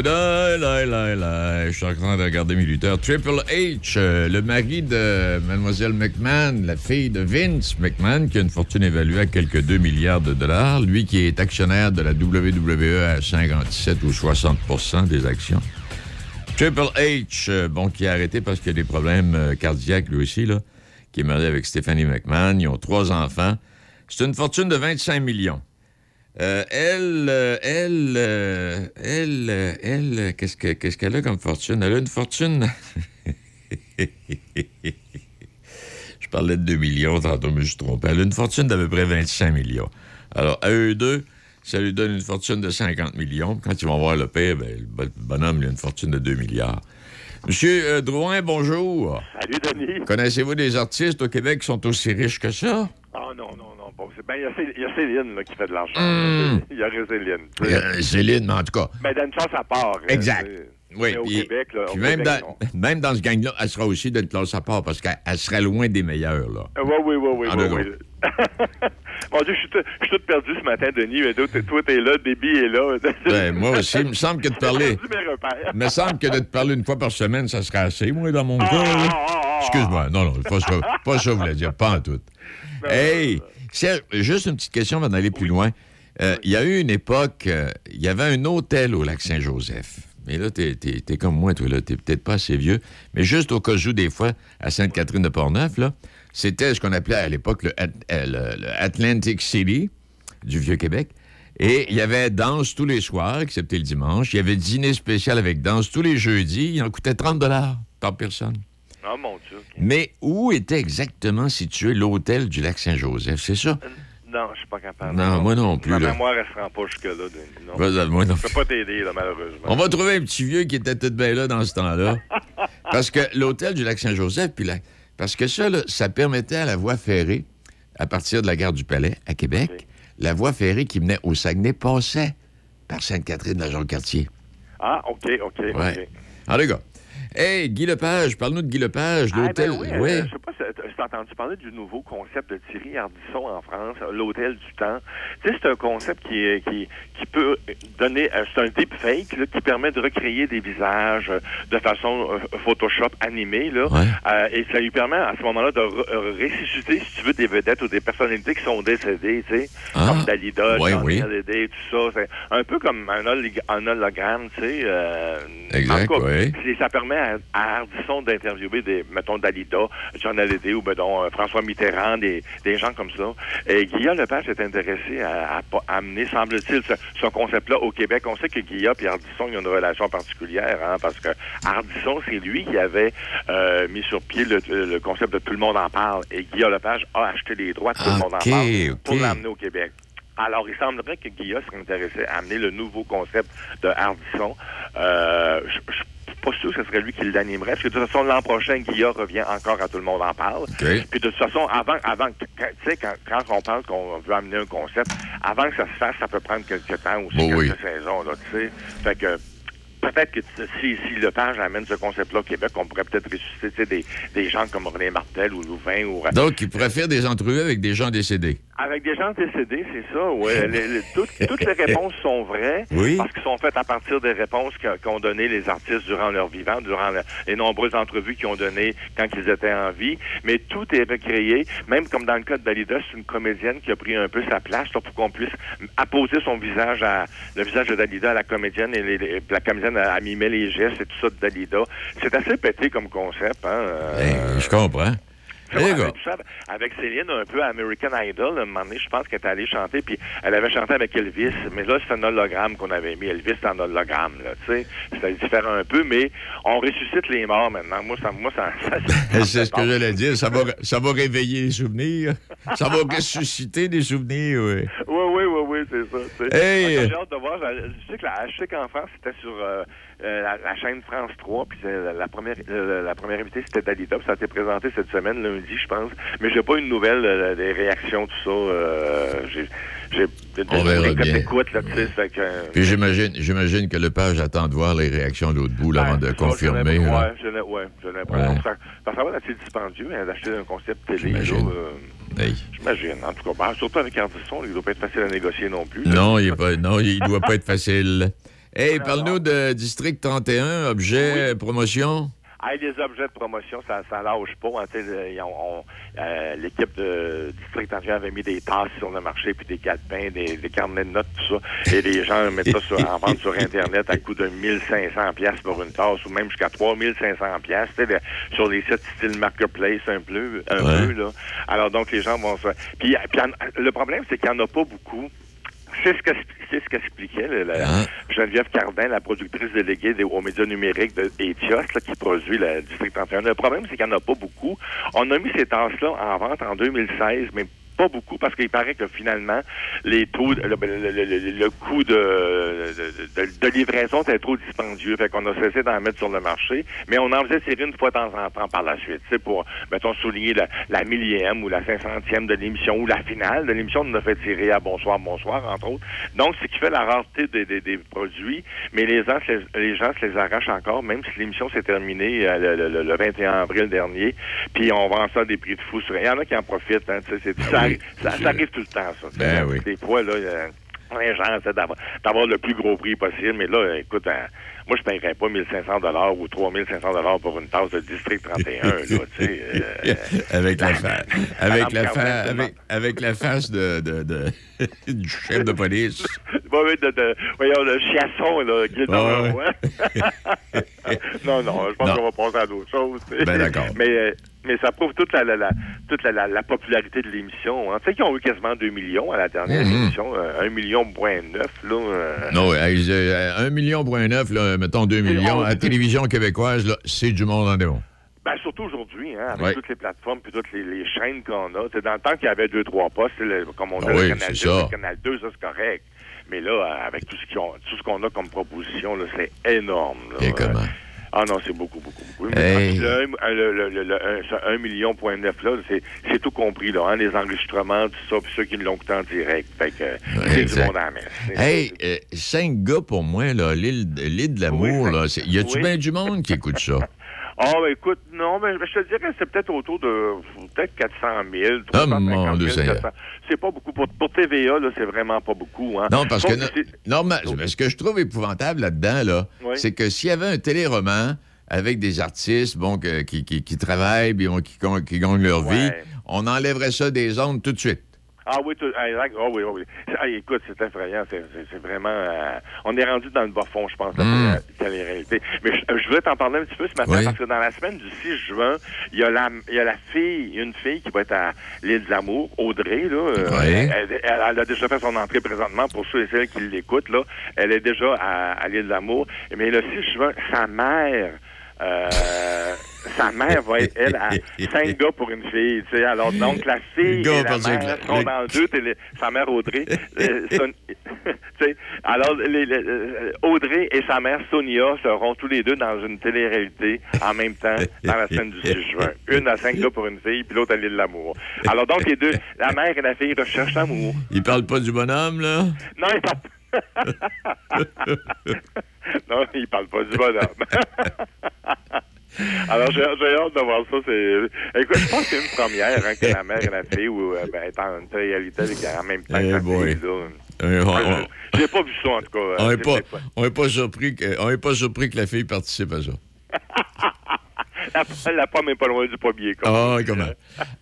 S15: Je suis en train de regarder mes lutteurs. Triple H, euh, le mari de Mademoiselle McMahon, la fille de Vince McMahon, qui a une fortune évaluée à quelques 2 milliards de dollars. Lui qui est actionnaire de la WWE à 57 ou 60% des actions. Triple H, euh, bon, qui est arrêté parce qu'il a des problèmes euh, cardiaques, lui aussi, là, qui est marié avec Stephanie McMahon. Ils ont trois enfants. C'est une fortune de 25 millions. Euh, elle, euh, elle, euh, elle, elle, qu'est-ce que- qu'est-ce qu'elle a comme fortune? Elle a une fortune? (laughs) je parlais de 2 millions tantôt, mais je me suis trompé. Elle a une fortune d'à peu près 25 millions. Alors, à eux deux, ça lui donne une fortune de 50 millions. Quand ils vont voir le père, ben, le bon- bonhomme, il a une fortune de 2 milliards. Monsieur Drouin, bonjour.
S21: Salut, Denis.
S15: Connaissez-vous des artistes au Québec qui sont aussi riches que ça?
S21: Ah non, non, non. Bon, ben, il y a y, Céline là, qui fait de l'argent.
S15: Hmm.
S21: Il y aurait Céline.
S15: Euh, Céline, mais en tout cas.
S21: Ben, d'une chance à part. hein,
S15: Exact. Oui,
S21: Mais au
S15: puis-
S21: Québec, là, au
S15: puis même,
S21: Québec,
S15: dans, même dans ce gang-là, elle sera aussi d'une classe à part parce qu'elle elle serait loin des meilleurs, là.
S21: Oui, oui, oui, oui.
S15: En
S21: oui, oui. (laughs) Mon Dieu, je suis tout- je suis tout perdu ce matin, Denis. Mais toi, t'es- là, Déby est là. (laughs)
S15: Ben, moi aussi, il me semble que de parler. Il me semble que de te parler une fois par semaine, ça serait assez, moi, dans mon cas. là. Excuse-moi. Non, non, pas ça, pas ça, je voulais dire. Pas en tout. Hey, Serge, juste une petite question avant d'aller plus loin. Euh, Il y a eu une époque, euh, il y avait un hôtel au lac Saint-Joseph. Mais là, t'es es, comme moi, toi, là. T'es peut-être pas assez vieux. Mais juste au cas où, des fois, à Sainte-Catherine de Portneuf, là, c'était ce qu'on appelait à l'époque le, euh, le- le Atlantic City du Vieux-Québec. Et il y avait danse tous les soirs, excepté le dimanche. Il y avait dîner spécial avec danse tous les jeudis. Il en coûtait 30 par personne.
S21: Oh, mon Dieu.
S15: Mais où était exactement situé l'hôtel du lac Saint-Joseph? C'est ça?
S21: Non, je suis pas capable.
S15: Non, moi non plus,
S21: Ma
S15: là.
S21: mémoire, elle se rend pas jusque-là. Non.
S15: Vas-y, moi non
S21: Je peux pas t'aider, là, malheureusement.
S15: On va trouver un petit vieux qui était tout bien là dans ce temps-là. (laughs) Parce que l'hôtel du lac Saint-Joseph, puis la- parce que ça, là, ça permettait à la voie ferrée, à partir de la gare du Palais à Québec, la voie ferrée qui menait au Saguenay passait par Sainte-Catherine la Jean-Cartier.
S21: Ah, OK, OK,
S15: Ouais.
S21: OK.
S15: En tout cas. Hey, Guy Lepage, parle-nous de Guy Lepage,
S21: Ah,
S15: l'hôtel.
S21: ben oui, euh, je sais pas si tu as entendu parler du nouveau concept de Thierry Ardisson en France, euh, l'hôtel du temps. Tu sais, c'est un concept qui, est- qui, qui peut donner, euh, c'est un deepfake là, qui permet de recréer des visages euh, de façon euh, Photoshop animée, là, Euh, et ça lui permet à ce moment-là de re- ressusciter, si tu veux, des vedettes ou des personnalités qui sont décédées, tu sais,
S15: Ah,
S21: comme Dalida,
S15: ouais, oui.
S21: Tout ça. C'est un peu comme un, holog- un hologramme, tu sais. euh,
S15: Exact,
S21: cas,
S15: ouais.
S21: ça permet à, à Ardisson d'interviewer des, mettons, Dalida, John Hallyday ou, ben, donc, François Mitterrand, des, des gens comme ça. Et Guillaume Lepage est intéressé à, à à amener, semble-t-il, ce, ce concept-là au Québec. On sait que Guillaume et Ardisson, ils ont une relation particulière, hein, parce que Ardisson, c'est lui qui avait euh, mis sur pied le, le concept de Tout le monde en parle. Et Guillaume Lepage a acheté les droits de Tout le monde en parle pour l'amener au Québec. Alors, il semblerait que Guillaume serait intéressé à amener le nouveau concept de Hardisson. Euh, je je suis pas sûr que ce serait lui qui l'animerait, parce que de toute façon, l'an prochain, Guillaume revient encore à Tout le monde en parle. Puis de toute façon, avant, avant tu sais, quand, quand on parle qu'on veut amener un concept, avant que ça se fasse, ça peut prendre quelques temps aussi,
S15: Bon,
S21: quelques
S15: oui.
S21: saisons, là, tu sais. Fait que peut-être que si, si Lepage amène ce concept-là au Québec, on pourrait peut-être ressusciter des, des gens comme René Martel ou Louvain ou
S15: Donc, il pourrait faire des entrevues avec des gens décédés.
S21: avec des gens décédés, c'est ça, ouais. (laughs) Les- les- toutes, toutes les réponses sont vraies
S15: Oui.
S21: parce qu'elles sont faites à partir des réponses qu'ont données les artistes durant leur vivant, durant le- les nombreuses entrevues qu'ils ont données quand ils étaient en vie. Mais tout est recréé, même comme dans le cas de Dalida, c'est une comédienne qui a pris un peu sa place là, pour qu'on puisse apposer son visage à le visage de Dalida à la comédienne et les- les- la comédienne a mimé les gestes et tout ça de Dalida. C'est assez pété comme concept, hein. euh,
S15: Ben, je comprends.
S21: Avec, ça, Céline, un peu à American Idol, à un moment donné, je pense qu'elle était allée chanter, puis elle avait chanté avec Elvis, mais là, c'est un hologramme qu'on avait mis. Elvis, c'est un hologramme, là, tu sais. C'était différent un peu, mais on ressuscite les morts maintenant. Moi, ça, moi, ça, (laughs) ça-
S15: C'est ce que j'allais dire. Ça va, ça va réveiller les souvenirs. Ça va ressusciter des souvenirs, oui.
S21: Oui, oui, oui, oui, c'est ça.
S15: Hey!
S21: J'ai hâte de voir. Je je sais que la- je sais qu'en France, c'était sur euh, euh, la, la chaîne France 3, puis la, la première euh, la première invitée, c'était Dalida, puis ça a été présenté cette semaine, lundi, je pense. Mais j'ai pas eu de nouvelles euh, des réactions, tout ça. Euh, j'ai j'ai
S15: On verra bien.
S21: d'écoute, là, fait que, euh,
S15: Puis j'imagine, j'imagine que Lepage attend de voir les réactions de l'autre bout là, avant de
S21: ça,
S15: confirmer.
S21: Ouais, ouais, n'ai
S15: Ouais.
S21: pas. Ça, parce que ça va être assez dispendieux hein, d'acheter un concept télé. euh,
S15: Hey.
S21: J'imagine. En tout cas, ben, surtout avec Ardisson, il ne doit pas être facile à négocier non plus. là.
S15: Non, il est pas, non, il doit pas être facile. (laughs) Hey, parle-nous de District 31, objet, promotion?
S21: Hey, les objets de promotion, ça, ça lâche pas. hein, euh, euh, L'équipe de District 31 avait mis des tasses sur le marché, puis des calepins, des, des carnets de notes, tout ça. Et les gens mettent ça sur, en vente sur Internet à coût de 1500 pièces pour une tasse, ou même jusqu'à 3500 pièces. Sur les sites style Marketplace un peu, un
S15: Ouais.
S21: peu là. Alors donc les gens vont se... Puis, puis en- le problème, c'est qu'il n'y en a pas beaucoup. C'est ce que c'est ce qu'expliquait la-
S15: Ah.
S21: Geneviève Cardin, la productrice déléguée des- aux médias numériques de Etios, là, qui produit le District 31. Le problème, c'est qu'il n'y en a pas beaucoup. On a mis ces tasses-là en vente en 2016, mais pas beaucoup, parce qu'il paraît que finalement, les taux, le, le- le- le- le coût de, de, de- de livraison était trop dispendieux. Fait qu'on a cessé d'en mettre sur le marché, mais on en faisait tirer une fois de temps en temps par la suite. C'est pour, mettons, souligner la, la millième ou la 500e de l'émission ou la finale de l'émission, on en a fait tirer à Bonsoir, Bonsoir, entre autres. Donc, ce qui fait la rareté des, des- des produits, mais les gens, se les, les gens se les arrachent encore, même si l'émission s'est terminée euh, le, le- le- le 21 avril dernier, puis on vend ça à des prix de fou. sur- Il y en a qui en profitent, hein, tu sais, c'est- ça, arrive- ça, tout le temps, ça.
S15: Ben oui.
S21: Des fois, là, euh, les gens essaient d'avoir, le plus gros prix possible, mais là, écoute, hein, moi, je ne paierais pas 1500 dollars ou 3500 dollars pour une tasse de District 31, là, tu sais. euh, (laughs)
S15: avec la fa- avec la fa- avec, avec la face de, de- de- (laughs) du chef de police. (laughs)
S21: Ouais, ouais, de, de- voyons, le chiasson, là, qui est dans
S15: Ouais,
S21: le roi. (laughs) non, non, je pense qu'on va passer à d'autres choses.
S15: Ben, d'accord.
S21: Mais, euh, mais ça prouve toute la, la, la- toute la, la, la popularité de l'émission. hein. Tu sais qu'ils ont eu quasiment 2 millions à la dernière
S15: Mhm.
S21: émission. euh, 1 million point neuf, là. euh,
S15: Non, hey, euh, 1 million point neuf, là, mettons 2 millions, à la télévision québécoise, là, c'est du monde en démon.
S21: Ben, surtout aujourd'hui, hein, avec
S15: Ouais.
S21: toutes les plateformes puis toutes les, les chaînes qu'on a. C'est dans le temps qu'il y avait deux, trois postes, le- comme on dit,
S15: Ah oui,
S21: le Canal
S15: c'est
S21: 2,
S15: ça.
S21: le Canal 2, ça, c'est correct. Mais là, euh, avec tout ce qu'ils ont- tout ce qu'on a comme proposition, là, c'est énorme. Là,
S15: Et comment?
S21: Ah non, c'est beaucoup, beaucoup, beaucoup.
S15: Hey.
S21: Mais le, le, le, le, le- un, ce 1 million point neuf, là, c'est, c'est tout compris, là, hein, les enregistrements, tout ça, puis ceux qui l'ont écouté en direct. Fait que, c'est du monde à la
S15: Hey, euh, cinq gars pour moi, là, l'île de- l'île de l'amour,
S21: Oui,
S15: là. Y a-tu
S21: oui.
S15: bien du monde qui écoute ça? (laughs)
S21: Ah, ben, écoute, non, mais je te dirais, c'est peut-être autour de peut-être 400 000,
S15: Ah,
S21: 350
S15: mon Dieu
S21: 000,
S15: Seigneur.
S21: 400. C'est pas beaucoup. Pour, pour TVA, là, c'est vraiment pas beaucoup. Hein.
S15: Non, parce que,
S21: Sauf
S15: no-
S21: c'est-
S15: normal, ce que je trouve épouvantable là-dedans, là,
S21: Oui.
S15: c'est que s'il y avait un téléroman avec des artistes bon, que- qui, qui, qui travaillent, puis qui, qui gagnent leur vie, on enlèverait ça des ondes tout de suite.
S21: Ah oui, tout, ah. Ah oui, ah oui. Ah, écoute, c'est effrayant. C'est, c'est- c'est vraiment... euh, on est rendu dans le bas fond, je pense, de
S15: Mm.
S21: la télé-réalité. Mais je, je voulais t'en parler un petit peu ce matin,
S15: Oui.
S21: parce que dans la semaine du 6 juin, il y a la, il y a la fille, une fille qui va être à l'île de l'amour, Audrey, là. euh,
S15: Oui.
S21: elle, elle- elle a déjà fait son entrée présentement pour ceux et celles qui l'écoutent, là. Elle est déjà à, à l'île de l'amour. Mais le 6 juin, sa mère... euh, sa mère va être, elle, à (laughs) cinq gars pour une fille, tu sais. Alors, donc, la fille et la
S15: que
S21: mère
S15: la-
S21: sont
S15: le-
S21: dans deux télé... Sa mère Audrey. euh, Son- (laughs) tu sais, alors, les- les- euh, Audrey et sa mère Sonia seront tous les deux dans une télé-réalité en même temps dans la semaine du 6 juin. Une à cinq gars pour une fille, puis l'autre à l'île de l'amour. Alors, donc, les deux, la mère et la fille recherchent l'amour.
S15: Il parle pas du bonhomme, là?
S21: Non, ils parlent (laughs) Non, ils parlent pas du bonhomme. (laughs) Alors, j'ai j'ai hâte de voir ça. C'est... Écoute, je pense que c'est une première hein, que la mère et la fille ou, euh, ben, est en réalité en même temps
S15: Eh
S21: que
S15: boy.
S21: fille, là.
S15: Euh, on-
S21: Ouais, je- J'ai pas vu ça, en tout cas. euh,
S15: On n'est
S21: c'est
S15: pas,
S21: peut-être
S15: on est pas, surpris que, on est pas surpris que la fille participe à ça. (laughs)
S21: La, la pomme est pas loin du pommier.
S15: Ah,
S21: dit.
S15: comment?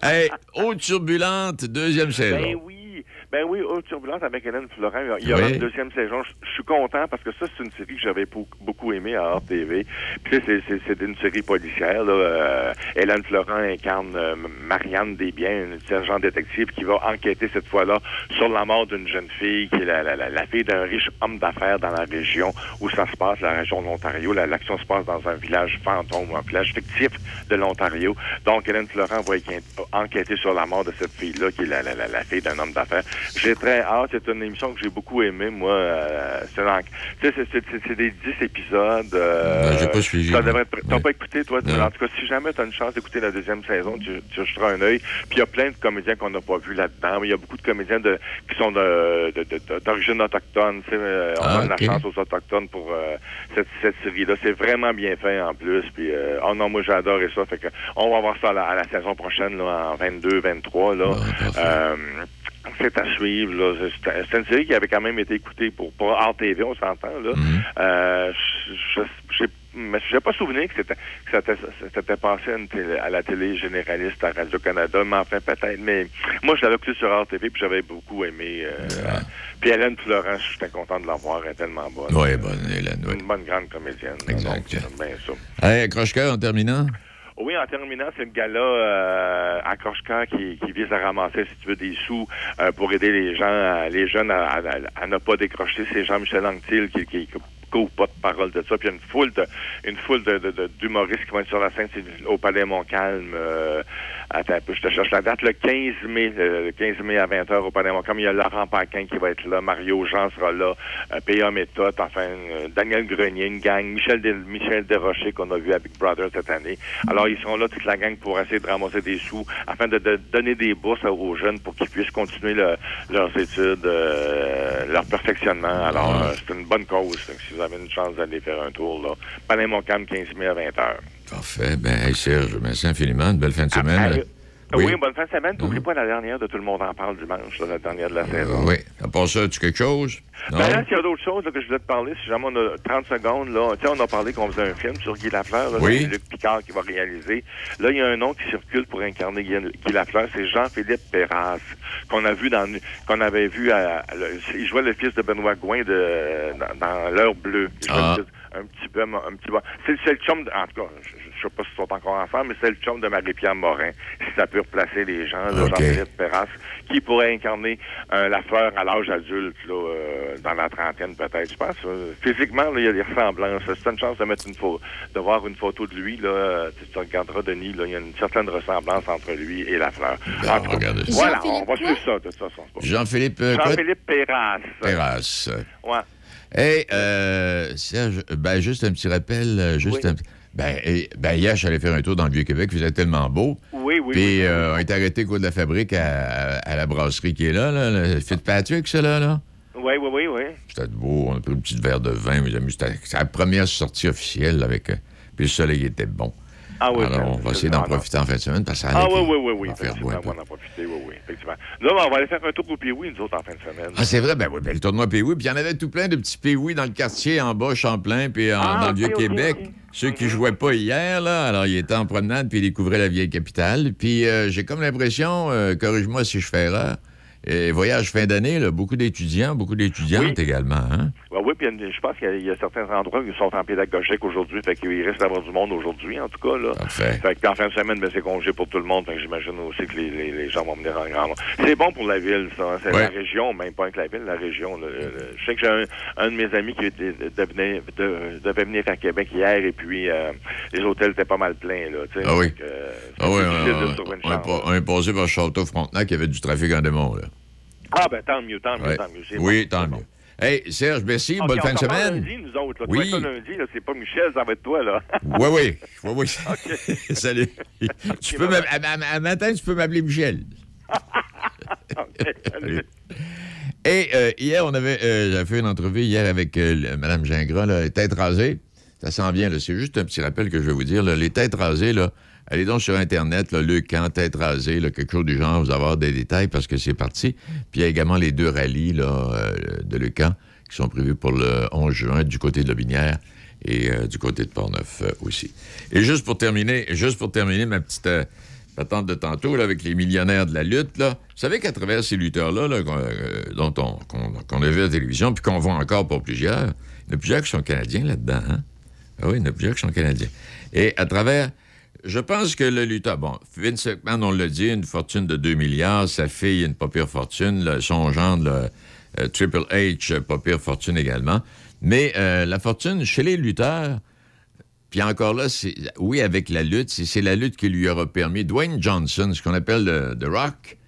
S15: hey, Eau turbulente, deuxième saison.
S21: Ben oui. Ben oui, Haute Turbulence avec Hélène Florent. Il y aura
S15: Oui.
S21: une deuxième saison. Je suis content parce que ça, c'est une série que j'avais beau- beaucoup aimée à Hors TV. Puis c'est- une série policière. Là. Euh, Hélène Florent incarne euh, Marianne Desbiens, une sergent détective qui va enquêter cette fois-là sur la mort d'une jeune fille qui est la, la- la- la fille d'un riche homme d'affaires dans la région où ça se passe, la région de l'Ontario. La- L'action se passe dans un village fantôme, un village fictif de l'Ontario. Donc, Hélène Florent va enquêter- enquêter sur la mort de cette fille-là, qui est la, la- la- la fille d'un homme d'affaires. J'ai très hâte. C'est une émission que j'ai beaucoup aimée, moi. Euh, c'est dans- tu sais, c'est- des 10 épisodes. euh,
S15: Ben, j'ai pas suivi,
S21: devrait T'as
S15: Ouais.
S21: pas écouté, toi? En tout cas, si jamais tu as une chance d'écouter la deuxième saison, tu, tu jeteras un œil. Puis il y a plein de comédiens qu'on n'a pas vus là-dedans. Il y a beaucoup de comédiens de, qui sont de- de- de- d'origine autochtone. tu sais, euh, on
S15: Ah,
S21: donne la chance aux Autochtones pour euh, cette, cette série-là. C'est vraiment bien fait en plus. Puis, euh, oh non, moi j'ai adoré ça. Fait que on va voir ça à la, à la saison prochaine, là, en 22-23. Là. Euh, C'est à suivre. là. C'est une série qui avait quand même été écoutée pour, pour hors TV, on s'entend. là.
S15: Mhm.
S21: Euh, je j'ai pas souvenir que c'était que ça s'était passé à, une télé- à la télé généraliste à Radio-Canada, mais enfin peut-être. Mais moi, je l'avais écouté sur hors TV puis j'avais beaucoup aimé. euh, Puis Hélène Florence, j'étais content de la voir, elle est tellement bonne.
S15: Oui, bonne, Hélène, oui.
S21: Une bonne grande comédienne.
S15: Exact.
S21: Donc, bien.
S15: Hey, en terminant.
S21: Oui, en terminant, c'est le gars-là euh, à Croche-Cœur qui, qui vise à ramasser, si tu veux, des sous euh, pour aider les gens, les jeunes à, à- à ne pas décrocher. C'est Jean-Michel Anctil qui, qui couvre pas de parole de ça. Puis il y a une foule de, une foule de, d'humoristes qui vont être sur la scène au Palais Montcalm. Euh, attends un peu, je te cherche la date. Le 15 mai, le 15 mai à 20h au Palais Montcalm. Il y a Laurent Paquin qui va être là, Mario Jean sera là, euh, P.A. Méthode, enfin, euh, Daniel Grenier, une gang, Michel, Michel Desrochers qu'on a vu à Big Brother cette année. Alors, ils seront là, toute la gang, pour essayer de ramasser des sous afin de, de donner des bourses aux jeunes pour qu'ils puissent continuer le- leurs études, euh, leur perfectionnement. Alors, euh, c'est une bonne cause. Donc, si vous avez une chance d'aller faire un tour, là, Palais Montcalm, 15 mai à 20h.
S15: Parfait. Ben, hey, Serge, merci infiniment. Une belle fin de semaine.
S21: Ah, Oui. bonne fin de semaine. N'oublie pas la dernière de Tout le monde en parle dimanche, la dernière de la saison.
S15: Oui. À part ça, as-tu quelque chose? Non?
S21: Ben là, s'il y a d'autres choses là, que je voulais te parler, si jamais on a 30 secondes, là, tu sais, on a parlé qu'on faisait un film sur Guy Lafleur, là,
S15: Oui.
S21: Luc Picard qui va réaliser. Là, il y a un nom qui circule pour incarner Guy, Guy Lafleur, c'est Jean-Philippe Perras, qu'on a vu dans, qu'on avait vu à, à- le- il jouait le fils de Benoît Gouin de, dans, dans L'heure bleue. Il
S15: Ah.
S21: un petit peu, un petit peu. C'est le chum, de- en tout cas, je, sais pas s'ils sont encore ensemble, mais c'est le chum de Marie-Pierre Morin. Si ça peut replacer les gens, là. Jean-Philippe Perras, qui pourrait incarner euh, la fleur à l'âge adulte, là, euh, dans la trentaine peut-être. Je pense, euh, physiquement, il y a des ressemblances. C'est une chance de mettre une photo, de voir une photo de lui, là, tu, tu regarderas Denis, là, il y a une certaine ressemblance entre lui et la fleur. En tout cas,
S15: regardez ça.
S21: voilà, on va suivre ça, de toute façon.
S15: Jean-Philippe euh?
S21: Jean-Philippe Perras.
S15: Terrasse.
S21: Ouais.
S15: Hey, euh, Serge, ben, juste un petit rappel, juste un petit- Ben, ben, hier, je suis allé faire un tour dans le Vieux-Québec, il faisait tellement beau.
S21: Oui, oui,
S15: Puis,
S21: oui.
S15: euh, on est arrêté au cours de la fabrique à, à la brasserie qui est là, là le Fitzpatrick, ça, là, là.
S21: Oui, oui, oui, oui.
S15: C'était beau, on a pris un petit verre de vin, mes amis. C'était c'était la première sortie officielle avec. euh, puis le soleil était bon.
S21: Ah oui,
S15: Alors,
S21: ben,
S15: on va essayer d'en profiter en fin de semaine parce que ça
S21: Ah oui, oui, oui, oui.
S15: on va faire beau un
S21: Effectivement,
S15: peu.
S21: on va en profiter, oui, oui, effectivement. Là, on va aller faire un tour au Pee-Wee, nous autres, en fin de semaine.
S15: Ah, c'est vrai, ben oui, ben, le tournoi Péoui. Puis il y en avait tout plein de petits Péoui dans le quartier, en bas, Champlain, puis en-
S21: Ah,
S15: dans le Vieux-Québec. Ceux qui jouaient pas hier, là, alors ils étaient en promenade, puis ils découvraient la vieille capitale. Puis euh, j'ai comme l'impression, euh, corrige-moi si je fais erreur, et voyage fin d'année, beaucoup d'étudiants, beaucoup d'étudiantes également. Hein?
S21: Ben oui, puis je pense qu'il y a- il y, a certains endroits qui sont en pédagogique aujourd'hui, fait qu'il risque d'avoir du monde aujourd'hui, en tout cas. Là.
S15: Parfait.
S21: Fait que en fin de semaine, ben, c'est congé pour tout le monde, j'imagine aussi que les, les- les gens vont venir en grand. C'est bon pour la ville, ça. hein. C'est la région, même pas que la ville, la région. Le- le- je sais que j'ai un, un de mes amis qui était- devenait, de- devait venir à Québec hier, et puis euh, les hôtels étaient pas mal pleins. Là.
S15: Ah oui.
S21: Euh,
S15: Ah oui, on, on- on est passé par Château-Frontenac, il y avait du trafic en démon. Là.
S21: Ah, ben tant mieux, tant mieux,
S15: Ouais.
S21: tant mieux.
S15: Oui,
S21: bon,
S15: tant mieux.
S21: bon.
S15: Hey, Serge, merci,
S21: Ok,
S15: bonne
S21: on
S15: fin de semaine.
S21: lundi, nous autres. Là.
S15: Oui.
S21: Lundi, c'est pas Michel, ça va être toi, là.
S15: Oui, oui. Oui, oui. (laughs) (laughs) Salut. (laughs) tu peux à, à- à matin, tu peux m'appeler Michel. Salut. Et euh, hier, on avait, euh, j'avais fait une entrevue hier avec euh, Mme Gingras, là, les têtes rasées. Ça s'en vient, là. C'est juste un petit rappel que je vais vous dire. là. Les têtes rasées, là, allez donc sur Internet, là, camp tête rasée, quelque chose du genre, vous avoir des détails parce que c'est parti. Puis il y a également les deux rallyes euh, de Le Camp qui sont prévus pour le 11 juin du côté de la Binière et euh, du côté de Portneuf euh, aussi. Et juste pour terminer, juste pour terminer ma petite patente de tantôt avec les millionnaires de la lutte, là, vous savez qu'à travers ces lutteurs-là, dont on, qu'on a vu à la télévision, puis qu'on voit encore pour plusieurs, il y en a plusieurs qui sont canadiens là-dedans. Hein? Ah oui, il y en a plusieurs qui sont canadiens. Et à travers, je pense que le lutteur, bon, Vince McMahon, on l'a dit, une fortune de 2 milliards, sa fille, une pas pire fortune, son gendre, là, euh, Triple H, pas pire fortune également. Mais euh, la fortune chez les lutteurs, puis encore là, oui, avec la lutte, c'est, la lutte qui lui aura permis. Dwayne Johnson, ce qu'on appelle le, The Rock,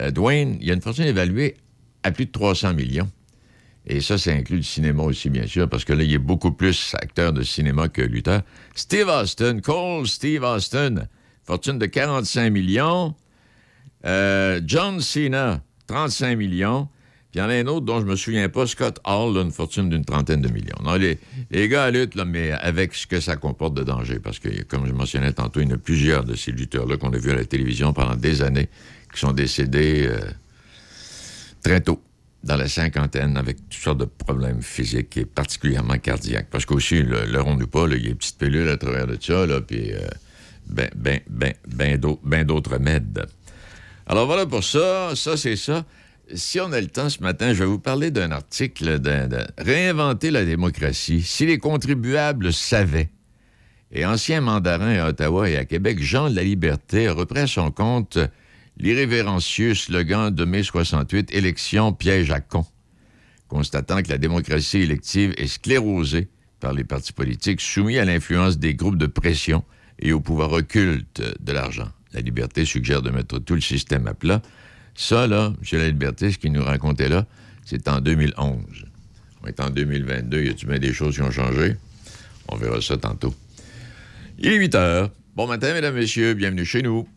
S15: euh, Dwayne, il a une fortune évaluée à plus de 300 millions. Et ça, ça inclut le cinéma aussi, bien sûr, parce que là, il est beaucoup plus acteur de cinéma que lutteur. Steve Austin, Cole Steve Austin, fortune de 45 millions. Euh, John Cena, 35 millions. Puis il y en a un autre dont je me souviens pas, Scott Hall, une fortune d'une trentaine de millions. Non, les, gars à lutte, là, mais avec ce que ça comporte de danger, parce que, comme je mentionnais tantôt, il y en a plusieurs de ces lutteurs-là qu'on a vus à la télévision pendant des années qui sont décédés euh, très tôt, dans la cinquantaine, avec toutes sortes de problèmes physiques et particulièrement cardiaques. Parce qu'aussi, le rond pas, il y a une petite pilule à travers de ça, puis euh, ben, ben, ben, ben d'au- ben d'autres remèdes. Alors voilà pour ça, ça c'est ça. Si on a le temps ce matin, je vais vous parler d'un article de, de Réinventer la démocratie. Si les contribuables savaient. Et ancien mandarin à Ottawa et à Québec, Jean Laliberté a repris à son compte l'irrévérencieux slogan de mai 68, Élection piège à con, constatant que la démocratie élective est sclérosée par les partis politiques soumis à l'influence des groupes de pression et au pouvoir occulte de l'argent. La liberté suggère de mettre tout le système à plat. Ça, là, M. La Liberté, ce qu'il nous racontait là, c'est en 2011. On est en 2022. Y a-tu bien des choses qui ont changé? On verra ça tantôt. Il est 8 heures. Bon matin, mesdames, messieurs. Bienvenue chez nous.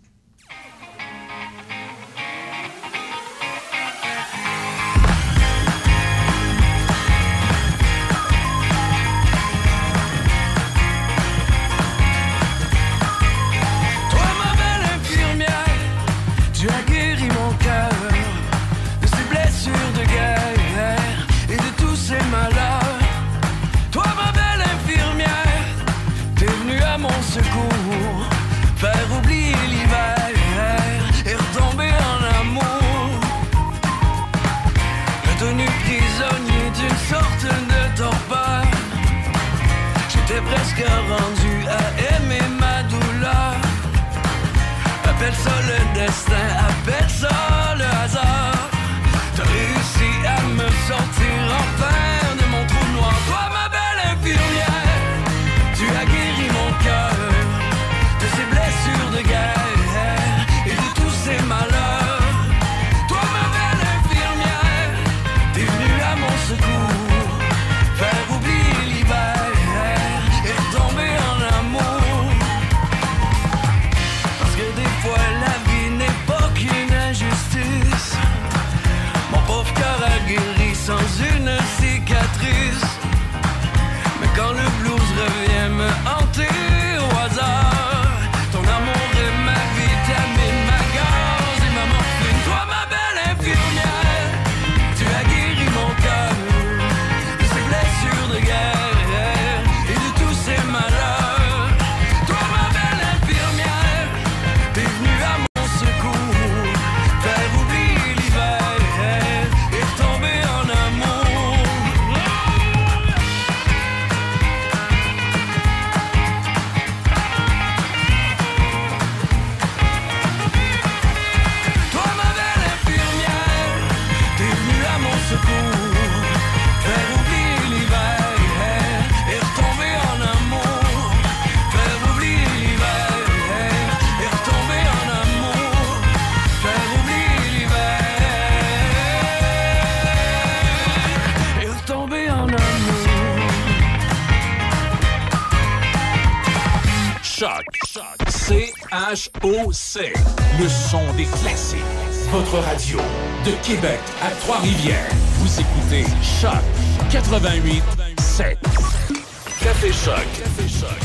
S17: Votre radio de Québec à Trois-Rivières. Vous écoutez Choc 88 7. Café Choc. Café Choc.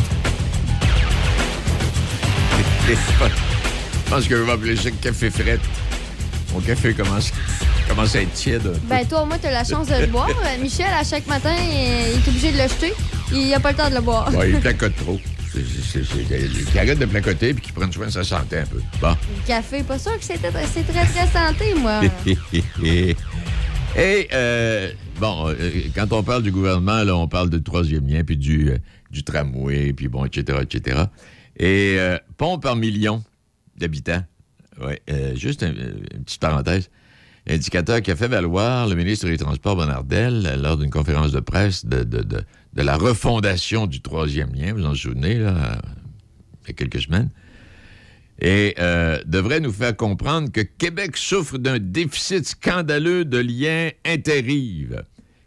S15: Je pense que je vais appeler ça café frette. Mon café commence, commence à être tiède.
S2: Ben, toi, au moins, t'as la chance de le boire. (laughs) Euh, Michel, à chaque matin, il est obligé de le jeter. Il a pas le temps de le boire.
S15: Ouais, il (laughs) placote trop. C'est- c'est- c'est- c'est- Qu'il arrête de placoter puis qu'il prenne soin de sa santé un peu. Bon.
S2: Le café, pas sûr que c'est très, très santé, moi. (laughs)
S15: Et, euh, bon, euh, quand on parle du gouvernement, là, on parle du troisième lien, puis du, euh, du tramway, puis bon, etc., etc. Et pont par million d'habitants. Ouais, juste un- une petite parenthèse. Indicateur qui a fait valoir le ministre des Transports, Bonnardel, euh, lors d'une conférence de presse de, de- de- de la refondation du troisième lien, vous en souvenez, là, il y a quelques semaines et euh, devrait nous faire comprendre que Québec souffre d'un déficit scandaleux de liens interrives,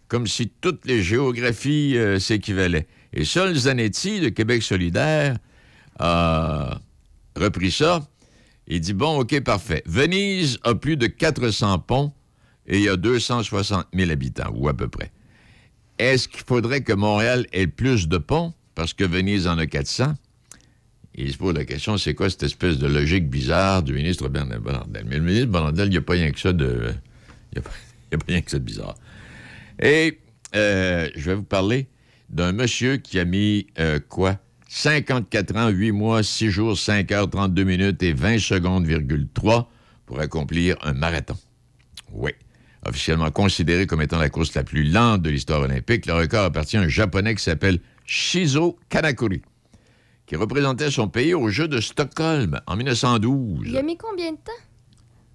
S15: comme si toutes les géographies euh, s'équivalaient. Et Sol Zanetti de Québec solidaire a repris ça. Il dit, bon, OK, parfait. Venise a plus de 400 ponts et il y a 260 000 habitants, ou à peu près. Est-ce qu'il faudrait que Montréal ait plus de ponts parce que Venise en a 400? Il se pose la question, c'est quoi cette espèce de logique bizarre du ministre Bernard Bonnardel? Mais le ministre Bonnardel, il n'y a pas rien que ça de... Il n'y (laughs) a, pas rien que ça de bizarre. Et euh, je vais vous parler d'un monsieur qui a mis euh, quoi? 54 ans, 8 mois, 6 jours, 5 heures, 32 minutes et 20 secondes, virgule 3 pour accomplir un marathon. Oui. Officiellement considéré comme étant la course la plus lente de l'histoire olympique, le record appartient à un Japonais qui s'appelle Shizo Kanakuri, qui représentait son pays aux Jeux de Stockholm en 1912.
S2: Il a mis combien de temps?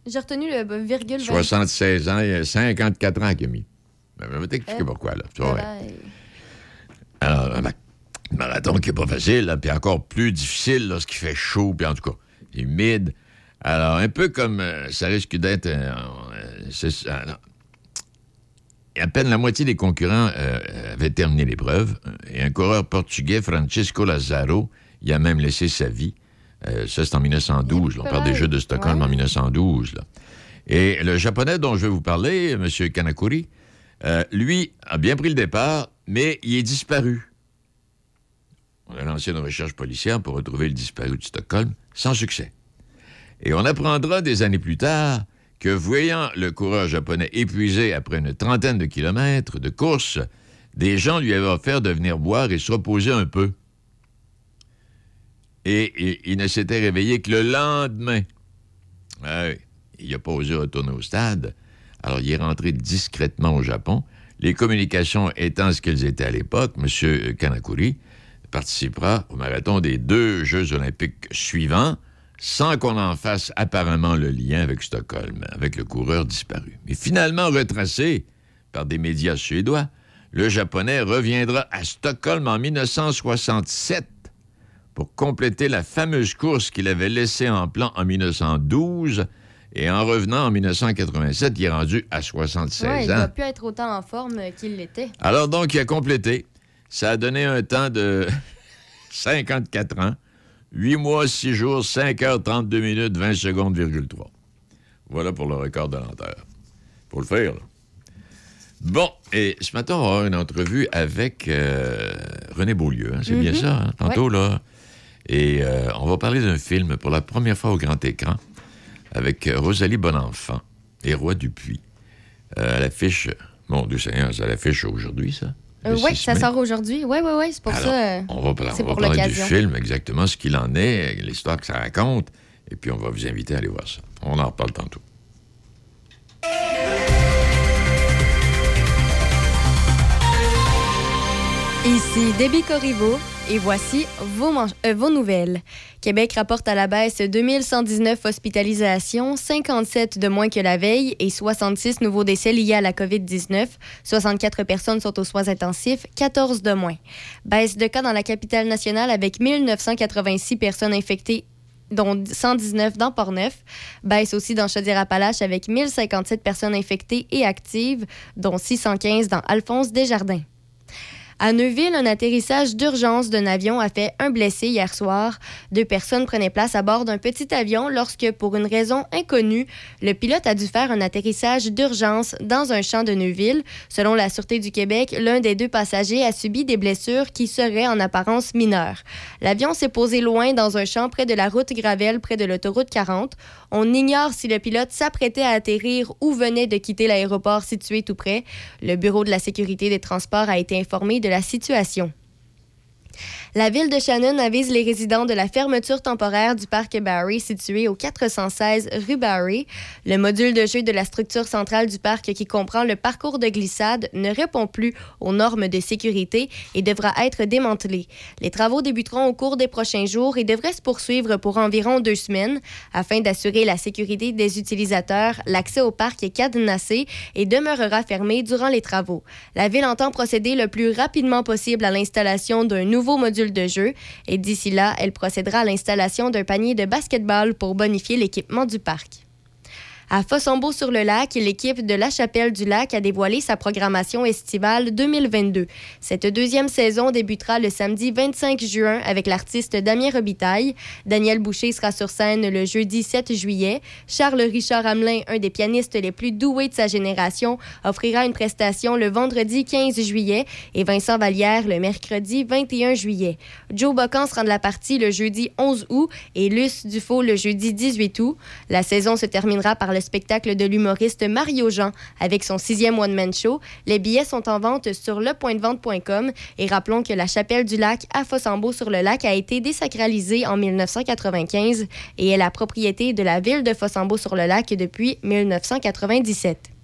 S2: J'ai retenu le euh, virgule 20.
S15: 76 ans et 54 ans qu'il a mis. Je vais t'expliquer
S2: Eh.
S15: pourquoi, là. Tu.
S2: Ouais.
S15: Alors, ma- marathon qui n'est pas facile, là, puis encore plus difficile lorsqu'il fait chaud, puis en tout cas, humide. Alors, un peu comme euh, ça risque d'être... euh, euh, c'est ça, non. Et à peine la moitié des concurrents euh, avaient terminé l'épreuve, et un coureur portugais, Francisco Lazaro, y a même laissé sa vie. Euh, ça, c'est en 1912. là. On parle des Jeux de Stockholm en 1912. là. Et le japonais dont je vais vous parler, M. Kanakuri, euh, lui a bien pris le départ, mais il est disparu. On a lancé une recherche policière pour retrouver le disparu de Stockholm, sans succès. Et on apprendra des années plus tard que, voyant le coureur japonais épuisé après une trentaine de kilomètres de course, des gens lui avaient offert de venir boire et se reposer un peu. Et il, ne s'était réveillé que le lendemain. Ah il n'a pas osé retourner au stade. Alors, il est rentré discrètement au Japon. Les communications étant ce qu'elles étaient à l'époque, M. Kanakuri participera au marathon des deux Jeux olympiques suivants sans qu'on en fasse apparemment le lien avec Stockholm, avec le coureur disparu. Mais finalement retracé par des médias suédois, le Japonais reviendra à Stockholm en 1967 pour compléter la fameuse course qu'il avait laissée en plan en 1912. Et en revenant en 1987, il est rendu à 76
S2: Ouais, il
S15: ans.
S2: doit plus être autant en forme qu'il l'était.
S15: Alors donc, il a complété. Ça a donné un temps de (laughs) 54 ans, 8 mois, 6 jours, 5 heures, 32 minutes, 20 secondes, virgule 3. Voilà pour le record de lenteur. Pour le faire, là. Bon, et ce matin, on va avoir une entrevue avec euh, René Beaulieu. hein, C'est bien
S22: Mhm.
S15: ça, hein, tantôt,
S22: Ouais.
S15: là. Et euh, on va parler d'un film pour la première fois au grand écran avec Rosalie Bonenfant et Roi Dupuis. Euh, à l'affiche, mon Dieu Seigneur, c'est à l'affiche aujourd'hui, ça?
S2: Euh, oui,
S15: 6
S2: ça sort aujourd'hui. Oui, oui, oui, c'est pour
S15: Alors,
S2: ça. euh,
S15: On va, par-
S2: c'est
S15: on va
S2: pour
S15: parler du film, exactement ce qu'il en est, l'histoire que ça raconte, et puis on va vous inviter à aller voir ça. On en reparle tantôt.
S2: Ici Debbie Corriveau et voici euh, vos nouvelles. Québec rapporte à la baisse 2119 hospitalisations, 57 de moins que la veille et 66 nouveaux décès liés à la COVID-19. 64 personnes sont aux soins intensifs, 14 de moins. Baisse de cas dans la capitale nationale avec 1986 personnes infectées dont 119 dans Portneuf. Baisse aussi dans Chaudière-Appalaches avec 1057 personnes infectées et actives, dont 615 dans Alphonse Desjardins. À Neuville, un atterrissage d'urgence d'un avion a fait un blessé hier soir. Deux personnes prenaient place à bord d'un petit avion lorsque, pour une raison inconnue, le pilote a dû faire un atterrissage d'urgence dans un champ de Neuville. Selon la Sûreté du Québec, l'un des deux passagers a subi des blessures qui seraient en apparence mineures. L'avion s'est posé loin dans un champ près de la route Gravel, près de l'autoroute 40. On ignore si le pilote s'apprêtait à atterrir ou venait de quitter l'aéroport situé tout près. Le Bureau de la sécurité des transports a été informé de la situation. La ville de Shannon avise les résidents de la fermeture temporaire du parc Barry situé au 416 rue Barry. Le module de jeu de la structure centrale du parc qui comprend le parcours de glissade ne répond plus aux normes de sécurité et devra être démantelé. Les travaux débuteront au cours des prochains jours et devraient se poursuivre pour environ deux semaines afin d'assurer la sécurité des utilisateurs. L'accès au parc est cadenassé et demeurera fermé durant les travaux. La ville entend procéder le plus rapidement possible à l'installation d'un nouveau module de jeu et d'ici là, elle procédera à l'installation d'un panier de basketball pour bonifier l'équipement du parc. À Fossombeau-sur-le-Lac, l'équipe de La Chapelle du Lac a dévoilé sa programmation estivale 2022. Cette deuxième saison débutera le samedi 25 juin avec l'artiste Damien Robitaille. Daniel Boucher sera sur scène le jeudi 7 juillet. Charles Richard Hamelin, un des pianistes les plus doués de sa génération, offrira une prestation le vendredi 15 juillet et Vincent Vallière le mercredi 21 juillet. Joe Bocan sera de la partie le jeudi 11 août et Luce Dufault le jeudi 18 août. La saison se terminera par le le spectacle de l'humoriste Mario Jean avec son sixième one-man show. Les billets sont en vente sur lepointdevente.com et rappelons que la chapelle du lac à Fossambeau-sur-le-Lac a été désacralisée en 1995 et est la propriété de la ville de Fossambeau-sur-le-Lac depuis 1997.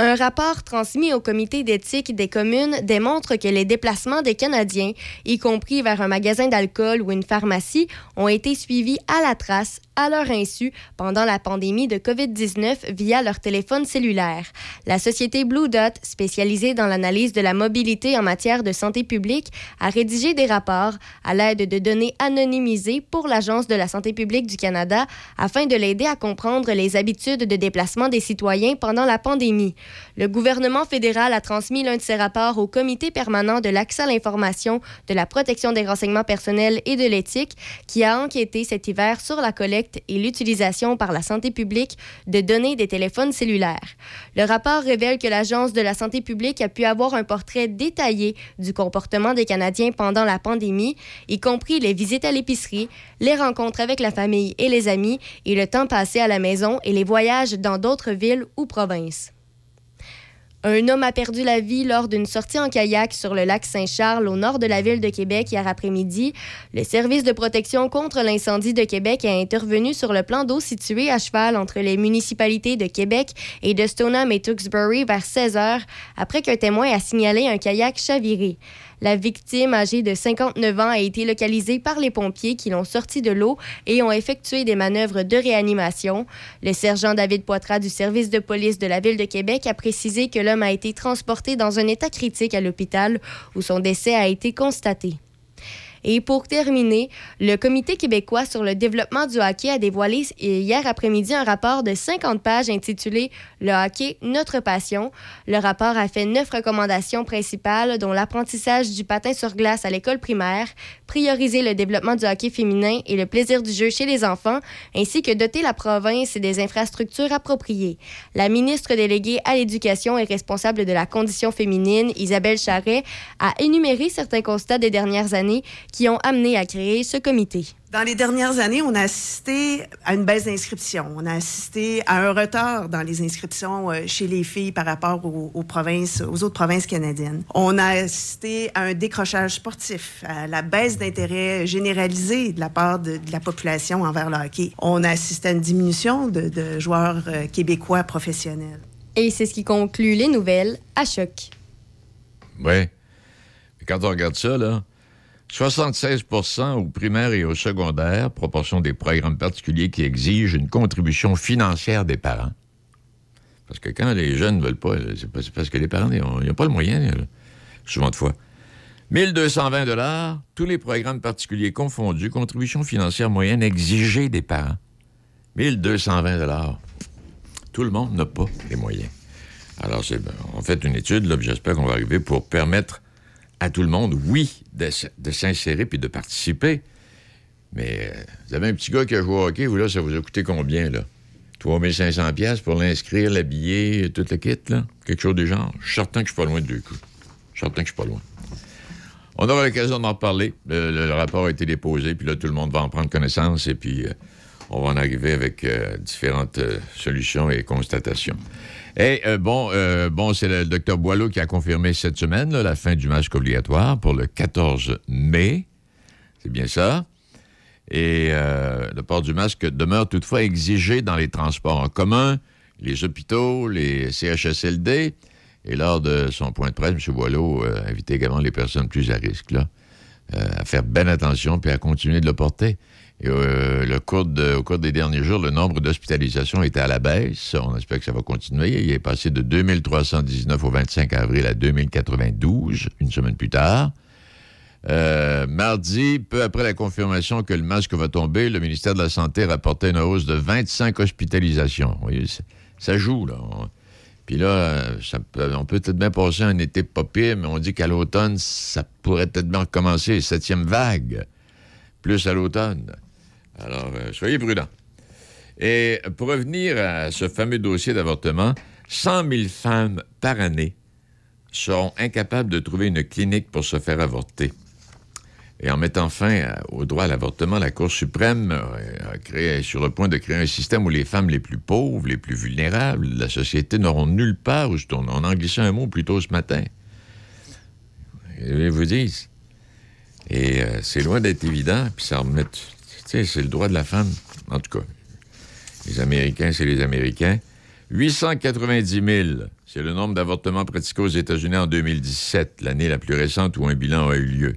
S2: Un rapport transmis au comité d'éthique des communes démontre que les déplacements des Canadiens, y compris vers un magasin d'alcool ou une pharmacie, ont été suivis à la trace, à leur insu, pendant la pandémie de COVID-19 via leur téléphone cellulaire. La société Blue Dot, spécialisée dans l'analyse de la mobilité en matière de santé publique, a rédigé des rapports à l'aide de données anonymisées pour l'Agence de la santé publique du Canada afin de l'aider à comprendre les habitudes de déplacement des citoyens pendant la pandémie. Le gouvernement fédéral a transmis l'un de ses rapports au Comité permanent de l'accès à l'information, de la protection des renseignements personnels et de l'éthique, qui a enquêté cet hiver sur la collecte et l'utilisation par la santé publique de données des téléphones cellulaires. Le rapport révèle que l'Agence de la santé publique a pu avoir un portrait détaillé du comportement des Canadiens pendant la pandémie, y compris les visites à l'épicerie, les rencontres avec la famille et les amis, et le temps passé à la maison et les voyages dans d'autres villes ou provinces. Un homme a perdu la vie lors d'une sortie en kayak sur le lac Saint-Charles au nord de la ville de Québec hier après-midi. Le service de protection contre l'incendie de Québec a intervenu sur le plan d'eau situé à cheval entre les municipalités de Québec et de Stoneham et Tewksbury vers 16 heures après qu'un témoin a signalé un kayak chaviré. La victime, âgée de 59 ans, a été localisée par les pompiers qui l'ont sorti de l'eau et ont effectué des manœuvres de réanimation. Le sergent David Poitras du service de police de la ville de Québec a précisé que l'homme a été transporté dans un état critique à l'hôpital où son décès a été constaté. Et pour terminer, le Comité québécois sur le développement du hockey a dévoilé hier après-midi un rapport de 50 pages intitulé Le hockey, notre passion. Le rapport a fait neuf recommandations principales, dont l'apprentissage du patin sur glace à l'école primaire, prioriser le développement du hockey féminin et le plaisir du jeu chez les enfants, ainsi que doter la province des infrastructures appropriées. La ministre déléguée à l'éducation et responsable de la condition féminine, Isabelle Charret, a énuméré certains constats des dernières années ont amené à créer ce comité.
S18: Dans les dernières années, on a assisté à une baisse d'inscriptions. On a assisté à un retard dans les inscriptions euh, chez les filles par rapport aux, aux provinces, aux autres provinces canadiennes. On a assisté à un décrochage sportif, à la baisse d'intérêt généralisé de la part de, de la population envers le hockey. On a assisté à une diminution de, de joueurs euh, québécois professionnels.
S2: Et c'est ce qui conclut les nouvelles à choc.
S15: Oui. Quand on regarde ça, là, 76% au primaire et au secondaire, proportion des programmes particuliers qui exigent une contribution financière des parents. Parce que quand les jeunes ne veulent pas, c'est parce que les parents n'ont pas le moyen, souvent de fois. 1220 dollars, tous les programmes particuliers confondus, contribution financière moyenne exigée des parents. 1220 dollars. Tout le monde n'a pas les moyens. Alors, c'est, ben, on fait une étude, j'espère qu'on va arriver pour permettre à tout le monde, oui, de, s'insérer puis de participer. Mais euh, vous avez un petit gars qui a joué au hockey, vous, là, ça vous a coûté combien, là? 3500 pièces pour l'inscrire, l'habiller, tout le kit, là? Quelque chose du genre. Je suis certain que je suis pas loin de deux coups. Je suis certain que je suis pas loin. On aura l'occasion d'en reparler. Le, rapport a été déposé, puis là, tout le monde va en prendre connaissance, et puis euh, on va en arriver avec euh, différentes solutions et constatations. Et euh, bon, euh, bon c'est le docteur Boileau qui a confirmé cette semaine la fin du masque obligatoire pour le 14 mai. C'est bien ça. Et euh, le port du masque demeure toutefois exigé dans les transports en commun, les hôpitaux, les CHSLD. Et lors de son point de presse, M. Boileau a invité également les personnes plus à risque à faire bien attention puis à continuer de le porter. Euh, au cours des derniers jours, le nombre d'hospitalisations était à la baisse. On espère que ça va continuer. Il est passé de 2319 au 25 avril à 2092, une semaine plus tard. Euh, mardi, peu après la confirmation que le masque va tomber, le ministère de la Santé rapportait une hausse de 25 hospitalisations. Ça, joue, là. Puis là, on peut peut-être bien passer un été pas pire, mais on dit qu'à l'automne, ça pourrait peut-être bien recommencer, septième vague, plus à l'automne. Alors, euh, soyez prudents. Et pour revenir à ce fameux dossier d'avortement, 100 000 femmes par année seront incapables de trouver une clinique pour se faire avorter. Et en mettant fin au droit à l'avortement, la Cour suprême euh, a créé, est sur le point de créer un système où les femmes les plus pauvres, les plus vulnérables de la société n'auront nulle part où se tourner. On en glissait un mot plus tôt ce matin. Je vous dis. Et euh, c'est loin d'être évident, puis ça remet. C'est le droit de la femme. En tout cas, les Américains, c'est les Américains. 890 000, c'est le nombre d'avortements pratiqués aux États-Unis en 2017, l'année la plus récente où un bilan a eu lieu.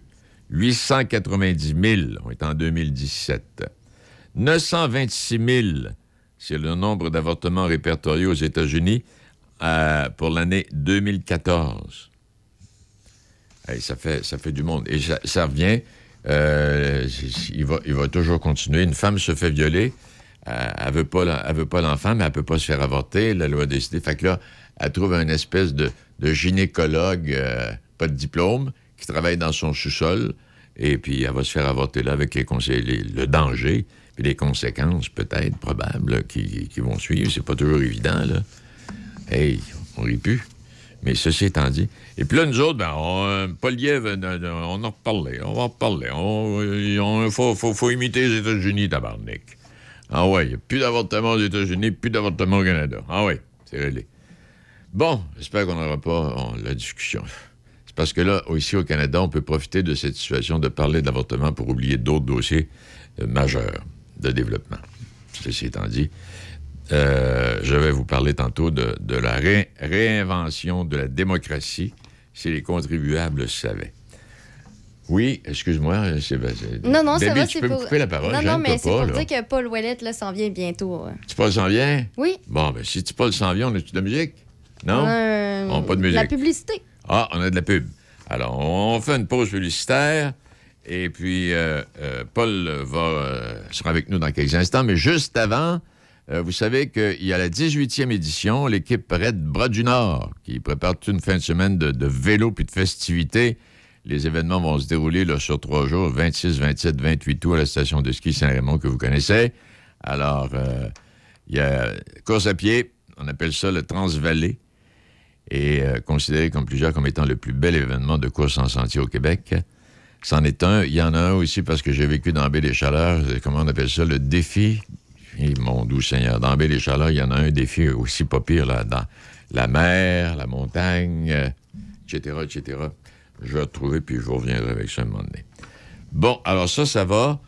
S15: 890 000, on est en 2017. 926 000, c'est le nombre d'avortements répertoriés aux États-Unis euh, pour l'année 2014. Hey, ça, fait, du monde. Et ça revient, euh, il, va, toujours continuer. Une femme se fait violer, euh, elle elle veut pas l'enfant, mais elle peut pas se faire avorter. La loi a décidé. Fait que là, elle trouve un espèce de, gynécologue, euh, pas de diplôme, qui travaille dans son sous-sol. Et puis, elle va se faire avorter là avec les le danger, puis les conséquences, peut-être, probables, qui vont suivre. C'est pas toujours évident, là. Hey, on rit plus. Mais ceci étant dit. Et puis là, nous autres, ben, on, euh, euh, euh, on en reparlait. On va en reparler. Il faut, imiter les États-Unis, tabarnak. Ah ouais, il n'y a plus d'avortement aux États-Unis, plus d'avortement au Canada. Ah ouais, c'est réglé. Bon, j'espère qu'on n'aura pas on, la discussion. C'est parce que là, ici au Canada, on peut profiter de cette situation de parler d'avortement pour oublier d'autres dossiers majeurs de développement. Ceci étant dit, euh, je vais vous parler tantôt de, de la ré- réinvention de la démocratie si les contribuables le savaient. Oui, excuse-moi, c'est... c'est-
S2: Non, non, ça
S15: Debbie,
S2: va,
S15: tu peux
S2: pour...
S15: me couper la parole,
S2: Non, non, mais c'est pour
S15: là.
S2: dire que Paul Ouellette, là, s'en vient bientôt. euh.
S15: Tu Paul s'en vient?
S2: Oui.
S15: Bon, ben si tu Paul s'en vient, on a-tu de la musique? Non?
S2: Euh,
S15: On a pas de musique.
S2: La publicité.
S15: Ah, on a de la pub. Alors, on fait une pause publicitaire. Et puis, euh, euh, Paul va, sera avec nous dans quelques instants. Mais juste avant, euh, vous savez qu'il y a la 18e édition, l'équipe Red Bras du Nord, qui prépare toute une fin de semaine de, vélo puis de festivités. Les événements vont se dérouler sur trois jours, 26, 27, 28 août à la station de ski Saint-Raymond que vous connaissez. Alors, euh, il y a course à pied, on appelle ça le Transvalley et euh, considéré comme plusieurs comme étant le plus bel événement de course en sentier au Québec. C'en est un. Il y en a un aussi parce que j'ai vécu dans Baie des Chaleurs. Comment on appelle ça? Le défi. Mon doux Seigneur, dans des Chaleurs, il y en a un défi aussi pas pire, là, dans la mer, la montagne, euh, etc., etc. Je vais retrouver, puis je vous reviendrai avec ça un moment donné. Bon, alors ça, ça va.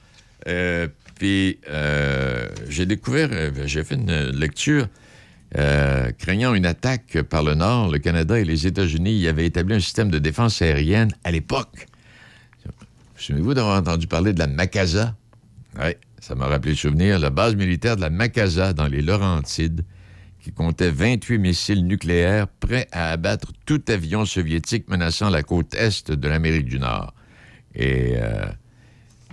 S15: Euh, puis euh, j'ai découvert, j'ai fait une lecture craignant une attaque par le Nord, le Canada et les États-Unis y avaient établi un système de défense aérienne à l'époque. Souvenez-vous d'avoir entendu parler de la Macasa? Oui, ça m'a rappelé le souvenir. La base militaire de la Macasa dans les Laurentides, qui comptait 28 missiles nucléaires prêts à abattre tout avion soviétique menaçant la côte est de l'Amérique du Nord. Et euh,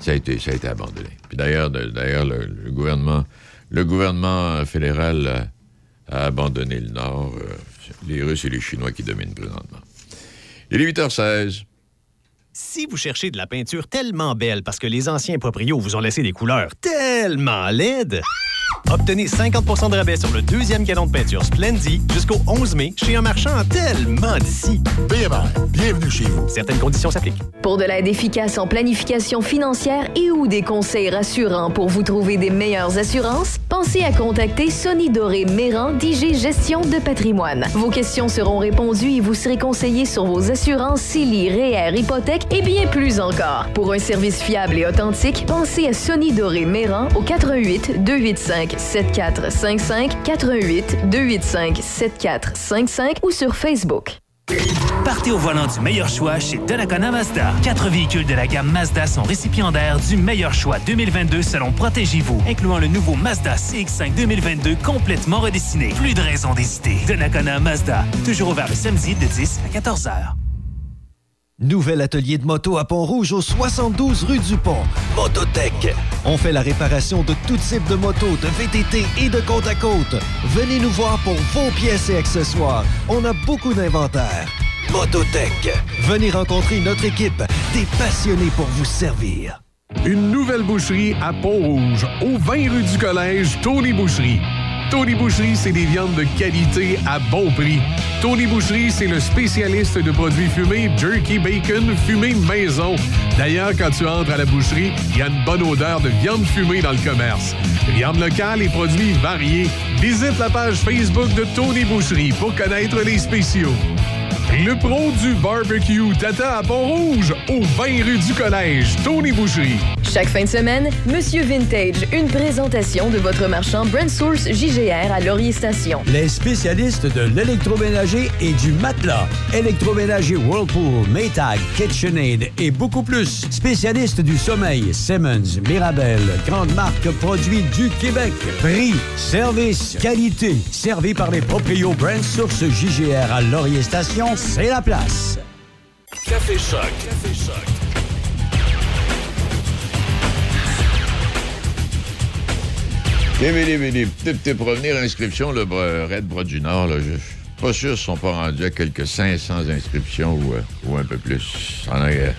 S15: ça, a été, ça a été abandonné. Puis d'ailleurs, d'ailleurs le, le gouvernement, le gouvernement fédéral euh, a abandonné le Nord. Euh, les Russes et les Chinois qui dominent présentement. Il est 8h16.
S5: Si vous cherchez de la peinture tellement belle parce que les anciens proprios vous ont laissé des couleurs tellement laides, obtenez 50% de rabais sur le deuxième galon de peinture Splendid jusqu'au 11 mai chez un marchand tellement d'ici.
S6: BMR, bienvenue chez vous.
S5: Certaines conditions s'appliquent.
S9: Pour de l'aide efficace en planification financière et ou des conseils rassurants pour vous trouver des meilleures assurances, pensez à contacter Sonny Doré Méran d'IG Gestion de patrimoine. Vos questions seront répondues et vous serez conseillé sur vos assurances CELI, REER, hypothèque et bien plus encore. Pour un service fiable et authentique, pensez à Sonny Doré Méran au 88 285 7455 88 285 7455 ou sur Facebook.
S22: Partez au volant du meilleur choix chez Donnacona Mazda. Quatre véhicules de la gamme Mazda sont récipiendaires du meilleur choix 2022 selon Protégez-vous, incluant le nouveau Mazda CX-5 2022 complètement redessiné. Plus de raison d'hésiter. Donnacona Mazda, toujours ouvert le samedi de 10 à 14 heures.
S7: Nouvel atelier de moto à Pont-Rouge au 72 rue du Pont. Mototech. On fait la réparation de tout type de moto, de VTT et de côte à côte. Venez nous voir pour vos pièces et accessoires. On a beaucoup d'inventaire. Mototech. Venez rencontrer notre équipe, des passionnés pour vous servir.
S8: Une nouvelle boucherie à Pont-Rouge, au 20 rue du Collège, Tony Boucherie. Tony Boucherie, c'est des viandes de qualité à bon prix. Tony Boucherie, c'est le spécialiste de produits fumés, jerky bacon, fumé maison. D'ailleurs, quand tu entres à la boucherie, il y a une bonne odeur de viande fumée dans le commerce. Viande locale et produits variés. Visite la page Facebook de Tony Boucherie pour connaître les spéciaux. Le pro du barbecue t'attend à Pont-Rouge, au 20 rue du Collège, Tony Boucherie.
S9: Chaque fin de semaine, Monsieur Vintage, une présentation de votre marchand Brand Source JGR à Laurier Station.
S20: Les spécialistes de l'électroménager et du matelas. Électroménager Whirlpool, Maytag, KitchenAid et beaucoup plus. Spécialistes du sommeil, Simmons, Mirabel, grande marque produits du Québec. Prix, service, qualité. Servi par les proprios Brand Source JGR à Laurier Station, c'est la place.
S17: Café Choc. Café Choc.
S15: Les, les, les, les revenir à l'inscription, le Red Bras du Nord, là, je suis pas sûr qu'ils sont pas rendus à quelques 500 inscriptions ou, euh, ou un peu plus. En a, euh,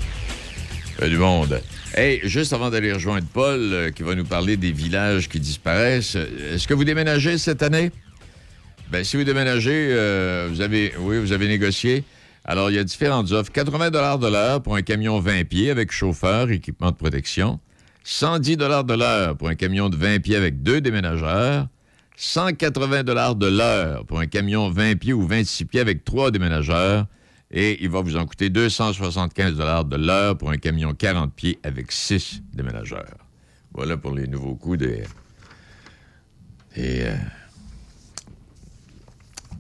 S15: il y a du monde. Hey, juste avant d'aller rejoindre Paul, euh, qui va nous parler des villages qui disparaissent, est-ce que vous déménagez cette année? Ben, si vous déménagez, euh, vous avez, oui, vous avez négocié. Alors, il y a différentes offres. 80 de l'heure pour un camion 20 pieds avec chauffeur, équipement de protection. 110 de l'heure pour un camion de 20 pieds avec deux déménageurs. 180 de l'heure pour un camion 20 pieds ou 26 pieds avec trois déménageurs. Et il va vous en coûter 275 de l'heure pour un camion 40 pieds avec six déménageurs. Voilà pour les nouveaux coûts des... des euh,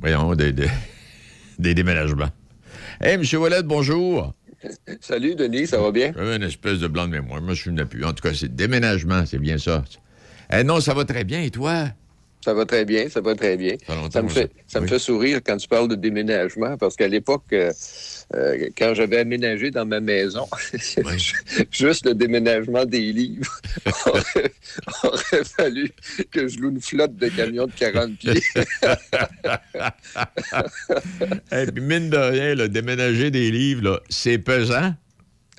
S15: voyons, des, des, (laughs) des déménagements. Hey, M. Wallet, bonjour.
S23: Salut, Denis, ça va bien?
S15: J'avais une espèce de blanc de mémoire. Moi, je suis plus. En tout cas, c'est déménagement, c'est bien ça. Eh non, ça va très bien. Et toi?
S23: Ça va très bien, ça va très bien. Ça me fait, ça me
S15: Oui.
S23: fait sourire quand tu parles de déménagement, parce qu'à l'époque, euh, euh, quand j'avais aménagé dans ma maison, (laughs) juste le déménagement des livres (laughs) aurait, aurait fallu que je loue une flotte de camions de 40 pieds. (laughs)
S15: Et puis, mine de rien, là, déménager des livres, c'est pesant.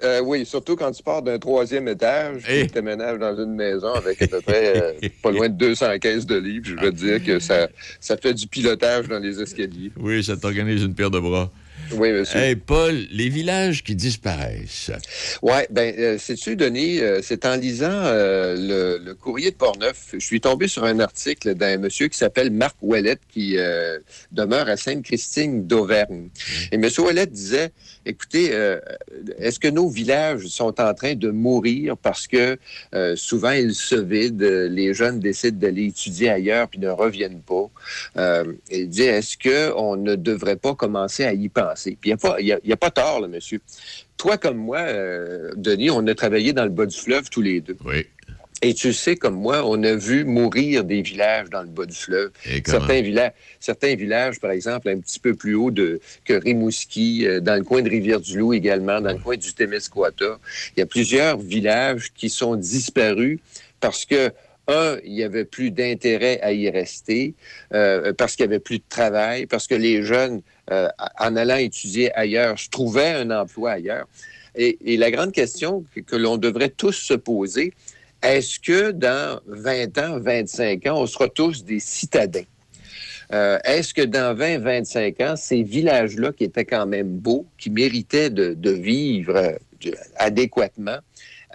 S23: Euh, oui, surtout quand tu pars d'un troisième étage,
S15: Eh.
S23: tu déménages dans une maison avec à peu près euh, pas loin de 200 caisses de livres. Je veux dire que ça, ça fait du pilotage dans les escaliers.
S15: Oui, ça t'organise une paire de bras.
S23: Oui, monsieur.
S15: Hey, Paul, les villages qui disparaissent.
S23: Oui, ben, euh, sais-tu, Denis, euh, c'est en lisant euh, le, le courrier de Portneuf, je suis tombé sur un article d'un monsieur qui s'appelle Marc Ouellet, qui euh, demeure à Sainte-Christine d'Auvergne. Et M. Ouellet disait, écoutez, euh, est-ce que nos villages sont en train de mourir parce que euh, souvent ils se vident, euh, les jeunes décident d'aller étudier ailleurs puis ne reviennent pas? Il dit, est-ce qu'on ne devrait pas commencer à y penser? Puis il n'y a, a- pas tort, là, monsieur. Toi comme moi, Denis, on a travaillé dans le bas du fleuve tous les deux.
S15: Oui.
S23: Et tu sais, comme moi, on a vu mourir des villages dans le bas du fleuve. Certains villages, certains villages, par exemple, un petit peu plus haut de, que Rimouski, euh, dans le coin de Rivière-du-Loup également, dans le coin du Témiscouata. Il y a plusieurs villages qui sont disparus parce que un, il n'y avait plus d'intérêt à y rester, euh, parce qu'il n'y avait plus de travail, parce que les jeunes, euh, en allant étudier ailleurs, se trouvaient un emploi ailleurs. Et, et la grande question que, que l'on devrait tous se poser, est-ce que dans 20 ans, 25 ans, on sera tous des citadins? Euh, Est-ce que dans 20, 25 ans, ces villages-là qui étaient quand même beaux, qui méritaient de, de vivre euh, de- adéquatement,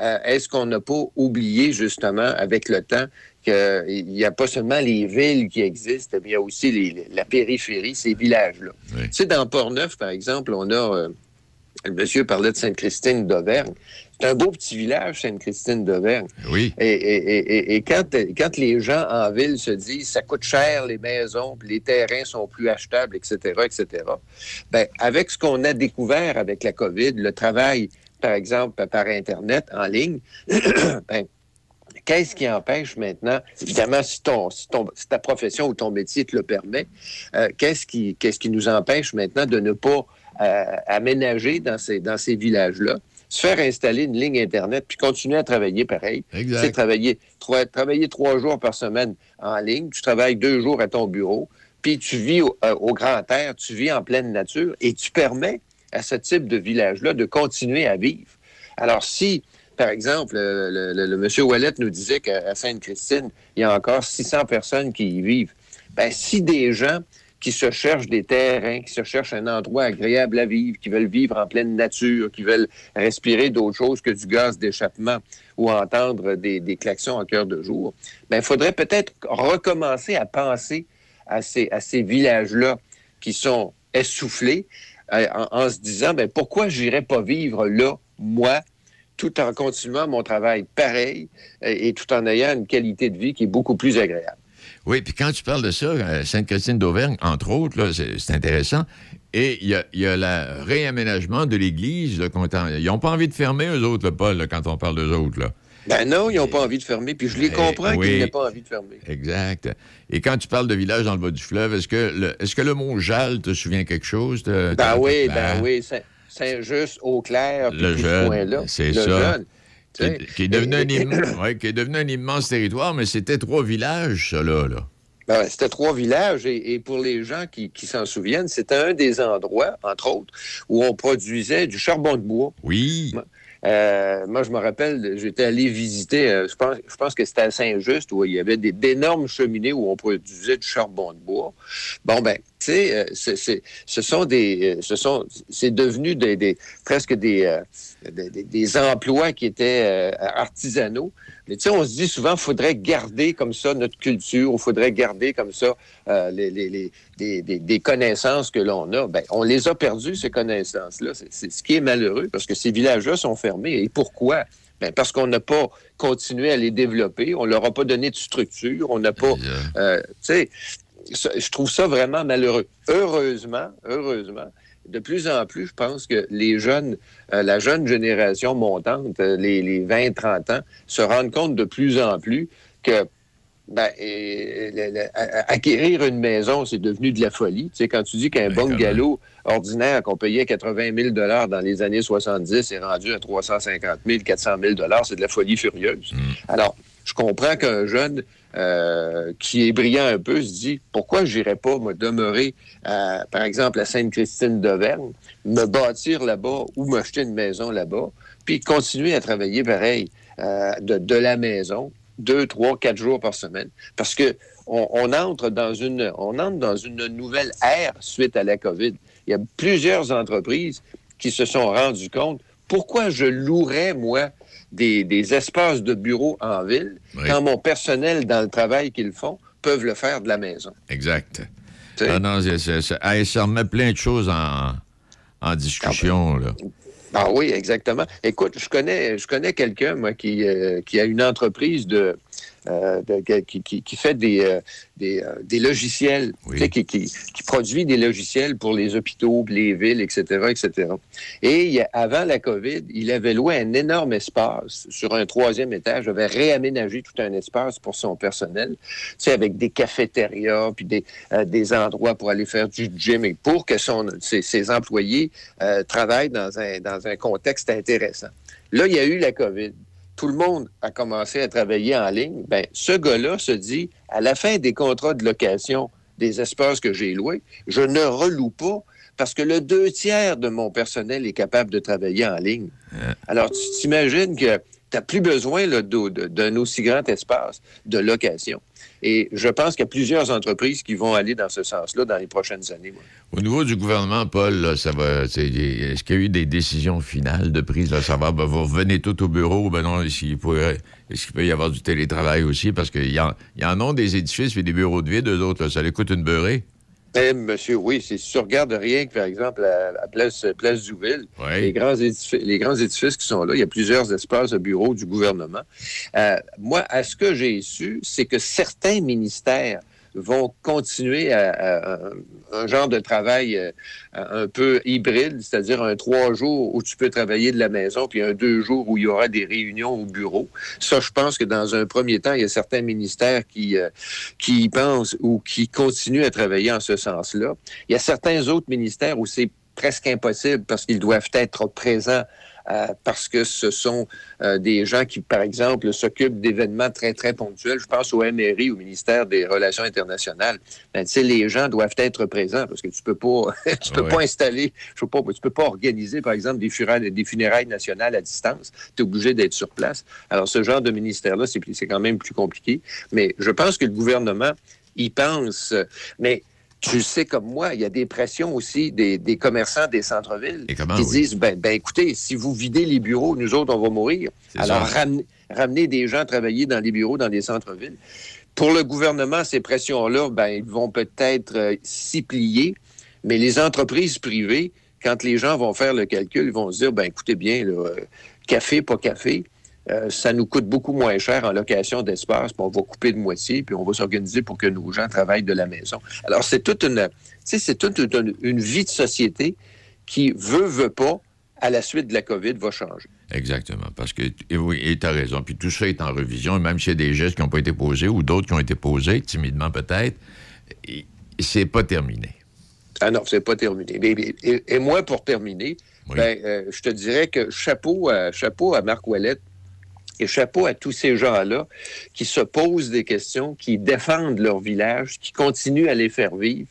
S23: euh, est-ce qu'on n'a pas oublié justement avec le temps qu'il n'y a pas seulement les villes qui existent, mais il y a aussi les- la périphérie, ces villages-là? Tu sais, dans Port-Neuf, par exemple, on a, euh, le monsieur parlait de Sainte-Christine d'Auvergne. C'est un beau petit village, Sainte-Christine d'Auvergne.
S15: Oui.
S23: Et, et- et- quand, quand les gens en ville se disent ça coûte cher les maisons, puis les terrains sont plus achetables, etc., etc., ben, avec ce qu'on a découvert avec la COVID, le travail, par exemple, par Internet, en ligne, (clears throat) ben, Qu'est-ce qui empêche maintenant, évidemment, si, ton, si, ton- si ta profession ou ton métier te le permet, euh, qu'est-ce qui, qui nous empêche maintenant de ne pas euh, aménager dans ces, dans ces villages-là, se faire installer une ligne Internet, puis continuer à travailler pareil. C'est travailler trois, travailler trois jours par semaine en ligne, tu travailles deux jours à ton bureau, puis tu vis au, euh, au grand air, tu vis en pleine nature, et tu permets à ce type de village-là de continuer à vivre. Alors, si, par exemple, le, le- le- le monsieur Wallet nous disait qu'à Sainte-Christine, il y a encore 600 personnes qui y vivent, Ben, si des gens qui se cherchent des terrains, qui se cherchent un endroit agréable à vivre, qui veulent vivre en pleine nature, qui veulent respirer d'autres choses que du gaz d'échappement ou entendre des, des klaxons en cœur de jour, ben, il faudrait peut-être recommencer à penser à ces, à villages-là qui sont essoufflés euh, en, en se disant, ben, pourquoi j'irais pas vivre là, moi, tout en continuant mon travail pareil euh, et tout en ayant une qualité de vie qui est beaucoup plus agréable.
S15: Oui, puis quand tu parles de ça, euh, Sainte-Christine d'Auvergne, entre autres, là, c'est, intéressant. Et il y a, il y a le réaménagement de l'église. Ils n'ont pas envie de fermer, eux autres, là, Paul, là, quand on parle d'eux autres. Là.
S23: Ben non, ils n'ont pas envie de fermer, puis je les
S15: Eh,
S23: comprends
S15: oui.
S23: qu'ils n'aient pas envie de fermer.
S15: Exact. Et quand tu parles de village dans le bas du fleuve, est-ce que le, est-ce que le mot Jalles te souvient quelque chose? de-
S23: Ben oui, ben oui, Saint- Saint-Just, Eau-Clair, puis
S15: Le jeune, c'est
S23: Le
S15: ça.
S23: jeune,
S15: Qui, est devenu un
S23: Et-
S15: imm- ouais, qui est devenu un immense territoire, mais c'était trois villages, ça, là. là.
S23: Ben, c'était trois villages et, et pour les gens qui, qui s'en souviennent, c'était un des endroits, entre autres, où on produisait du charbon de bois.
S15: Oui.
S23: Euh, moi, je me rappelle, j'étais allé visiter, euh, je, pense, je pense que c'était à Saint-Just, où il y avait d'énormes cheminées où on produisait du charbon de bois. Bon, ben, euh, c'est- c'est- ce sont des, euh, ce sont, c'est devenu des, des- presque des, euh, des, des- emplois qui étaient euh, artisanaux. Mais tu sais, on se dit souvent, il faudrait garder comme ça notre culture, il faudrait garder comme ça euh, les, les- les- des, connaissances que l'on a. Ben, on les a perdues, ces connaissances-là. C'est- ce qui est malheureux, parce que ces villages-là sont fermés. Et pourquoi? Ben, parce qu'on n'a pas continué à les développer, on leur a pas donné de structure, on n'a pas... euh, tu sais, je trouve ça vraiment malheureux. Heureusement, heureusement, de plus en plus, je pense que les jeunes, euh, la jeune génération montante, euh, les, les 20-30 ans, se rendent compte de plus en plus que ben, le- le- acquérir une maison, c'est devenu de la folie. Tu sais, quand tu dis qu'un bungalow ordinaire qu'on payait 80 000 dans les années 70 est rendu à 350 000, 400 000 c'est de la folie furieuse. Alors, je comprends qu'un jeune euh, qui est brillant un peu se dit pourquoi j'irais pas me demeurer, par exemple, à Sainte-Christine d'Auvergne, me bâtir là-bas ou m'acheter une maison là-bas, puis continuer à travailler pareil euh, de, la maison deux, trois, quatre jours par semaine, parce que on, on entre dans une on entre dans une nouvelle ère suite à la COVID. Il y a plusieurs entreprises qui se sont rendues compte pourquoi je louerais moi des, des espaces de bureau en ville quand mon personnel dans le travail qu'ils font peuvent le faire de la maison.
S15: Exact. Ah non, ça remet plein de choses en, en discussion, là.
S23: Ah oui, exactement. Écoute, je connais, je connais quelqu'un, moi, qui, euh, qui a une entreprise de, euh, de- qui, qui- qui fait des, euh, des, euh, des logiciels, qui, produit des logiciels pour les hôpitaux, les villes, etc., etc. Et il avant la COVID, il avait loué un énorme espace sur un troisième étage, avait réaménagé tout un espace pour son personnel, tu sais, avec des cafétérias, puis des, des endroits pour aller faire du gym, et pour que son, ses, ses employés travaillent dans un, dans un contexte intéressant. Là, il y a eu la COVID tout le monde a commencé à travailler en ligne, ben, ce gars-là se dit, à la fin des contrats de location des espaces que j'ai loués, je ne reloue pas parce que le deux tiers de mon personnel est capable de travailler en ligne. Alors, tu t'imagines que tu n'as plus besoin d'un aussi grand espace de location. Et je pense qu'il y a plusieurs entreprises qui vont aller dans ce sens-là dans les prochaines années.
S15: Au niveau du gouvernement, Paul, ça va. Est-ce qu'il y a eu des décisions finales de prise de savoir, ben, vous revenez tout au bureau, ben non, est-ce qu'il peut y avoir du télétravail aussi? Parce qu'il y, en- ont des édifices et des bureaux de vide, eux autres, ça les coûte une beurrée.
S23: Monsieur, oui, c'est si tu regardes rien que, par exemple, à, à Place, Place Zouville, les, grands édifices, les grands édifices qui sont là, il y a plusieurs espaces de bureaux du gouvernement. Euh, moi, à ce que j'ai su, c'est que certains ministères vont continuer à, un genre de travail euh, un peu hybride, c'est-à-dire un trois jours où tu peux travailler de la maison, puis un deux jours où il y aura des réunions au bureau. Ça, je pense que dans un premier temps, il y a certains ministères qui, euh, qui pensent ou qui continuent à travailler en ce sens-là. Il y a certains autres ministères où c'est presque impossible parce qu'ils doivent être présents euh, parce que ce sont euh, des gens qui, par exemple, s'occupent d'événements très, très ponctuels. Je pense au MRI, au ministère des Relations internationales. Ben, tu sais, les gens doivent être présents parce que tu peux pas, (laughs) tu peux pas installer, je sais pas, tu peux pas organiser, par exemple, des funérailles, des funérailles nationales à distance. Tu es obligé d'être sur place. Alors, ce genre de ministère-là, c'est quand même plus compliqué. Mais je pense que le gouvernement, ils pensent. Mais tu le sais comme moi, il y a des pressions aussi des, des commerçants des centres-villes qui
S15: oui?
S23: disent ben, ben écoutez, si vous videz les bureaux, nous autres, on va mourir. Alors, ramenez, ramenez des gens travailler dans les bureaux, dans les centres-villes. Pour le gouvernement, ces pressions-là, ben, ils vont peut-être euh, s'y plier, mais les entreprises privées, quand les gens vont faire le calcul, ils vont se dire, ben écoutez bien, là, euh, café, pas café, euh, ça nous coûte beaucoup moins cher en location d'espace, puis on va couper de moitié, puis on va s'organiser pour que nos gens travaillent de la maison. Alors, c'est toute une, c'est toute une, une vie de société qui veut, veut pas, à la suite de la COVID, va changer.
S15: Exactement. Parce que, et oui, tu as raison. Puis tout ça est en revision, et même s'il y a des gestes qui n'ont pas été posés ou d'autres qui ont été posés, timidement peut-être, et- et c'est pas terminé.
S23: Ah non, c'est pas terminé. Et, et moi, pour terminer, ben, euh, je te dirais que chapeau à, chapeau à Marc Ouellette et chapeau à tous ces gens-là qui se posent des questions, qui défendent leur village, qui continuent à les faire vivre.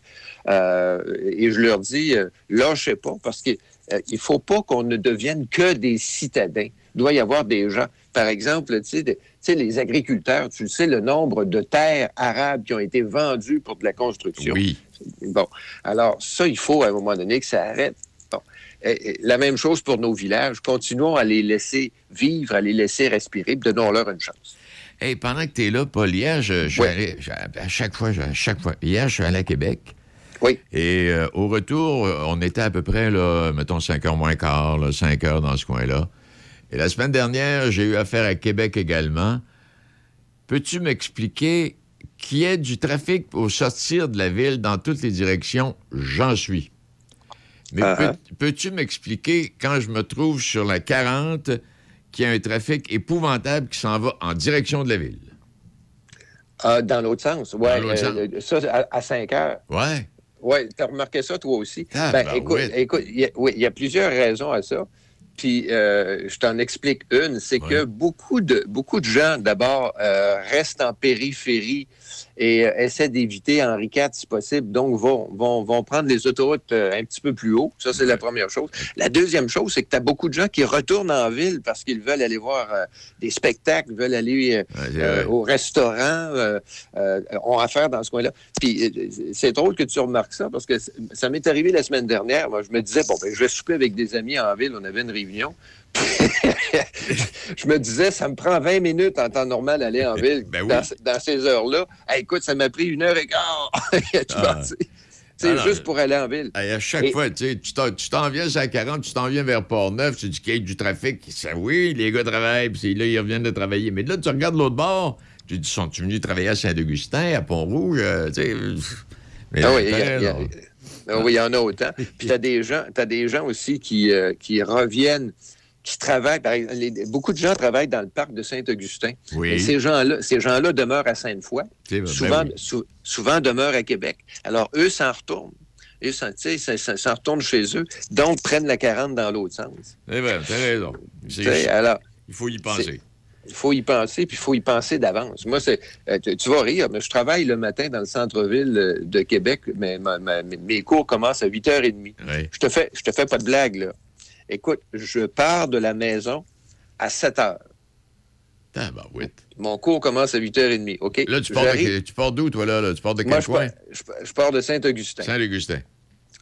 S23: Euh, et je leur dis, euh, lâchez pas, parce qu'il ne faut pas qu'on ne devienne que des citadins. Il doit y avoir des gens, par exemple, tu sais, des- tu sais, les agriculteurs, tu sais le nombre de terres arabes qui ont été vendues pour de la construction.
S15: Oui.
S23: Bon, alors ça, il faut à un moment donné que ça arrête. Et- et la même chose pour nos villages. Continuons à les laisser vivre, à les laisser respirer, donnons-leur une chance.
S15: Hey, pendant que tu es là, Paul, hier, je, je suis allé- je- à chaque fois, je- à chaque fois, hier, je suis allé à Québec.
S23: Oui.
S15: Et euh, au retour, euh, on était à peu près, là, mettons, 5 heures moins quart, là, 5 heures dans ce coin-là. Et la semaine dernière, j'ai eu affaire à Québec également. Peux-tu m'expliquer qu'il y ait du trafic au sortir de la ville dans toutes les directions? J'en suis. Mais
S23: Ah,
S15: peux-
S23: ah.
S15: peux-tu m'expliquer quand je me trouve sur la 40 qu'il y a un trafic épouvantable qui s'en va en direction de la ville?
S23: Ah, dans l'autre sens, oui.
S15: L'autre sens.
S23: ça, à, à 5 heures.
S15: Ouais.
S23: Oui, tu as remarqué ça toi aussi?
S15: Ah,
S23: ben,
S15: ben
S23: écoute,
S15: oui.
S23: écoute, il y a- oui, il y a plusieurs raisons à ça. Puis euh, je t'en explique une, c'est que beaucoup de beaucoup de gens d'abord euh, restent en périphérie et euh, essaient d'éviter Henri IV si possible, donc vont, vont, vont prendre les autoroutes euh, un petit peu plus haut. Ça, c'est la première chose. La deuxième chose, c'est que tu as beaucoup de gens qui retournent en ville parce qu'ils veulent aller voir euh, des spectacles, veulent aller euh, euh, au restaurant, euh, euh, ont affaire dans ce coin-là. Puis c'est drôle que tu remarques ça parce que ça m'est arrivé la semaine dernière. Moi, je me disais, bon, ben, je vais souper avec des amis en ville. On avait une réunion. (laughs) je me disais, ça me prend 20 minutes en temps normal d'aller en ville
S15: Ben
S23: dans, dans ces heures-là. Hey, écoute, ça m'a pris une heure et quart. (laughs)
S15: Ah.
S23: c'est-
S15: Ah,
S23: juste pour aller en ville.
S15: À chaque
S23: Et-
S15: fois, tu t'en- viens la 40, tu t'en viens vers Port-Neuf, tu dis qu'il y a du trafic. Ça, oui, les gars travaillent, puis là, ils reviennent de travailler. Mais là, tu regardes l'autre bord, tu dis, sont-ils venus travailler à Saint-Augustin, à Pont-Rouge? euh. Mais
S23: Ah oui, il y, a- a- ah oui, il y en a autant. Puis tu as des gens, t'as des gens aussi qui, euh, qui reviennent, qui travaillent. par exemple, les- beaucoup de gens travaillent dans le parc de Saint-Augustin.
S15: Oui.
S23: Et ces gens-là, ces gens-là demeurent à Sainte-Foy.
S15: Ben
S23: Souvent,
S15: oui.
S23: sou- souvent demeurent à Québec. Alors, eux s'en retournent. Eux s'en, retournent chez eux, donc prennent la 40 dans l'autre sens.
S15: C'est vrai, t'as raison.
S23: Alors,
S15: il faut y penser.
S23: il faut y penser, puis il faut y penser d'avance. Moi, c'est, euh, tu, vas rire, mais je travaille le matin dans le centre-ville euh, de Québec, mais ma- ma- mes cours commencent à 8h30.
S15: Ouais.
S23: Je te fais, je te fais pas de blague, là. Écoute, je pars de la maison à 7 h.
S15: Ah, ben oui.
S23: Mon cours commence à 8h30, OK?
S15: Là, tu pars,
S23: J'arrive-
S15: de, tu pars d'où, toi, là, là? Tu pars de quel
S23: Moi, je
S15: coin?
S23: pars, je, je pars de Saint-Augustin.
S15: Saint-Augustin.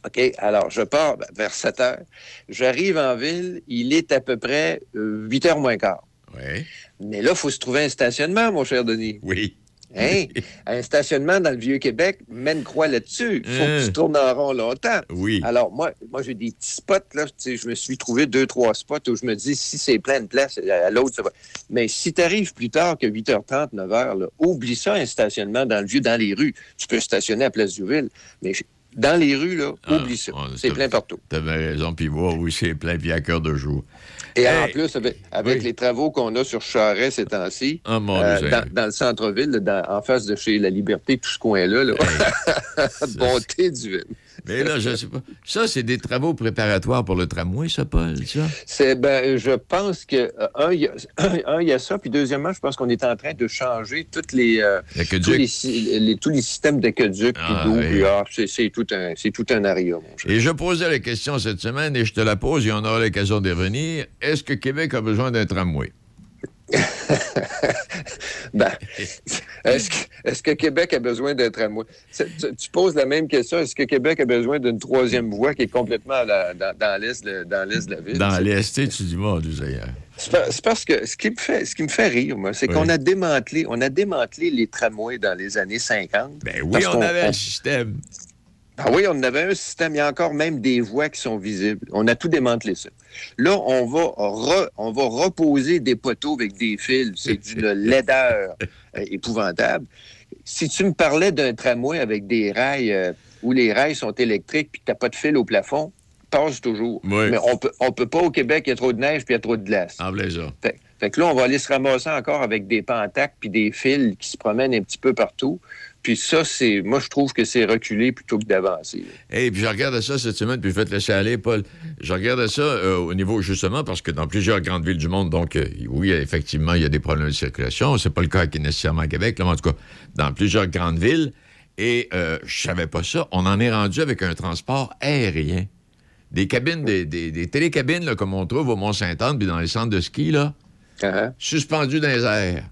S23: OK, alors je pars ben, vers 7 heures. J'arrive en ville, il est à peu près 8 heures moins quart.
S15: Oui.
S23: Mais là, il faut se trouver un stationnement, mon cher Denis.
S15: Oui.
S23: Hein? (laughs) un stationnement dans le Vieux-Québec, mène croix là-dessus. Il faut que
S15: Hein.
S23: tu tournes en rond longtemps.
S15: Oui.
S23: Alors, moi, moi j'ai des petits spots, là. Je me suis trouvé deux, trois spots où je me dis, si c'est plein de place, à l'autre, ça va. Mais si tu arrives plus tard que 8h30, 9h, là, oublie ça, un stationnement dans le vieux, dans les rues. Tu peux stationner à Place du Ville, mais dans les rues, là,
S15: Ah,
S23: oublie ça. C'est plein partout.
S15: Bien raison, puis voir où c'est plein, puis à cœur de jour.
S23: Et en
S15: Hey.
S23: plus, avec, avec
S15: Oui.
S23: les travaux qu'on a sur Charest ces temps-ci,
S15: mon
S23: euh, dans, le centre-ville, en face de chez La Liberté, tout ce coin-là, là, (laughs) bonté du ville.
S15: Mais là, je sais pas. Ça, c'est des travaux préparatoires pour le tramway, ça, Paul, ça?
S23: C'est, ben, je pense que, euh, un, il y a, (clears throat) y ça, puis deuxièmement, je pense qu'on est en train de changer toutes les, euh, tous, les, tous les systèmes d'aqueduc,
S15: Ah, oui.
S23: ah, c'est, tout un, c'est tout un aria, mon cher.
S15: Et je posais la question cette semaine et je te la pose et on aura l'occasion d'y revenir. Est-ce que Québec a besoin d'un tramway?
S23: Ben, est-ce que, est que, Québec a besoin d'un tramway? Tu, tu, poses la même question. Est-ce que Québec a besoin d'une troisième voie qui est complètement dans, dans l'est de la ville?
S15: Dans l'est, tu dis, moi,
S23: c'est parce que ce qui me fait, ce qui me fait rire, moi, c'est qu'on a démantelé, on a démantelé les tramways dans les années 50.
S15: Ben oui, on, avait un système.
S23: Ah oui, on avait un système. Il y a encore même des voies qui sont visibles. On a tout démantelé ça. Là, on va, on va reposer des poteaux avec des fils. C'est d'une (laughs) laideur euh, épouvantable. Si tu me parlais d'un tramway avec des rails euh, où les rails sont électriques puis que tu n'as pas de fil au plafond, passe toujours. Mais on peut, on peut pas au Québec, il y a trop de neige puis il y a trop de glace.
S15: En
S23: fait, fait, que là, on va aller se ramasser encore avec des pentacs puis des fils qui se promènent un petit peu partout. Puis ça, c'est, moi, je trouve que c'est reculer plutôt que d'avancer.
S15: Et puis je regarde ça cette semaine, puis je vais te laisser aller, Paul. Je regarde ça euh, au niveau, justement, parce que dans plusieurs grandes villes du monde, donc, euh, oui, effectivement, il y a des problèmes de circulation. C'est pas le cas nécessairement à Québec, là, mais en tout cas, dans plusieurs grandes villes. Et euh, je savais pas ça. On en est rendu avec un transport aérien. Des cabines, des, des, télécabines, là, comme on trouve au Mont-Saint-Anne, puis dans les centres de ski, là,
S23: uh-huh.
S15: suspendues dans les airs.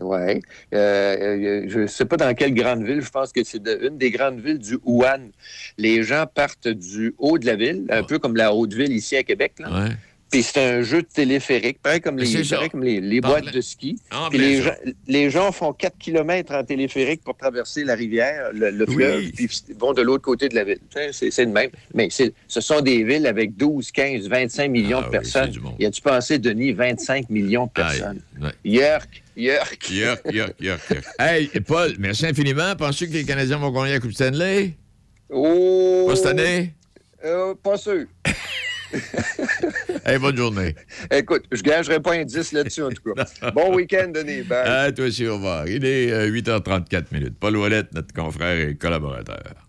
S23: Oui. Euh, euh, je ne sais pas dans quelle grande ville, je pense que c'est une des grandes villes du Wuhan. Les gens partent du haut de la ville, un peu comme la haute ville ici à Québec. Là. Puis c'est un jeu de téléphérique, pareil comme les, comme les, boîtes de ski. Puis les gens, les gens, font 4 km en téléphérique pour traverser la rivière, le, fleuve, puis vont de l'autre côté de la ville. C'est le même. Mais ce sont des villes avec 12, 15, 25 millions
S15: ah
S23: de personnes. Y a-tu pensé, Denis, 25 millions de personnes? Yerk. Yerk,
S15: yerk, yerk, hey, Paul, merci infiniment. Penses-tu que les Canadiens vont gagner la Coupe Stanley?
S23: Oh!
S15: Pas cette année?
S23: Euh, pas sûr.
S15: hey, bonne journée.
S23: Écoute, je gagerai pas un 10 là-dessus, en tout cas. (laughs) Bon week-end, Denis. Bye.
S15: Ah, toi aussi, au revoir. Il est 8h34 euh, minutes. Paul Ouellette, notre confrère et collaborateur.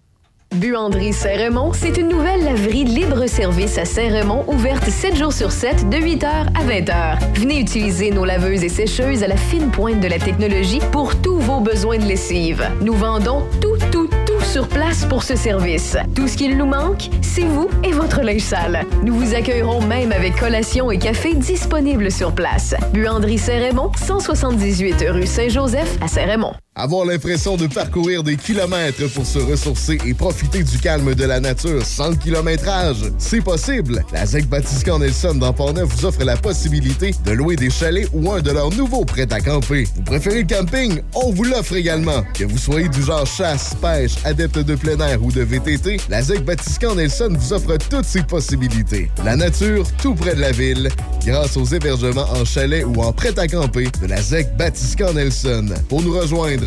S9: Buanderie Saint-Raymond, c'est une nouvelle laverie libre-service à Saint-Raymond, ouverte 7 jours sur 7, de 8h à 20h. Venez utiliser nos laveuses et sécheuses à la fine pointe de la technologie pour tous vos besoins de lessive. Nous vendons tout, tout, tout sur place pour ce service. Tout ce qu'il nous manque, c'est vous et votre linge sale. Nous vous accueillerons même avec collation et café disponibles sur place. Buanderie Saint-Raymond, 178 rue Saint-Joseph à Saint-Raymond.
S24: Avoir l'impression de parcourir des kilomètres pour se ressourcer et profiter du calme de la nature sans le kilométrage, c'est possible. La ZEC Batiscan Nelson dans Portneuf vous offre la possibilité de louer des chalets ou un de leurs nouveaux prêts à camper. Vous préférez le camping? On vous l'offre également. Que vous soyez du genre chasse, pêche, adepte de plein air ou de VTT, la ZEC Batiscan Nelson vous offre toutes ces possibilités. La nature, tout près de la ville, grâce aux hébergements en chalet ou en prêt à camper de la ZEC Batiscan Nelson. Pour nous rejoindre,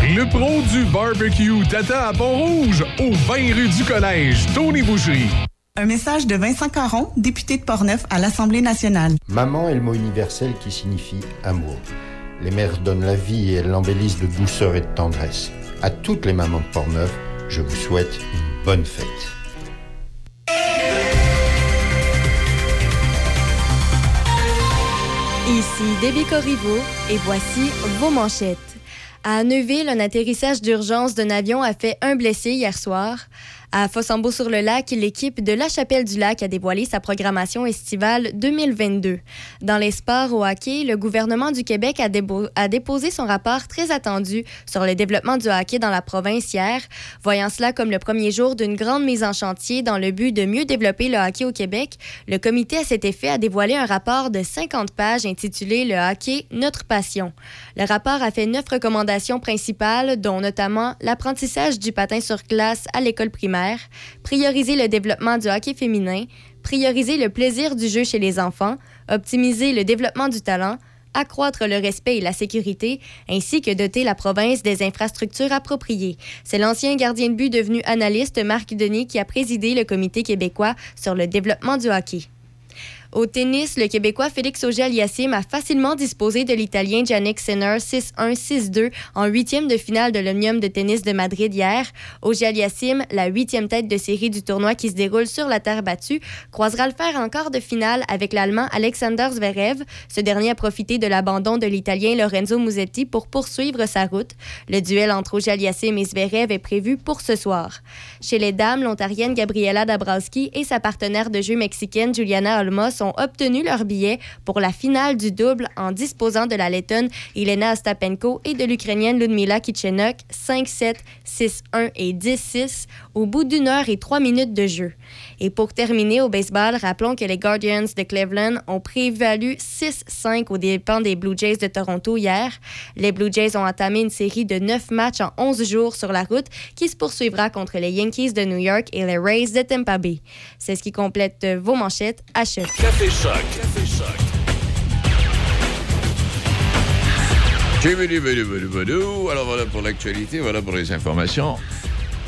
S8: Le pro du barbecue Tata à Pont-Rouge, au 20 rue du Collège, Tony Boucherie.
S25: Un message de Vincent Caron, député de Portneuf à l'Assemblée nationale.
S26: Maman est le mot universel qui signifie amour. Les mères donnent la vie et elles l'embellissent de douceur et de tendresse. À toutes les mamans de Portneuf, je vous souhaite une bonne fête.
S2: Ici Debbie Corriveau et voici vos manchettes. À Neuville, un atterrissage d'urgence d'un avion a fait un blessé hier soir. À Fossambeau-sur-le-Lac, l'équipe de La Chapelle-du-Lac a dévoilé sa programmation estivale 2022. Dans les sports au hockey, le gouvernement du Québec a, déposé son rapport très attendu sur le développement du hockey dans la province hier, voyant cela comme le premier jour d'une grande mise en chantier dans le but de mieux développer le hockey au Québec. Le comité à cet effet a dévoilé un rapport de 50 pages intitulé Le hockey, notre passion. Le rapport a fait neuf recommandations principales, dont notamment l'apprentissage du patin sur glace à l'école primaire, prioriser le développement du hockey féminin, prioriser le plaisir du jeu chez les enfants, optimiser le développement du talent, accroître le respect et la sécurité, ainsi que doter la province des infrastructures appropriées. C'est l'ancien gardien de but devenu analyste Marc Denis qui a présidé le comité québécois sur le développement du hockey. Au tennis, le Québécois Félix Auger-Aliassime a facilement disposé de l'Italien Yannick Sinner 6-1, 6-2 en huitième de finale de l'Omnium de tennis de Madrid hier. Auger-Aliassime, la huitième tête de série du tournoi qui se déroule sur la terre battue, croisera le fer en quart de finale avec l'Allemand Alexander Zverev. Ce dernier a profité de l'abandon de l'Italien Lorenzo Musetti pour poursuivre sa route. Le duel entre Auger-Aliassime et Zverev est prévu pour ce soir. Chez les dames, l'Ontarienne Gabriela Dabrowski et sa partenaire de jeu mexicaine Juliana Olmos ont obtenu leur billet pour la finale du double en disposant de la Lettonne Elena Ostapenko et de l'Ukrainienne Ludmila Kitchenok 5-7, 6-1 et 10-6 au bout d'une heure et trois minutes de jeu. Et pour terminer au baseball, rappelons que les Guardians de Cleveland ont prévalu 6-5 aux dépens des Blue Jays de Toronto hier. Les Blue Jays ont entamé une série de 9 matchs en 11 jours sur la route qui se poursuivra contre les Yankees de New York et les Rays de Tampa Bay. C'est ce qui complète vos manchettes à choc.
S17: Café Choc. Café Choc.
S15: Alors voilà pour l'actualité, voilà pour les informations.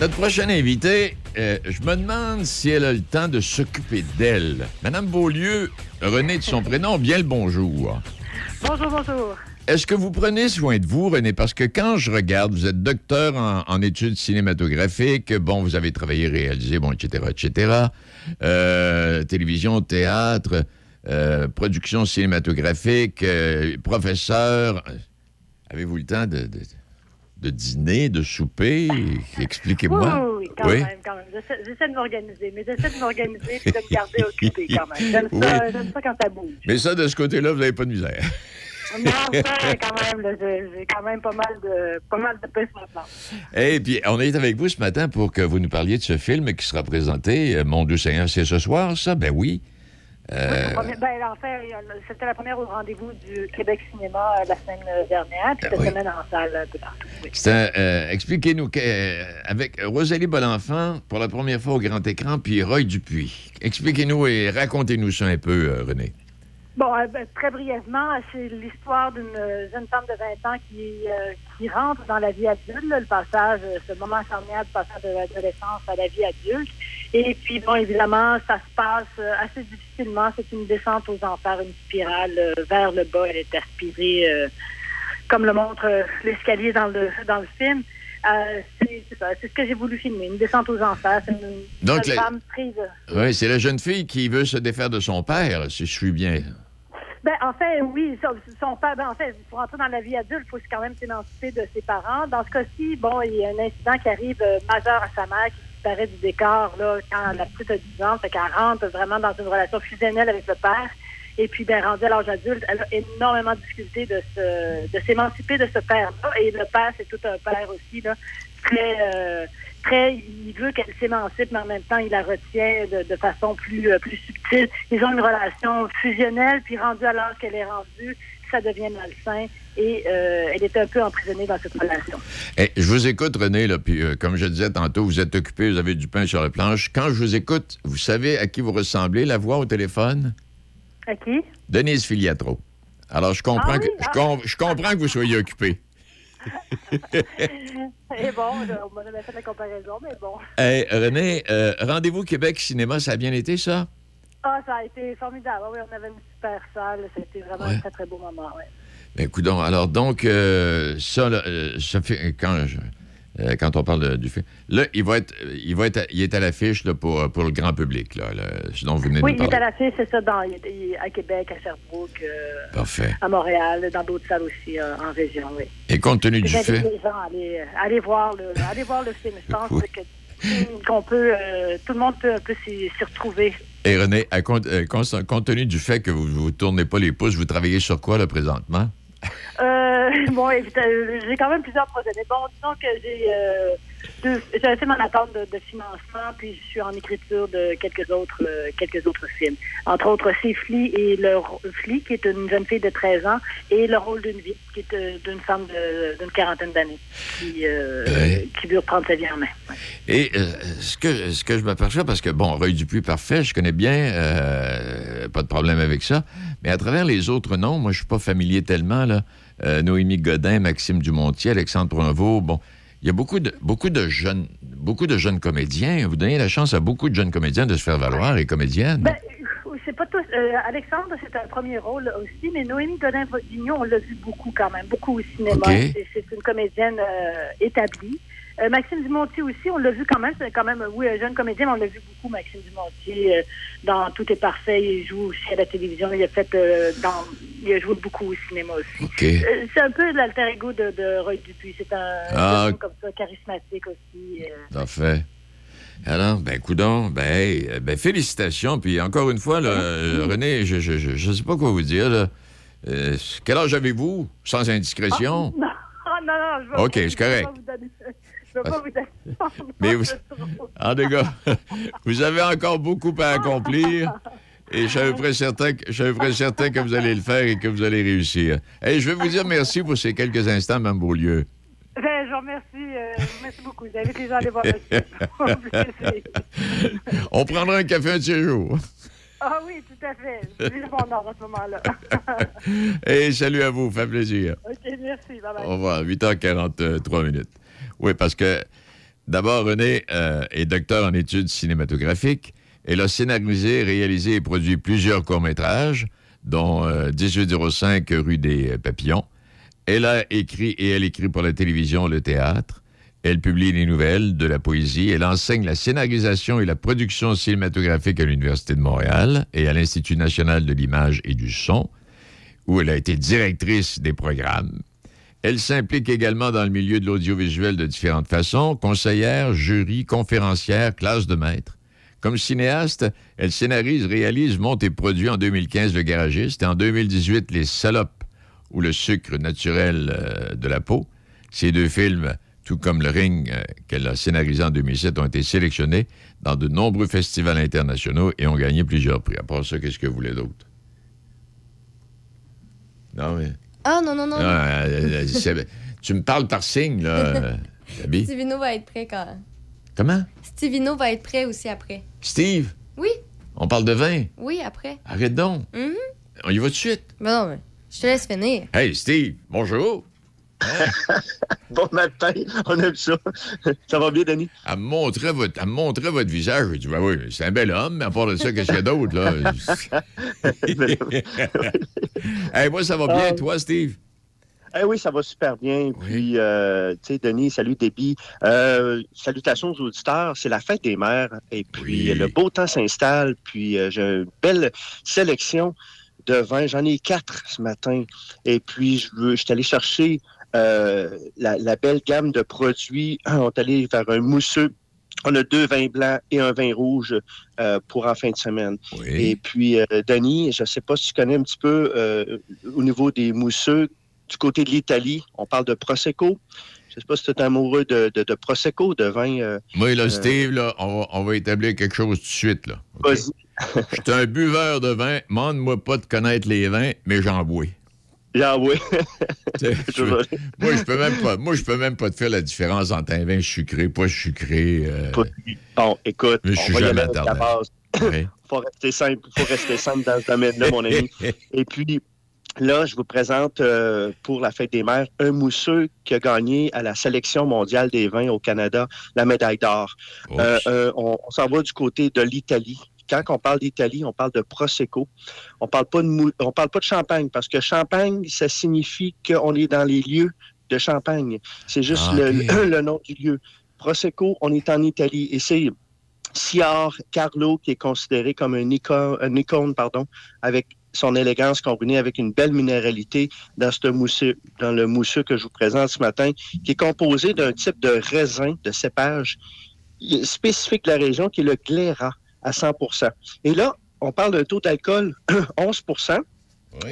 S15: Notre prochaine invitée, euh, je me demande si elle a le temps de s'occuper d'elle. Madame Beaulieu, René de son prénom, bien le bonjour.
S27: Bonjour, bonjour.
S15: Est-ce que vous prenez soin de vous, René? Parce que quand je regarde, vous êtes docteur en, en études cinématographiques, bon, vous avez travaillé, réalisé, bon, etc., etc., euh, télévision, théâtre, euh, production cinématographique, professeur. Avez-vous le temps de, de- de dîner, de souper? Expliquez-moi.
S27: Oui, oui, oui, quand même, quand même. J'essaie de m'organiser, mais j'essaie de m'organiser et de me garder occupée quand même. J'aime ça,
S15: Oui.
S27: j'aime ça quand ça bouge.
S15: Mais ça, de ce côté-là, vous n'avez pas de misère.
S27: Non, ça, quand même, là, j'ai quand même pas mal de, pas mal de paix sur ma planche.
S15: Et puis, on est avec vous ce matin pour que vous nous parliez de ce film qui sera présenté. euh, Mon Dieu Seigneur, c'est ce soir, ça? Ben oui. Euh,
S27: Premier- Ben, en fait, c'était la première au rendez-vous du Québec Cinéma euh, la semaine dernière, puis cette
S15: oui.
S27: semaine en salle un peu partout. oui.
S15: euh, Expliquez-nous, que, euh, avec Rosalie Bonenfant, pour la première fois au grand écran, puis Roy Dupuis. Expliquez-nous et racontez-nous ça un peu, euh, René.
S27: Bon, euh, ben, très brièvement, c'est l'histoire d'une euh, jeune femme de 20 ans qui, euh, qui rentre dans la vie adulte, là, le passage, euh, ce moment charnière du passage de l'adolescence à la vie adulte. Et puis, bon, évidemment, ça se passe euh, assez difficilement. C'est une descente aux enfers, une spirale euh, vers le bas. Elle est aspirée, euh, comme le montre l'escalier dans le, dans le film. Euh, c'est c'est ça, c'est ce que j'ai voulu filmer, une descente aux enfers. C'est une
S15: Donc, la-
S27: femme prise.
S15: Oui, c'est la jeune fille qui veut se défaire de son père, si je suis bien.
S27: Ben, en fait, oui, son, son père, ben, en fait, pour entrer dans la vie adulte, il faut quand même s'émanciper de ses parents. Dans ce cas-ci, bon, il y a un incident qui arrive euh, majeur à sa mère qui disparaît du décor, là, quand la petite a 10 ans, fait qu'elle rentre vraiment dans une relation fusionnelle avec le père. Et puis, ben, rendue à l'âge adulte, elle a énormément de difficultés de se, de s'émanciper de ce père-là. Et le père, c'est tout un père aussi, là, très, euh, très, il veut qu'elle s'émancipe, mais en même temps, il la retient de, de façon plus, euh, plus subtile. Ils ont une relation fusionnelle, puis rendue à l'âge qu'elle est rendue, ça devient malsain. Et euh, elle est un peu emprisonnée dans cette relation.
S15: Eh, je vous écoute, René, là, puis euh, comme je disais tantôt, vous êtes occupé, vous avez du pain sur la planche. Quand je vous écoute, vous savez à qui vous ressemblez, la voix au téléphone?
S27: À qui?
S15: Denise Filiatro. Alors, je comprends,
S27: Ah
S15: que,
S27: oui,
S15: je,
S27: ah.
S15: com- je comprends que vous soyez occupé. (laughs)
S27: Et bon, là, on m'avait fait la comparaison, mais bon.
S15: Hey, René, euh, Rendez-vous Québec Cinéma, ça a bien été, ça?
S27: Ah, ça a été formidable. Oui, on avait une super salle. C'était vraiment
S15: Ouais.
S27: un très, très beau moment. Ouais.
S15: Ben, coudonc, alors, donc, euh, ça, là, euh, ça fait, quand, je- euh, quand on parle de- du film, là, il va être, il va être, il est à l'affiche pour, pour le grand public, là, là, ce dont vous venez
S27: Oui,
S15: de
S27: il
S15: nous
S27: est à
S15: parler.
S27: l'affiche, c'est ça, dans, il est- il à Québec, à Sherbrooke, euh, à Montréal, dans d'autres salles aussi en région, oui.
S15: Et compte tenu du fait...
S27: les gens euh, aller voir le, aller voir le film. Je pense que qu'on peut, euh, tout le monde peut s'y retrouver.
S15: Et René, à compte, euh, compte- compte tenu du fait que vous ne tournez pas les pouces, vous travaillez sur quoi, là, présentement?
S27: Euh, (laughs) bon, euh, j'ai quand même plusieurs projets. Mais bon, disons que j'ai euh, film en attente de, de financement, puis je suis en écriture de quelques autres euh, quelques autres films. Entre autres, c'est Flea et le Flea, qui est une jeune fille de 13 ans, et le rôle d'une vie, qui est euh, d'une femme d'une quarantaine d'années, qui, euh, qui veut reprendre sa vie en main.
S15: Et ce, que, ce que je m'aperçois, parce que, bon, Roy Dupuis, parfait, je connais bien, pas de problème avec ça, mais à travers les autres noms, moi, je suis pas familier tellement, là. Euh, Noémie Godin, Maxime Dumontier, Alexandre Brunvaux, bon, il y a beaucoup de, beaucoup de jeunes beaucoup de jeunes comédiens. Vous donnez la chance à beaucoup de jeunes comédiens de se faire valoir et comédiennes.
S27: Ben, c'est pas tous. euh, Alexandre, c'est un premier rôle aussi, mais Noémie Godin-Vignon, on l'a vu beaucoup quand même, beaucoup au cinéma. C'est une comédienne euh, établie. Euh, Maxime Dumontier aussi, on l'a vu quand même, c'est quand même, oui, un jeune comédien, mais on l'a vu beaucoup, Maxime Dumontier, euh, dans Tout est parfait, il joue aussi à la télévision, il a fait euh, dans, il a joué beaucoup au cinéma aussi.
S15: OK.
S27: Euh, c'est un peu l'alter ego de, de Roy Dupuis, c'est un
S15: Ah.
S27: jeune comme ça, charismatique aussi. euh.
S15: Parfait. Alors, ben, coudon, ben, hey, ben, félicitations. Puis encore une fois, là, René, je, je, je, je sais pas quoi vous dire, là. Quel âge avez-vous, sans indiscrétion?
S27: Non, ah, (laughs) non, non, je vais
S15: OK, c'est correct.
S27: Vous donner- je vais pas vous.
S15: Mais vous, en tout cas, (laughs) vous avez encore beaucoup à accomplir. Et je suis à peu près certain, que- je suis à peu près certain que vous allez le faire et que vous allez réussir. Hey, je vais vous dire merci pour ces quelques instants, Mme Beaulieu.
S27: Ben, je vous remercie, euh, remercie beaucoup. Vous avez déjà allé voir monsieur.
S15: On prendra un café un de ces jours.
S27: Ah oui, tout à fait. Je vis mon ordre à ce moment-là. (laughs)
S15: Et salut à vous, fait plaisir.
S27: OK, merci.
S15: Au revoir, 8h43 minutes. Oui, parce que d'abord, René euh, est docteur en études cinématographiques. Elle a scénarisé, réalisé et produit plusieurs courts-métrages, dont euh, 1805 rue des Papillons. Elle a écrit et elle écrit pour la télévision, le théâtre. Elle publie des nouvelles, de la poésie. Elle enseigne la scénarisation et la production cinématographique à l'Université de Montréal et à l'Institut national de l'image et du son, où elle a été directrice des programmes. Elle s'implique également dans le milieu de l'audiovisuel de différentes façons, conseillère, jury, conférencière, classe de maître. Comme cinéaste, elle scénarise, réalise, monte et produit en 2015 Le Garagiste et en 2018 Les Salopes ou Le sucre naturel euh, de la peau. Ces deux films, tout comme Le Ring euh, qu'elle a scénarisé en 2007, ont été sélectionnés dans de nombreux festivals internationaux et ont gagné plusieurs prix. À part ça, qu'est-ce que vous voulez d'autre? Non, mais...
S2: Ah, non, non, non.
S15: Non, euh, euh, c'est- tu me parles par signe, là, euh, (laughs) Gabi.
S2: Stevino va être prêt quand.
S15: Comment?
S2: Stevino va être prêt aussi après.
S15: Steve,
S2: Oui,
S15: on parle de vin?
S2: oui, après.
S15: Arrête donc.
S2: Mhm.
S15: On y va tout de suite.
S2: Ben non, mais je te laisse finir.
S15: Hey, Steve, bonjour. (laughs)
S28: Bon matin, on aime ça. Ça va bien, Denis?
S15: Elle me montrait votre, elle me montrait votre visage. J'ai dit, ben oui, c'est un bel homme, mais à part de ça, qu'est-ce qu'il y a d'autre, là? (laughs) hey, moi, ça va bien,
S28: Euh,
S15: toi, Steve?
S28: Eh oui, ça va super bien. Puis, euh, tu sais, Denis, salut, Déby. Euh, salutations aux auditeurs. C'est la fête des mères. Et puis, le beau temps s'installe. Puis, euh, j'ai une belle sélection de vins. J'en ai quatre ce matin. Et puis, je veux, je suis allé chercher euh, la, la belle gamme de produits. On est allé vers un mousseux. On a deux vins blancs et un vin rouge euh, pour en fin de semaine. Et puis, euh, Denis, je ne sais pas si tu connais un petit peu euh, au niveau des mousseux. Du côté de l'Italie, on parle de Prosecco. Je ne sais pas si tu es amoureux de, de, de Prosecco, de vin.
S15: Moi, là, Steve, là, on, va, on va établir quelque chose tout de suite, là.
S28: Vas-y. (laughs)
S15: Je suis un buveur de vin. Mande-moi pas de connaître les vins, mais j'en bois. (laughs) Je peux- moi, je peux même pas. Moi, je peux même pas te faire la différence entre un vin sucré, pas sucré. euh,
S28: Bon, écoute,
S15: Mais je
S28: on
S15: suis
S28: va y
S15: jamais
S28: aller avec la base.
S15: Oui. (laughs)
S28: faut rester simple, faut rester simple dans ce domaine-là, mon ami. (laughs) Et puis, là, je vous présente euh, pour la fête des mères un mousseux qui a gagné à la sélection mondiale des vins au Canada la médaille d'or. Euh, euh, on on s'en va du côté de l'Italie. Quand on parle d'Italie, on parle de Prosecco. On parle pas de mou- on parle pas de champagne parce que champagne, ça signifie qu'on est dans les lieux de champagne. C'est juste
S15: Ah,
S28: le, nom du lieu. Prosecco, on est en Italie et c'est Siar Carlo qui est considéré comme un icône, un icône pardon, avec son élégance combinée avec une belle minéralité dans ce mousseux, dans le mousseux que je vous présente ce matin, qui est composé d'un type de raisin, de cépage spécifique de la région, qui est le Glera à 100% Et là, on parle d'un taux d'alcool (clears throat) 11%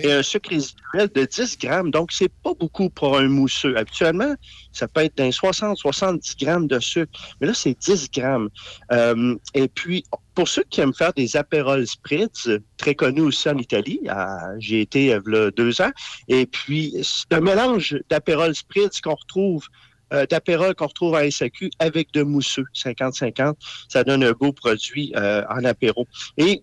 S28: et un sucre résiduel de 10 grammes. Donc, c'est pas beaucoup pour un mousseux. Habituellement, ça peut être d'un 60-70 grammes de sucre. Mais là, c'est 10 grammes. Euh, et puis, pour ceux qui aiment faire des apérols spritz, très connus aussi en Italie, à- j'y ai été v'là deux ans, et puis c'est un mélange d'apérols spritz qu'on retrouve euh, d'apérol qu'on retrouve en SAQ avec de mousseux, 50-50. Ça donne un beau produit euh, en apéro. Et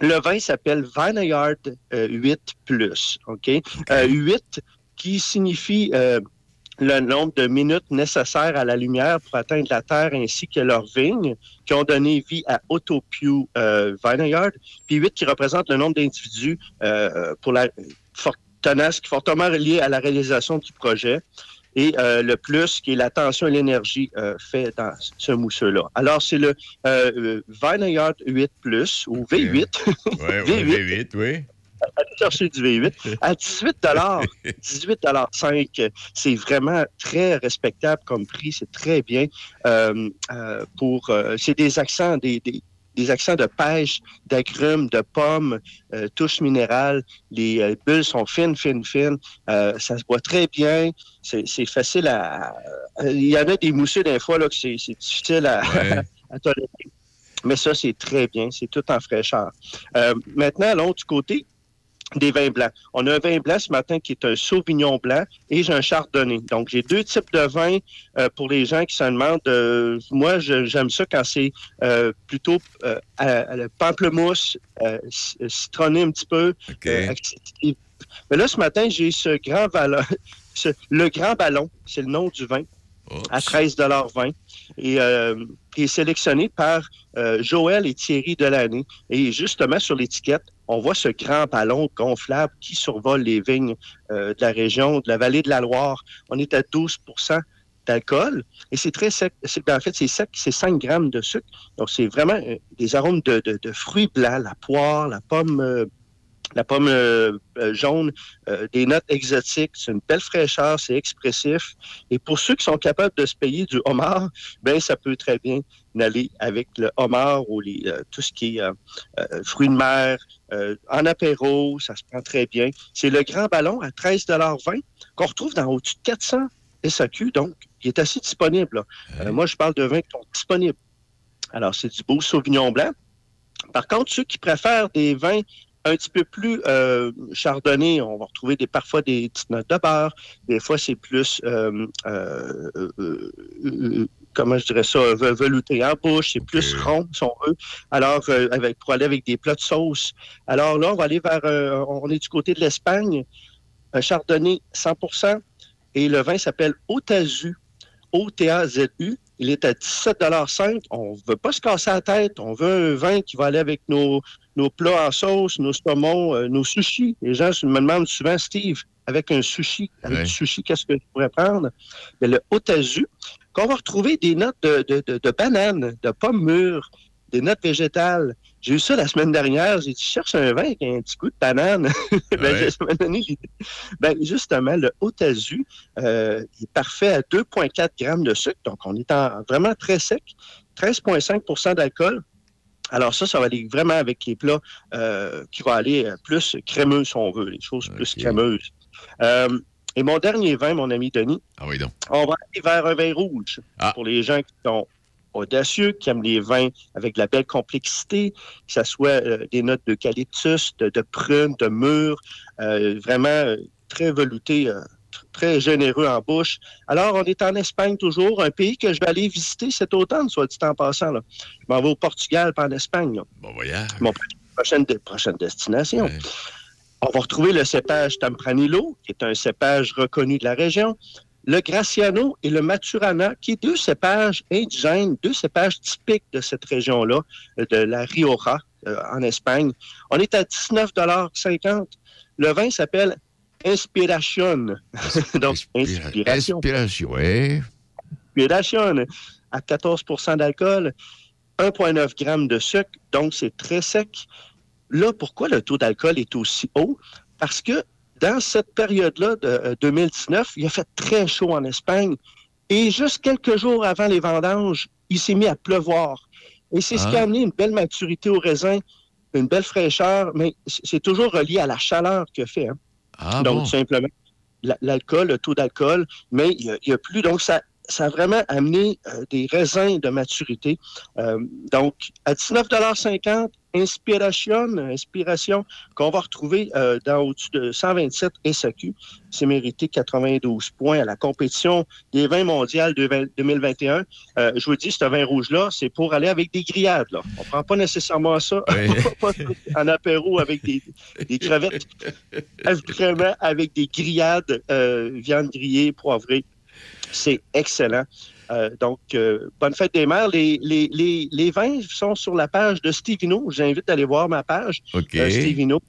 S28: le vin s'appelle Vineyard euh, 8 Plus, OK? Euh, 8 qui signifie euh, le nombre de minutes nécessaires à la lumière pour atteindre la Terre ainsi que leurs vignes, qui ont donné vie à Autopew euh, Vineyard, puis 8 qui représente le nombre d'individus euh, pour la tenace, qui fortement relié à la réalisation du projet, et euh, le plus qui est la tension et l'énergie euh, fait dans ce mousseux-là. Alors, c'est le euh, euh, Vineyard 8 Plus, ou V8. (laughs)
S15: Oui, oui, V8, oui.
S28: Allez chercher du V8 à 18 18 5 C'est vraiment très respectable comme prix. C'est très bien. Euh, euh, pour euh, C'est des accents, des, des, des accents de pêche, d'agrumes, de pommes, euh, touches minérales. Les euh, bulles sont fines, fines, fines. Euh, ça se boit très bien. C'est facile à... à- Il y en a des mousseux des fois là, que c'est difficile à, (laughs) à tolérer. Mais ça, c'est très bien. C'est tout en fraîcheur. Euh, maintenant, du côté des vins blancs. On a un vin blanc ce matin qui est un Sauvignon blanc et j'ai un Chardonnay. Donc, j'ai deux types de vins euh, pour les gens qui se demandent. euh, moi, j'aime ça quand c'est euh, plutôt euh, à- à le pamplemousse, euh, citronné un petit peu. euh, accessible. Mais là, ce matin, j'ai ce grand ballon. (laughs) ce- le grand ballon, c'est le nom du vin, à 13,20 et euh, qui est sélectionné par euh, Joël et Thierry Delaney. Et justement, sur l'étiquette, on voit ce grand ballon gonflable qui survole les vignes euh, de la région, de la vallée de la Loire. On est à 12% d'alcool et c'est très sec. Ben, En fait, c'est sec, c'est 5 grammes de sucre. Donc, c'est vraiment euh, des arômes de, de- fruits blancs, la poire, la pomme, la pomme euh, euh, jaune, euh, des notes exotiques. C'est une belle fraîcheur, c'est expressif. Et pour ceux qui sont capables de se payer du homard, ben ça peut très bien aller avec le homard ou les, euh, tout ce qui est euh, euh, fruits de mer, euh, en apéro, ça se prend très bien. C'est le grand ballon à 13,20 qu'on retrouve dans au-dessus de 400 SAQ, donc il est assez disponible. là. Euh, moi, je parle de vins qui sont disponibles. Alors, c'est du beau Sauvignon blanc. Par contre, ceux qui préfèrent des vins un petit peu plus euh, chardonnay, on va retrouver des, parfois des petites notes de beurre. Des fois, c'est plus, euh, euh, euh, euh, comment je dirais ça, ve- velouté en bouche. C'est plus rond, si on veut. Alors, euh, avec, pour aller avec des plats de sauce. Alors là, on va aller vers, euh, on est du côté de l'Espagne. Un chardonnay 100% et le vin s'appelle Otazu. O-T-A-Z-U. Il est à 17,5 On ne veut pas se casser la tête. On veut un vin qui va aller avec nos, nos plats en sauce, nos saumons, euh, nos sushis. Les gens me demandent souvent, Steve, avec un sushi, avec du sushi, qu'est-ce que je pourrais prendre? Mais le Otazu, qu'on va retrouver des notes de, de, de, de bananes, de pommes mûres, des notes végétales. J'ai eu ça la semaine dernière. J'ai dit, je cherche un vin avec un petit goût de banane. (laughs) ben,
S15: Ouais.
S28: m'a donné. Ben, justement, le Otazu euh, est parfait à 2,4 grammes de sucre. Donc, on est en, vraiment très sec. 13,5% d'alcool. Alors ça, ça va aller vraiment avec les plats euh, qui vont aller euh, plus crémeux, si on veut, les choses plus crémeuses. Euh, et mon dernier vin, mon ami Denis,
S15: Ah oui, donc.
S28: on va aller vers un vin rouge. Pour les gens qui sont audacieux, qui aiment les vins avec de la belle complexité, que ce soit euh, des notes d'eucalyptus, de, de prune, de mûre, euh, vraiment euh, très velouté, tr- très généreux en bouche. Alors, on est en Espagne toujours, un pays que je vais aller visiter cet automne, soit dit en passant. Là. Je m'en vais au Portugal, pas en Espagne. là.
S15: Bon voyage.
S28: Mon prochaine, prochaine destination. On va retrouver le cépage Tempranillo, qui est un cépage reconnu de la région, le Graciano et le Maturana, qui est deux cépages indigènes, deux cépages typiques de cette région-là, euh, de la Rioja, euh, en Espagne. On est à 19,50 Le vin s'appelle Inspiration. (laughs) Donc, Inspiration.
S15: Inspiration, oui.
S28: Inspiration à 14% d'alcool, 1,9 g de sucre, donc c'est très sec. Là, pourquoi le taux d'alcool est aussi haut? Parce que dans cette période-là de euh, 2019, il a fait très chaud en Espagne et juste quelques jours avant les vendanges, il s'est mis à pleuvoir. Et c'est ce qui a
S15: Ah.
S28: amené une belle maturité au raisin, une belle fraîcheur, mais c'est toujours relié à la chaleur qu'il a fait. hein.
S15: Ah
S28: Donc,
S15: bon?
S28: simplement, la- l'alcool, le taux d'alcool, mais il n'y a plus. Donc, ça, ça a vraiment amené euh, des raisins de maturité. Euh, donc, à 19,50 Inspiration, Inspiration, qu'on va retrouver euh, dans au-dessus de 127 SAQ. C'est mérité 92 points à la compétition des vins mondiales de 20 2021. Euh, je vous dis, ce vin rouge-là, c'est pour aller avec des grillades. Là. On prend pas nécessairement ça (laughs) en apéro avec des, des crevettes. Vraiment avec des grillades, euh, viande grillée, poivrée. C'est excellent. Euh, donc, euh, bonne fête des mères. Les, les, les, les vins sont sur la page de Stevino. J'invite à aller voir ma page. Euh, Stevino.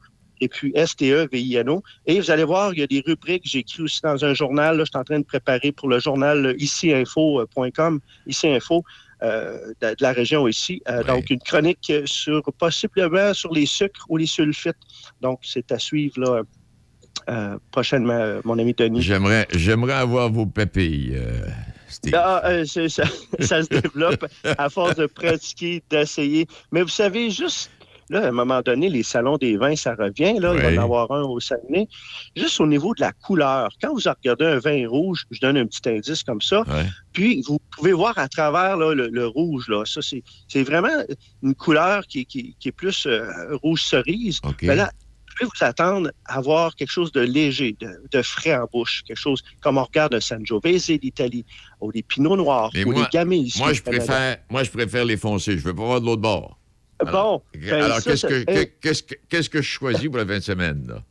S28: Et puis S-T-E-V-I-N-O. Et vous allez voir, il y a des rubriques. J'ai écrit aussi dans un journal. là, je suis en train de préparer pour le journal iciinfo.com, ici info. euh, de, de la région ici. Donc, une chronique sur possiblement sur les sucres ou les sulfites. Donc, c'est à suivre là, prochainement, mon ami Denis.
S15: J'aimerais, j'aimerais avoir vos papilles, Steve.
S28: Ah, euh, ça, (laughs) ça se développe à force de pratiquer, d'essayer. Mais vous savez, juste là, à un moment donné, les salons des vins, ça revient. Là, il va y en avoir un au Saguenay. Juste au niveau de la couleur. Quand vous regardez un vin rouge, je donne un petit indice comme ça. Puis, vous pouvez voir à travers là, le, le rouge. Là, ça, c'est, vraiment une couleur qui, qui- qui est plus euh, rouge cerise. Mais là, vous pouvez vous attendre à avoir quelque chose de léger, de, de frais en bouche, quelque chose comme on regarde un Sangiovese d'Italie, ou des Pinots Noirs,
S15: Mais
S28: ou
S15: moi,
S28: des Gamay ici.
S15: moi, je préfère, moi, je préfère les foncés. Je veux pas voir de l'autre bord.
S28: Bon, ben,
S15: Alors,
S28: ça,
S15: qu'est-ce, que, que- qu'est-ce, que, qu'est-ce que je choisis pour la fin de semaine? Là?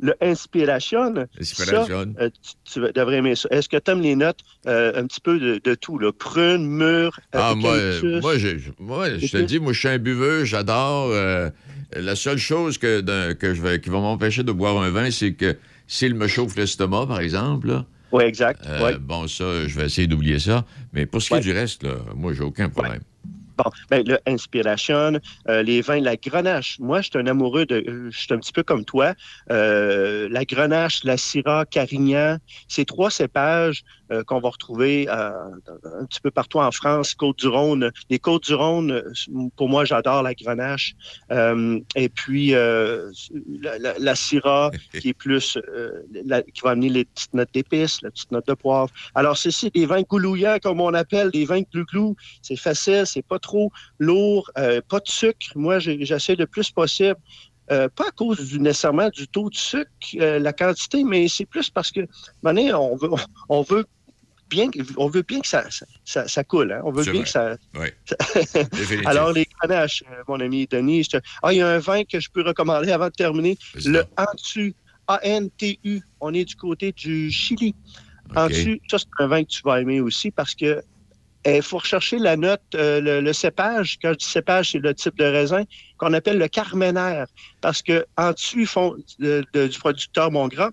S28: Le Inspiration,
S15: Inspiration.
S28: ça, euh, tu, tu devrais aimer ça. Est-ce que tu aimes les notes euh, un petit peu de, de tout, là? prune, mûre,
S15: Ah, moi,
S28: eucalyptus?
S15: moi, moi, je te dis, moi, je suis un buveux, j'adore. euh, la seule chose que, que je vais, qui va m'empêcher de boire un vin, c'est que s'il me chauffe l'estomac, par exemple, là,
S28: Oui, exact.
S15: euh,
S28: ouais.
S15: bon, ça, je vais essayer d'oublier ça. Mais pour ce qui est du reste, là, moi, j'ai aucun problème.
S28: Bon, ben, le Inspiration, euh, les vins, la grenache. Moi, je suis un amoureux de. Je suis un petit peu comme toi. Euh, la grenache, la syrah, carignan, ces trois cépages qu'on va retrouver euh, un petit peu partout en France, Côte-du-Rhône. Les Côtes-du-Rhône, euh, pour moi, j'adore la grenache. Euh, et puis, euh, la, la, la syrah, (laughs) qui est plus. euh, la- qui va amener les petites notes d'épices, la petite note de poivre. Alors, c'est c'est des vins goulouillants, comme on appelle, des vins glou-glou. C'est facile, c'est pas trop lourd, euh, pas de sucre. Moi, j'essaie le plus possible. euh, pas à cause du, nécessairement du taux de sucre, euh, la quantité, mais c'est plus parce que, donné, on veut, on veut bien, on veut bien que ça, ça, coule. hein. On veut bien
S15: vrai.
S28: que ça,
S15: Oui. (laughs)
S28: Alors, les grenaches, euh, mon ami Denis, je te- ah, il y a un vin que je peux recommander avant de terminer. Le Antu, A-N-T-U. On est du côté du Chili. Antu, ça, c'est un vin que tu vas aimer aussi parce que il faut rechercher la note, euh, le, le cépage. Quand je dis cépage, c'est le type de raisin qu'on appelle le carménaire. Parce que Antu, ils font de- de- du producteur Montgrand.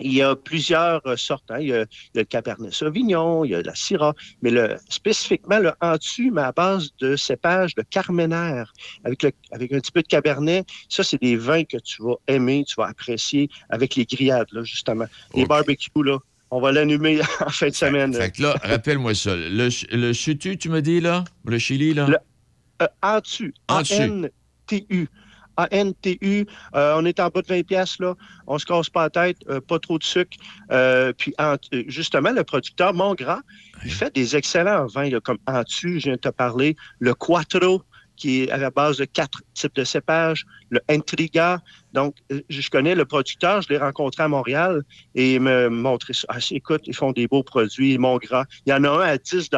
S28: Il y a plusieurs euh, sortes. hein. Il, y a, il y a le Cabernet Sauvignon, il y a la Syrah, mais le, spécifiquement le Antu, mais à base de cépage de Carménère, avec, le- avec un petit peu de Cabernet. Ça, c'est des vins que tu vas aimer, tu vas apprécier avec les grillades, là, justement. Les barbecues, là, on va l'allumer (laughs) en fin de semaine.
S15: Fait là, rappelle-moi ça. Le, le Chutu, tu me dis, là? Le Chili, là?
S28: Euh, Antu.
S15: Antu.
S28: A-N-T-U. A-N-T-U. Euh, on est en bas de 20 pièces là. On se casse pas la tête. euh, pas trop de sucre. Euh, puis, euh, justement, le producteur Montgras, il fait des excellents vins là, comme Antu, je viens de te parler. Le Quattro, qui est à la base de quatre types de cépages. Le Intriga. Donc, je connais le producteur. Je l'ai rencontré à Montréal et il me montrait ça. Ah, écoute, ils font des beaux produits. Montgras. Il y en a un à 10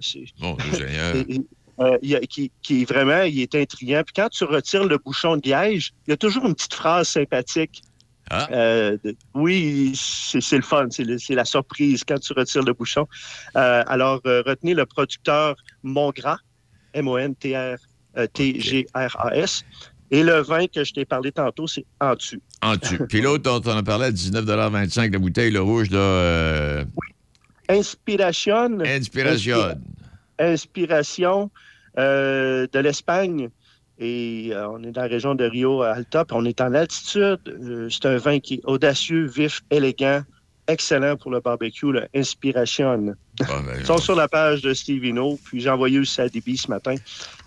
S28: C'est
S15: Bon, Seigneur. (laughs)
S28: et- et, euh, il y a- qui, qui est vraiment, il est intriguant. Puis quand tu retires le bouchon de liège, il y a toujours une petite phrase sympathique. Euh, de- oui, c'est le fun, c'est la surprise quand tu retires le bouchon. Euh, alors, euh, retenez le producteur Montgras, M-O-N-T-R-T-G-R-A-S. Et le vin que je t'ai parlé tantôt, c'est Antu.
S15: Dessus. (laughs) Puis l'autre, dont on a parlé à 19,25 la bouteille, le rouge, là. euh,
S28: Inspiration.
S15: Inspiration.
S28: Inspiration euh, de l'Espagne. Et euh, on est dans la région de Rio Alta, puis on est en altitude. Euh, c'est un vin qui est audacieux, vif, élégant, excellent pour le barbecue, le Inspiration. Ils sont sur la page de Stevino, puis j'ai envoyé aussi à ce matin.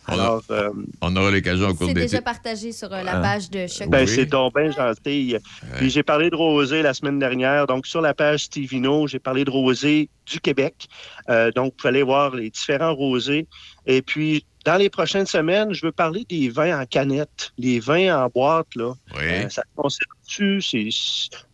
S28: Alors, euh,
S15: On aura l'occasion au cours
S2: C'est
S15: de
S2: déjà partagé sur euh, la
S15: Ah.
S2: page de Choc.
S28: Ben, c'est donc bien gentil. Puis j'ai parlé de rosé la semaine dernière. Donc, sur la page Stevino, j'ai parlé de rosé du Québec. Euh, donc, vous pouvez aller voir les différents rosés. Et puis, dans les prochaines semaines, je veux parler des vins en canette, les vins en boîte. Là. Euh, ça te C'est-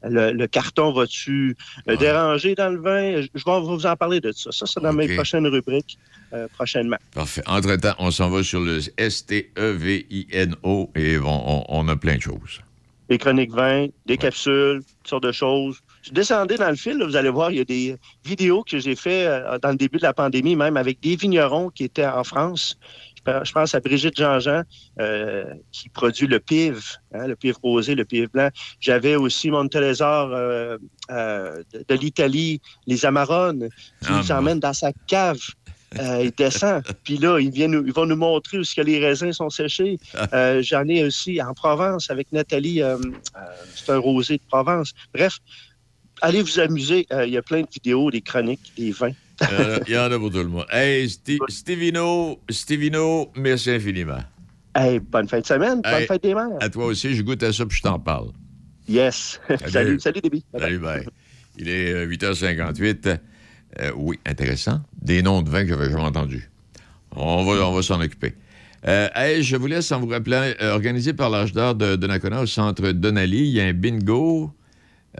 S28: Le, le carton va-tu euh, déranger dans le vin? Je je vais vous en parler de ça. Ça, c'est dans mes prochaines rubriques euh, prochainement.
S15: Parfait. Entre-temps, on s'en va sur le S-T-E-V-I-N-O et on, on- on a plein de choses.
S28: Des chroniques vins, des capsules, toutes sortes de choses. Je descendais dans le fil, là, vous allez voir, il y a des vidéos que j'ai fait euh, dans le début de la pandémie, même avec des vignerons qui étaient en France. Je pe- Je pense à Brigitte Jean-Jean, euh, qui produit le pive, hein, le pive rosé, le pive blanc. J'avais aussi Montelesor euh, euh, de, de l'Italie, les Amarones, qui
S15: Ah,
S28: nous emmènent dans sa cave. Il descend. (laughs) Puis là, ils, viennent nous- vont nous montrer où est-ce que les raisins sont séchés. Euh, J'en ai aussi en Provence avec Nathalie. c'est un rosé de Provence. Bref, allez vous amuser. Il y a plein de vidéos, des chroniques, des vins.
S15: Euh, Il y en a pour tout le monde. Hey, Sti- Stevino, Stevino, merci infiniment.
S28: Hey, bonne fin de semaine. Bonne
S15: Hey,
S28: fête des mères.
S15: À toi aussi, je goûte à ça puis je t'en parle.
S28: Yes. salut, (laughs) salut, Déby.
S15: Salut, bye. Il est euh, 8h58. Euh, oui, intéressant. Des noms de vins que j'avais jamais entendus. On va, on va s'en occuper. Euh, hey, je vous laisse en vous rappelant, euh, organisé par l'âge d'or de Donnacona au centre Donali, il y a un bingo.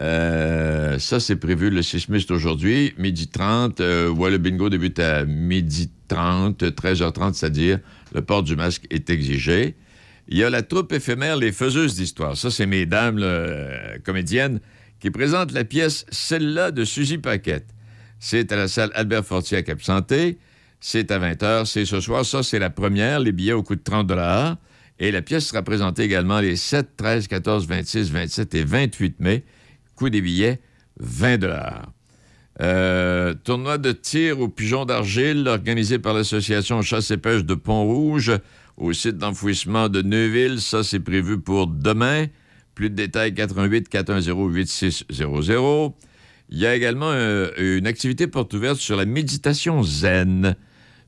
S15: Euh, ça, c'est prévu le 6 mai, c'est aujourd'hui, midi 30. Euh, le bingo débute à midi 30, 13h30, c'est-à-dire le port du masque est exigé. Il y a la troupe éphémère Les Faiseuses d'Histoire. Ça, c'est mes dames là, euh, comédiennes qui présentent la pièce Celle-là de Suzy Paquette. C'est à la salle Albert Fortier à Cap-Santé. C'est à 20h. C'est ce soir. Ça, c'est la première. Les billets au coût de 30 Et la pièce sera présentée également les 7, 13, 14, 26, 27 et 28 mai. Coût des billets, 20 euh, tournoi de tir au pigeon d'argile organisé par l'association Chasse et pêche de Pont-Rouge au site d'enfouissement de Neuville. Ça, c'est prévu pour demain. Plus de détails, 88 410 8600. Il y a également euh, une activité porte ouverte sur la méditation zen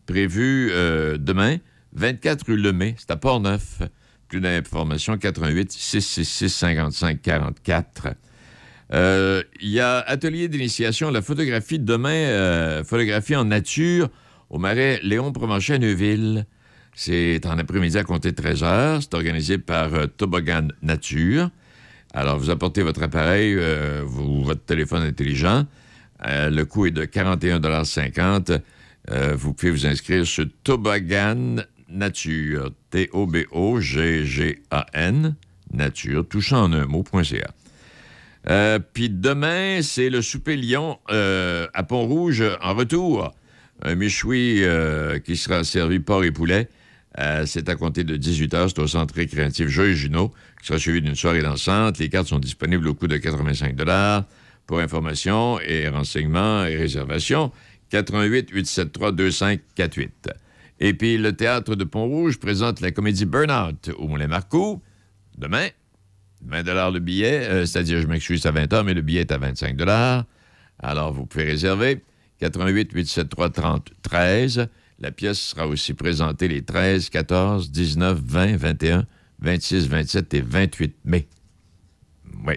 S15: prévue euh, demain, 24 rue Lemay. C'est à Port-Neuf. Plus d'informations, 88 666 55 44. Euh, Il y a atelier d'initiation la photographie demain, euh, photographie en nature au marais Léon Provencher à Neuville. C'est en après-midi à compter de 13 heures. C'est organisé par euh, Nature. Alors, vous apportez votre appareil, euh, vous- votre téléphone intelligent. Le coût est de 41,50 Euh, Vous pouvez vous inscrire sur Toboggan Nature. T-O-B-O-G-G-A-N. Nature, touchant en un mot.ca. Euh, Puis demain, c'est le souper Lyon euh, à Pont-Rouge en retour. Un méchoui euh, qui sera servi porc et poulet. C'est à compter de 18h. C'est au centre récréatif Joël Junot, qui sera suivi d'une soirée dansante. Les cartes sont disponibles au coût de 85 Pour information et renseignements et réservations, 88 873 2548. Et puis, le théâtre de Pont-Rouge présente la comédie Burnout au Moulin Marcoux demain. 20 le billet, euh, c'est-à-dire, je m'excuse, à 20 mais le billet est à 25 Alors, vous pouvez réserver 88 873 30 13. La pièce sera aussi présentée les 13, 14, 19, 20, 21, 26, 27 et 28 mai. Oui.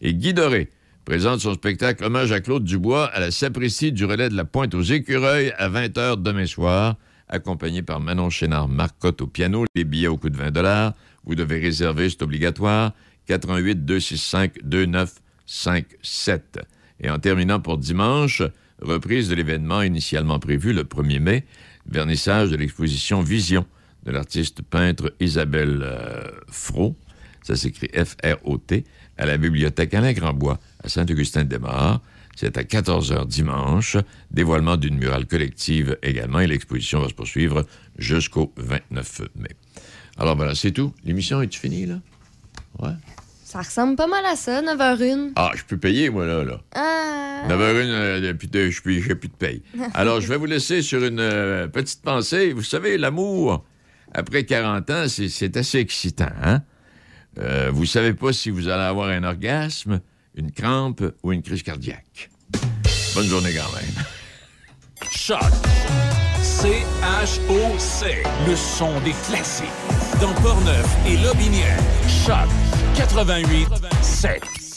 S15: Et Guy Doré présente son spectacle Hommage à Claude Dubois à la Sapristi du relais de la Pointe aux Écureuils à 20h demain soir, accompagné par Manon Chénard Marcotte au piano. Les billets au coût de 20 Vous devez réserver, c'est obligatoire. 88 265 2957. Et en terminant pour dimanche, reprise de l'événement initialement prévu le 1er mai, vernissage de l'exposition Vision de l'artiste peintre Isabelle euh, ça s'écrit F-R-O-T, à la bibliothèque Alain Grandbois à Saint-Augustin-des-Mares. C'est à 14h dimanche. Dévoilement d'une murale collective également. Et l'exposition va se poursuivre jusqu'au 29 mai. Alors voilà, c'est tout. L'émission est finie, là? Ouais.
S2: Ça ressemble pas mal à ça, 9h01.
S15: Ah, je peux payer, moi, là. là.
S2: Ah.
S15: 9h01, euh, depuis de- je n'ai plus de paye. (laughs) Alors, je vais vous laisser sur une euh, petite pensée. Vous savez, l'amour, après 40 ans, c'est- c'est assez excitant. Hein? Euh, vous savez pas si vous allez avoir un orgasme, une crampe ou une crise cardiaque. Bonne journée quand même.
S17: Choc. C-H-O-C. Le son des classiques. Dans Portneuf et Lobinière. Choc 88 7.